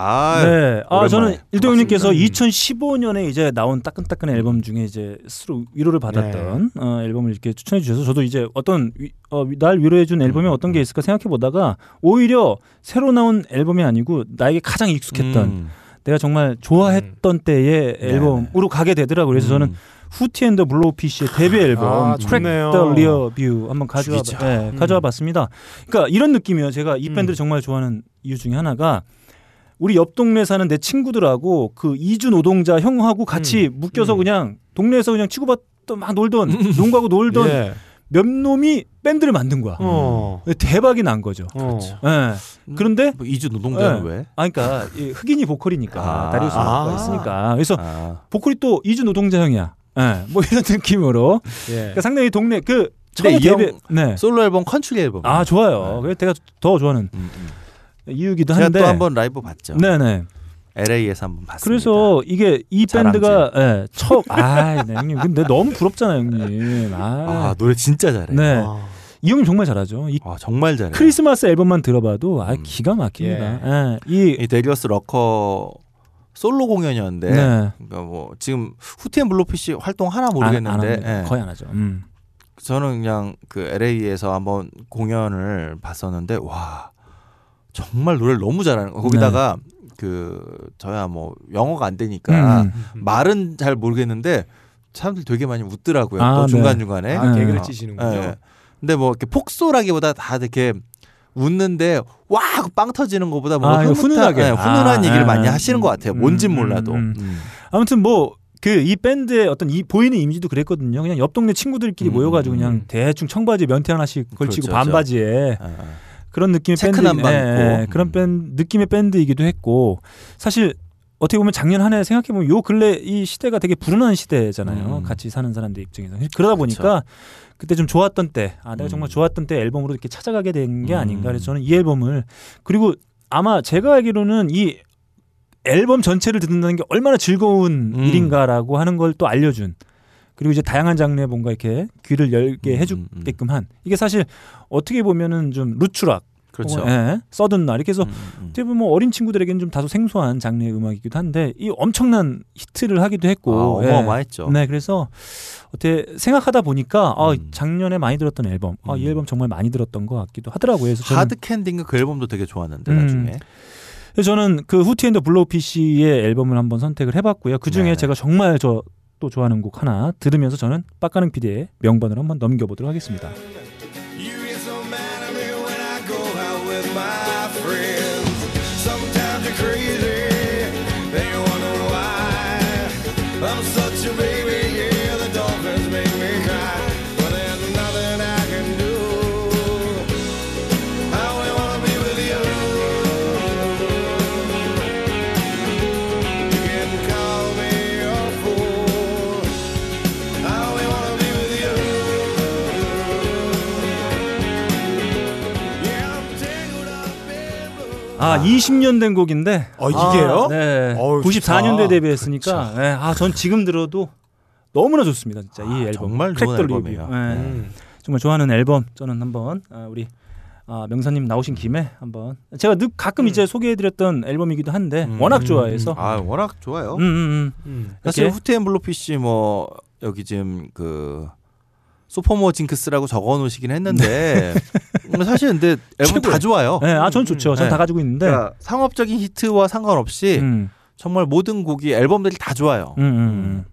아, 네, 아 오랜만에. 저는 일동님께서 반갑습니다. 2015년에 이제 나온 따끈따끈한 앨범 중에 이제 스스로 위로를 받았던 네. 어, 앨범을 이렇게 추천해 주셔서 저도 이제 어떤 위, 어, 위- 날 위로해 준 앨범이 음, 어떤 게 있을까 생각해 보다가 오히려 새로 나온 앨범이 아니고 나에게 가장 익숙했던 음. 내가 정말 좋아했던 때의 앨범으로 가게 되더라고요. 그래서 저는 음. Hootie and the Blowfish의 데뷔 앨범 아, Cracked. Rear View 한번 가져와 음. 가져와 봤습니다. 그러니까 이런 느낌이에요. 제가 이 음. 밴드를 정말 좋아하는 이유 중에 하나가 우리 옆 동네 사는 내 친구들하고 그 이주 노동자 형하고 같이 묶여서 음. 그냥 동네에서 그냥 치고받던 막 놀던 농구하고 놀던 예. 몇 놈이 밴드를 만든 거야. 어. 대박이 난 거죠. 어. 예. 그런데 뭐 이주 노동자는 네. 왜? 아 그러니까 이 흑인이 보컬이니까 아. Darius가 아. 있으니까 그래서 아, 보컬이 또 이주 노동자 형이야. 예. 뭐 이런 느낌으로 예. 그러니까 상당히 동네 그 처음에 데뷔 네. 솔로 앨범 컨트리 앨범. 아 좋아요. 그래서 제가 더 좋아하는 음, 음. 이유기도 제가 한데. 또 한번 라이브 봤죠. 네네. LA에서 한번 봤습니다. 그래서 이게 이 자랑질. 밴드가 예, 첫 아, 네, 형님. 근데 너무 부럽잖아요, 형님. 아. 아 노래 진짜 잘해. 네. 아. 이 형님 정말 잘하죠. 이 아, 정말 잘해. 크리스마스 앨범만 들어봐도 아 음. 기가 막힙니다. 예. 이 이 Darius Rucker 솔로 공연이었는데 네. 그러니까 뭐 지금 Hootie and Blowfish 활동 하나 안- 안 모르겠는데 합니다. 예. 거의 안 하죠. 음. 저는 그냥 그 LA에서 한번 공연을 봤었는데 와 정말 노래를 너무 잘하는 거. 거기다가 그 저야 뭐 영어가 안 되니까 음. 말은 잘 모르겠는데 사람들 되게 많이 웃더라고요. 아, 또 네. 중간 중간에. 아, 네. 개그를 어, 치시는군요. 예. 근데 뭐 이렇게 폭소라기보다 다 이렇게 웃는데 와 빵 터지는 것보다 뭐 아, 훈훈하게. 예, 훈훈한 아, 얘기를 아, 많이 음, 하시는 것 같아요. 음, 뭔진 음, 몰라도. 음. 음. 아무튼 뭐 그이 밴드의 어떤 이 보이는 이미지도 그랬거든요. 그냥 옆 동네 친구들끼리 음, 모여가지고 음. 그냥 대충 청바지 면티 하나씩 걸치고 그렇죠, 반바지에 아, 아. 그런 느낌의 밴드 체크난 많고. 그런 밴 느낌의 밴드이기도 했고 사실 어떻게 보면 작년 한 해 생각해 보면 요 근래 이 시대가 되게 불운한 시대잖아요. 음. 같이 사는 사람들 입장에서 그러다 보니까 그때좀 좋았던 때, 아 내가 정말 음. 좋았던 때 앨범으로 이렇게 찾아가게 된게 음. 아닌가. 그래서 저는 이 앨범을 그리고 아마 제가 알기로는 이 앨범 전체를 듣는다는 게 얼마나 즐거운 음. 일인가라고 하는 걸 또 알려준 그리고 이제 다양한 장르에 뭔가 이렇게 귀를 열게 음, 해주게끔 한 이게 사실 어떻게 보면은 좀 루츠락 그렇죠. 예, 서든 날 이렇게 해서 음, 음. 어떻게 보면 뭐 어린 친구들에게는 좀 다소 생소한 장르의 음악이기도 한데 이 엄청난 히트를 하기도 했고 아, 예. 어마어마했죠. 네, 그래서 어떻게 생각하다 보니까 아, 음. 작년에 많이 들었던 앨범, 아, 이 음. 앨범 정말 많이 들었던 것 같기도 하더라고요. 그래서 저는, 하드 캔디인가 그 앨범도 되게 좋았는데 음. 나중에. 그래서 저는 그 후티앤더 블로우피쉬의 앨범을 한번 선택을 해봤고요. 그 중에 네네. 제가 정말 저 또 좋아하는 곡 하나 들으면서 저는 빡가능 PD의 명반을 한번 넘겨보도록 하겠습니다. 아, 20년 된 곡인데. 어, 이게요? 아, 네. 어우, 94년도에 좋다. 데뷔했으니까. 네. 아, 전 지금 들어도 너무나 좋습니다. 진짜 이 앨범. 정말 좋은 앨범이에요. 네. 음. 정말 좋아하는 앨범 저는 한번 아, 우리 아, 명사님 나오신 김에 한번 제가 늘 가끔 이제 소개해드렸던 앨범이기도 한데 음. 워낙 좋아해서 아 워낙 좋아요. 음, 음, 음. 음. 사실 이렇게? 후티앤 블루피쉬 뭐 여기 지금 그 sophomore 징크스라고 적어 놓으시긴 했는데 음, 사실 근데 앨범 다 최고예요. 좋아요. 네, 아, 전 좋죠. 전 네. 다 가지고 있는데. 그러니까 상업적인 히트와 상관없이 음, 정말 모든 곡이 앨범들이 다 좋아요. 음, 음,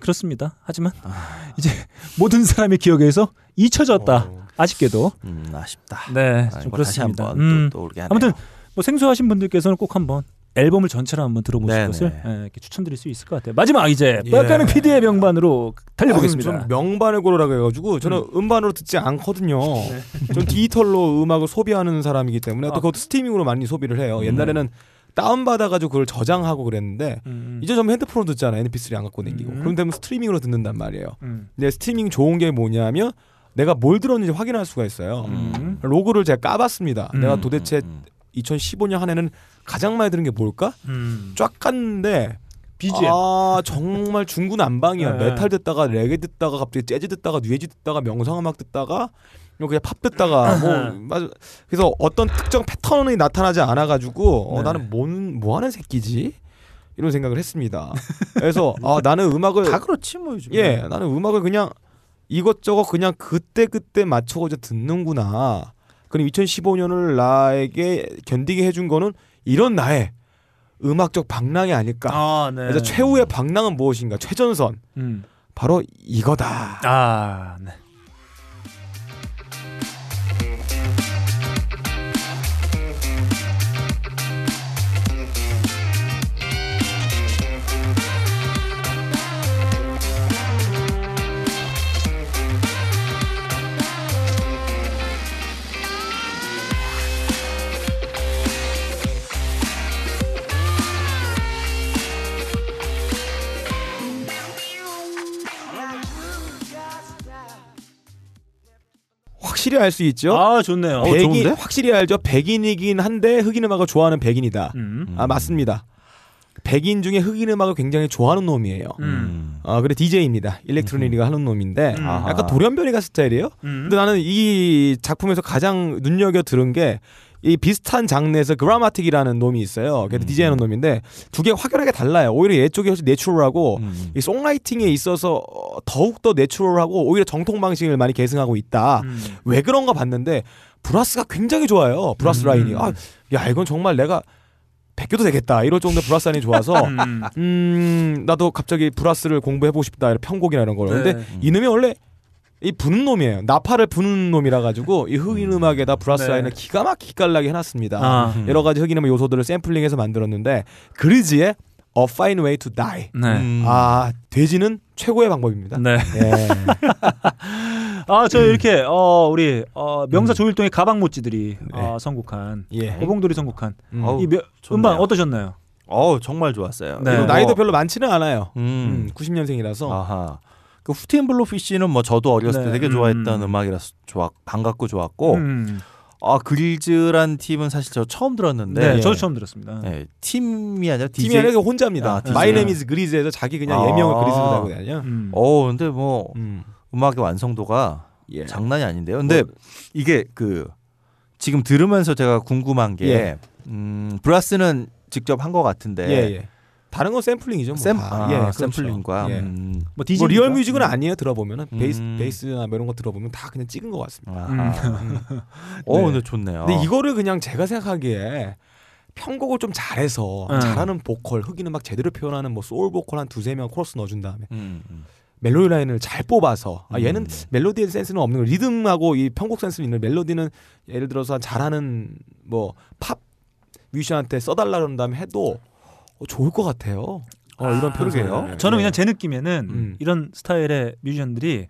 그렇습니다. 하지만 이제 모든 사람의 기억에서 잊혀졌다. 어. 아쉽게도. 음, 아쉽다. 네, 아, 좀 그렇습니다. 한번 음. 또 하네요. 아무튼 뭐 생소하신 분들께서는 꼭 한번 앨범을 전체로 한번 들어보실 네네. 것을 예, 이렇게 추천드릴 수 있을 것 같아요. 마지막 이제 예. 빡가는 PD의 명반으로 달려보겠습니다. 아, 전 명반을 고르라고 해가지고 저는 음. 반으로 듣지 않거든요. 전 디지털로 음악을 소비하는 사람이기 때문에 아. 또 그것도 스트리밍으로 많이 소비를 해요. 옛날에는 다운 받아가지고 그걸 저장하고 그랬는데 음, 이제 전 핸드폰으로 듣잖아요. MP3 안 갖고 다니고. 음. 그럼 되면 스트리밍으로 듣는단 말이에요. 음, 근데 스트리밍 좋은 게 뭐냐면 내가 뭘 들었는지 확인할 수가 있어요. 음. 로그를 제가 까봤습니다. 음. 내가 도대체 음, 2015년 한 해는 가장 많이 들은 게 뭘까? 음. 쫙 깠는데 BGM. 아 정말 중구난방이야. 네. 메탈 듣다가 레게 듣다가 갑자기 재즈 듣다가 뉴에이지 듣다가 명상음악 듣다가 그냥 팝 듣다가 뭐 맞아. 그래서 어떤 특정 패턴이 나타나지 않아 가지고 어, 네. 나는 뭔뭐 하는 새끼지? 이런 생각을 했습니다. 그래서 아 나는 음악을 다 그렇지 뭐 요즘. 예, 나는 음악을 그냥 이것저것 그냥 그때 그때 맞춰서 듣는구나. 그럼 2015년을 나에게 견디게 해준 거는 이런 나의 음악적 방랑이 아닐까. 아, 네. 그래서 최후의 방랑은 무엇인가? 최전선 음. 바로 이거다. 아, 네. 확실히 알 수 있죠. 아, 좋네요. 백- 백인 좋은데? 확실히 알죠. 백인이긴 한데 흑인 음악을 좋아하는 백인이다. 음. 아 맞습니다. 백인 중에 흑인 음악을 굉장히 좋아하는 놈이에요. 음. 음. 아 그래 DJ입니다. 일렉트로닉을 하는 놈인데 음. 약간 돌연변이가 스타일이에요. 음. 근데 나는 이 작품에서 가장 눈여겨 들은 게 이 비슷한 장르에서 그라마틱이라는 놈이 있어요. 걔도 음. 디제이하는 놈인데 두 개가 확연하게 달라요. 오히려 얘 쪽이 훨씬 내추럴하고 음. 이 songwriting에 있어서 어, 더욱 더 내추럴하고 오히려 정통 방식을 많이 계승하고 있다. 음. 왜 그런가 봤는데 브라스가 굉장히 좋아요. 브라스 음. 라인이. 아, 야 이건 정말 내가 베껴도 되겠다. 이럴 정도 브라스 라인이 좋아서 음. 음 나도 갑자기 브라스를 공부해보고 싶다. 이런 편곡이나 이런 걸. 근데 네. 이놈이 원래 이 부는 놈이에요. 나팔을 부는 놈이라 가지고 이 흑인 음악에다 브라스 네. 라인을 기가 막히게 깔나게 해놨습니다. 아. 여러 가지 흑인 음악 요소들을 샘플링해서 만들었는데 그리지의 A Fine Way to Die. 네. 음. 아 뒈지는 최고의 방법입니다. 네. 예. 아, 저 이렇게 어 우리 어 명사 조일동의 가방 모찌들이 네. 어, 선곡한 예. 호봉돌이 선곡한 음. 이 며. 음반 어떠셨나요? 어우 정말 좋았어요. 네. 나이도 뭐- 별로 많지는 않아요. 음. 음, 90년생이라서 아하. 그 후티앤 블루피쉬는 뭐 저도 어렸을 네. 때 되게 좋아했던 음. 음. 악이라서 좋았 반갑고 좋았고 음. 아 그릴즈란 팀은 사실 저 처음 들었는데 네, 예. 저도 처음 들었습니다. 네, 팀이 아니라 팀이 DJ. 아니라 혼자입니다. 아, DJ. My name is 그리즈에서 자기 그냥 아. 예명을 그리즈로 달고 다녀. 음. 어 근데 뭐 음. 음악의 완성도가 예. 장난이 아닌데요. 근데 뭐- 이게 그 지금 들으면서 제가 궁금한 게 예. 음, 브라스는 직접 한 것 같은데 예, 예. 다른 건 샘플링이죠. 뭐 샘, 다. 아, 예, 그렇죠. 샘플링과 예. 음, 뭐 뭐? real music은 아니에요. 들어보면은 베이스 음. 베이스나 뭐 이런 거 들어보면 다 그냥 찍은 것 같습니다. 음. 어 네. 근데 좋네요. 근데 이거를 그냥 제가 생각하기에 편곡을 좀 잘해서 음. 잘하는 보컬 흑인 음악 제대로 표현하는 뭐 소울 보컬 한 두세 명 코러스 넣어준 다음에 음, 음. 멜로디 라인을 잘 뽑아서 아, 얘는 음. 멜로디에 센스는 없는 거 리듬하고 이 편곡 센스는 있는 멜로디는 예를 들어서 잘하는 뭐 팝 뮤지션한테 써달라 그런 다음에 해도 어, 좋을 것 같아요. 어, 이런 표현이에요. 저는 그냥 제 느낌에는 음. 이런 스타일의 뮤지션들이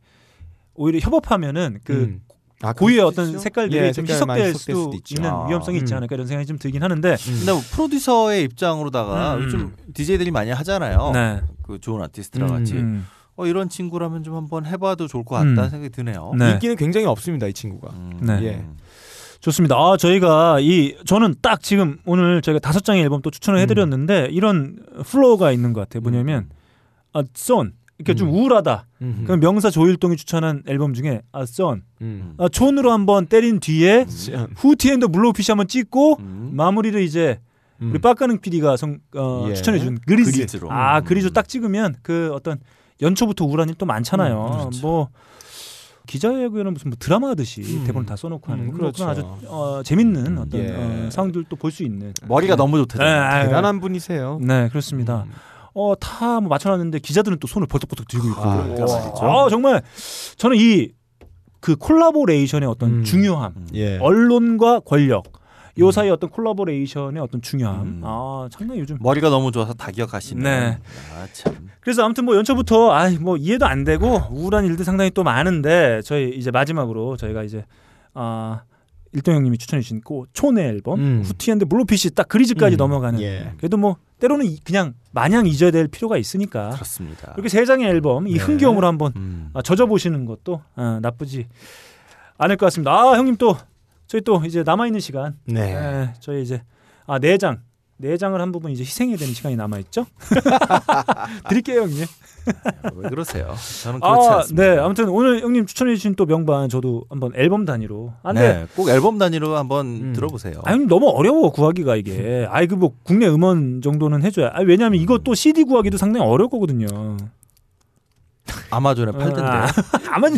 오히려 협업하면 그 음. 아, 고유의 수도 어떤. 색깔들이 예, 좀 희석될 수도, 있죠. 있는 아. 위험성이 있지 음. 않을까 이런 생각이 좀 들긴 하는데 근데 뭐 프로듀서의 입장으로다가 음. 요즘 DJ들이 많이 하잖아요. 네. 그 좋은 아티스트랑 음. 같이 음. 어, 이런 친구라면 좀 한번 해봐도 좋을 것 같다는 음. 생각이 드네요. 네. 인기는 굉장히 없습니다 이 친구가. 음. 네. 예. 좋습니다. 아, 저희가 이 저는 딱 지금 오늘 저희가 다섯 장의 앨범 또 추천을 해드렸는데 이런 flow가 있는 것 같아요. 뭐냐면 아, 썬 이렇게 좀 음. 우울하다. 음. 그럼 명사 조일동이 추천한 앨범 중에 아, 썬 음. 아, 촌으로 한번 때린 뒤에 후티 앤더 블로우피쉬 한번 찍고 음. 마무리를 이제 음. 우리 빡가능 PD가 성, 어, 예. 추천해준 그리즈. 그리즈로. 아 음. 그리즈 딱 찍으면 그 어떤 연초부터 우울한 일 또 많잖아요. 음, 그렇죠. 뭐 기자회견은 무슨 뭐 드라마 하듯이 음. 대본 다 써놓고 하는 음, 뭐 그렇죠. 그런 아주 어, 재밌는 어떤 예. 어, 상황들도 볼 수 있는. 머리가 너무 좋대요. 네, 아, 대단한 분이세요. 네 그렇습니다. 음. 어 다 뭐 맞춰놨는데 기자들은 또 손을 벌떡벌떡 들고 있고. 아. 아, 정말 저는 이 그 콜라보레이션의 어떤 음. 중요함, 예. 언론과 권력 요 음. 사이 어떤 콜라보레이션의 어떤 중요함. 음. 아 상당히 요즘 머리가 너무 좋아서 다 기억하시네. 네. 아, 참. 그래서 아무튼 뭐 연초부터 아뭐 이해도 안 되고 우울한 일들 상당히 또 많은데 저희 이제 마지막으로 저희가 이제 아 일동 형님이 추천해 주신 그 촌의 앨범 음. 후티앤드 블루피쉬 딱 그리즈까지 음. 넘어가는 예. 그래도 뭐 때로는 이- 그냥 마냥 잊어야 될 필요가 있으니까 그렇습니다. 이렇게 세 장의 앨범 이 네. 흥겨움으로 한번 음. 아, 젖어 보시는 것도 아, 나쁘지 않을 것 같습니다. 아 형님 또 저희 또 이제 남아 있는 시간 네. 예, 저희 이제 아 내장 내장을 한 부분 이제 희생해야 되는 시간이 남아 있죠. 드릴게요 형님. 왜 그러세요? 저는 그렇지 아, 않습니다. 네. 아무튼 오늘 형님 추천해 주신 또 명반 저도 한번 앨범 단위로. 아, 네, 꼭 앨범 단위로 한번 음. 들어보세요. 아, 형님 너무 어려워 구하기가 이게. 아이 그뭐 국내 음원 정도는 해줘야. 아, 왜냐하면 또 CD 구하기도 상당히 어려울 거거든요. 아마존에 팔던데. 아, 아마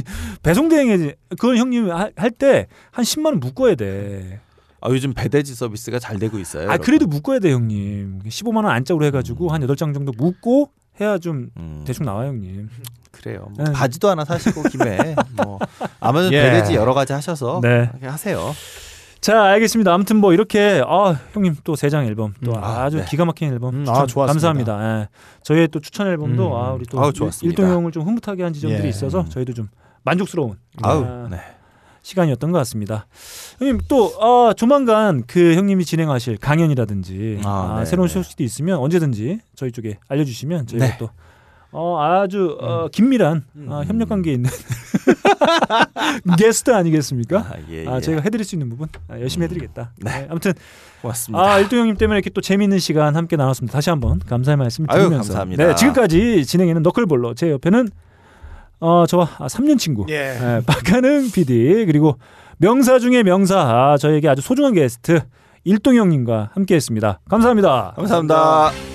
배송 대행해. 그건 형님 할 때 한 10만 원 묶어야 돼. 아, 요즘 배대지 서비스가 잘 되고 있어요. 아 여러분. 그래도 묶어야 돼 형님. 15만 원 안짝으로 해 가지고 한 8장 정도 묶고 해야 좀 음, 대충 나와요 형님. 그래요. 뭐 네. 바지도 하나 사시고 김에 뭐 아마존 예. 배대지 여러 가지 하셔서 네. 하세요. 자 알겠습니다. 아무튼 뭐 이렇게 아 형님 또 세 장 앨범 또 음, 아, 아주 네. 기가 막힌 앨범 음, 추천 아, 좋았습니다. 감사합니다. 예. 저희의 또 추천 앨범도 음. 아 우리 또 아우, 좋았습니다. 일동 형을 좀 흐뭇하게 한 지점들이 예. 있어서 저희도 좀 만족스러운 아우, 아, 네. 시간이었던 것 같습니다. 형님 또 아, 조만간 그 형님이 진행하실 강연이라든지 아, 아, 네, 새로운 네. 소식도 있으면 언제든지 저희 쪽에 알려주시면 저희가 네. 또 어, 아주 어, 긴밀한 어, 협력 관계에 있는 게스트 아니겠습니까? 아, 예, 아, 예. 제가 해드릴 수 있는 부분 아, 열심히 해드리겠다. 네. 네, 아무튼 고맙습니다. 아 일동 형님 때문에 이렇게 또 재미있는 시간 함께 나눴습니다. 다시 한번 감사의 말씀 아유, 드리면서 감사합니다. 네, 지금까지 진행에는 너클볼러 제 옆에는 어 저와 아, 3년 친구 예. 네, 박가능 PD 그리고 명사 중에 명사 아, 저에게 아주 소중한 게스트 일동 형님과 함께했습니다. 감사합니다. 감사합니다.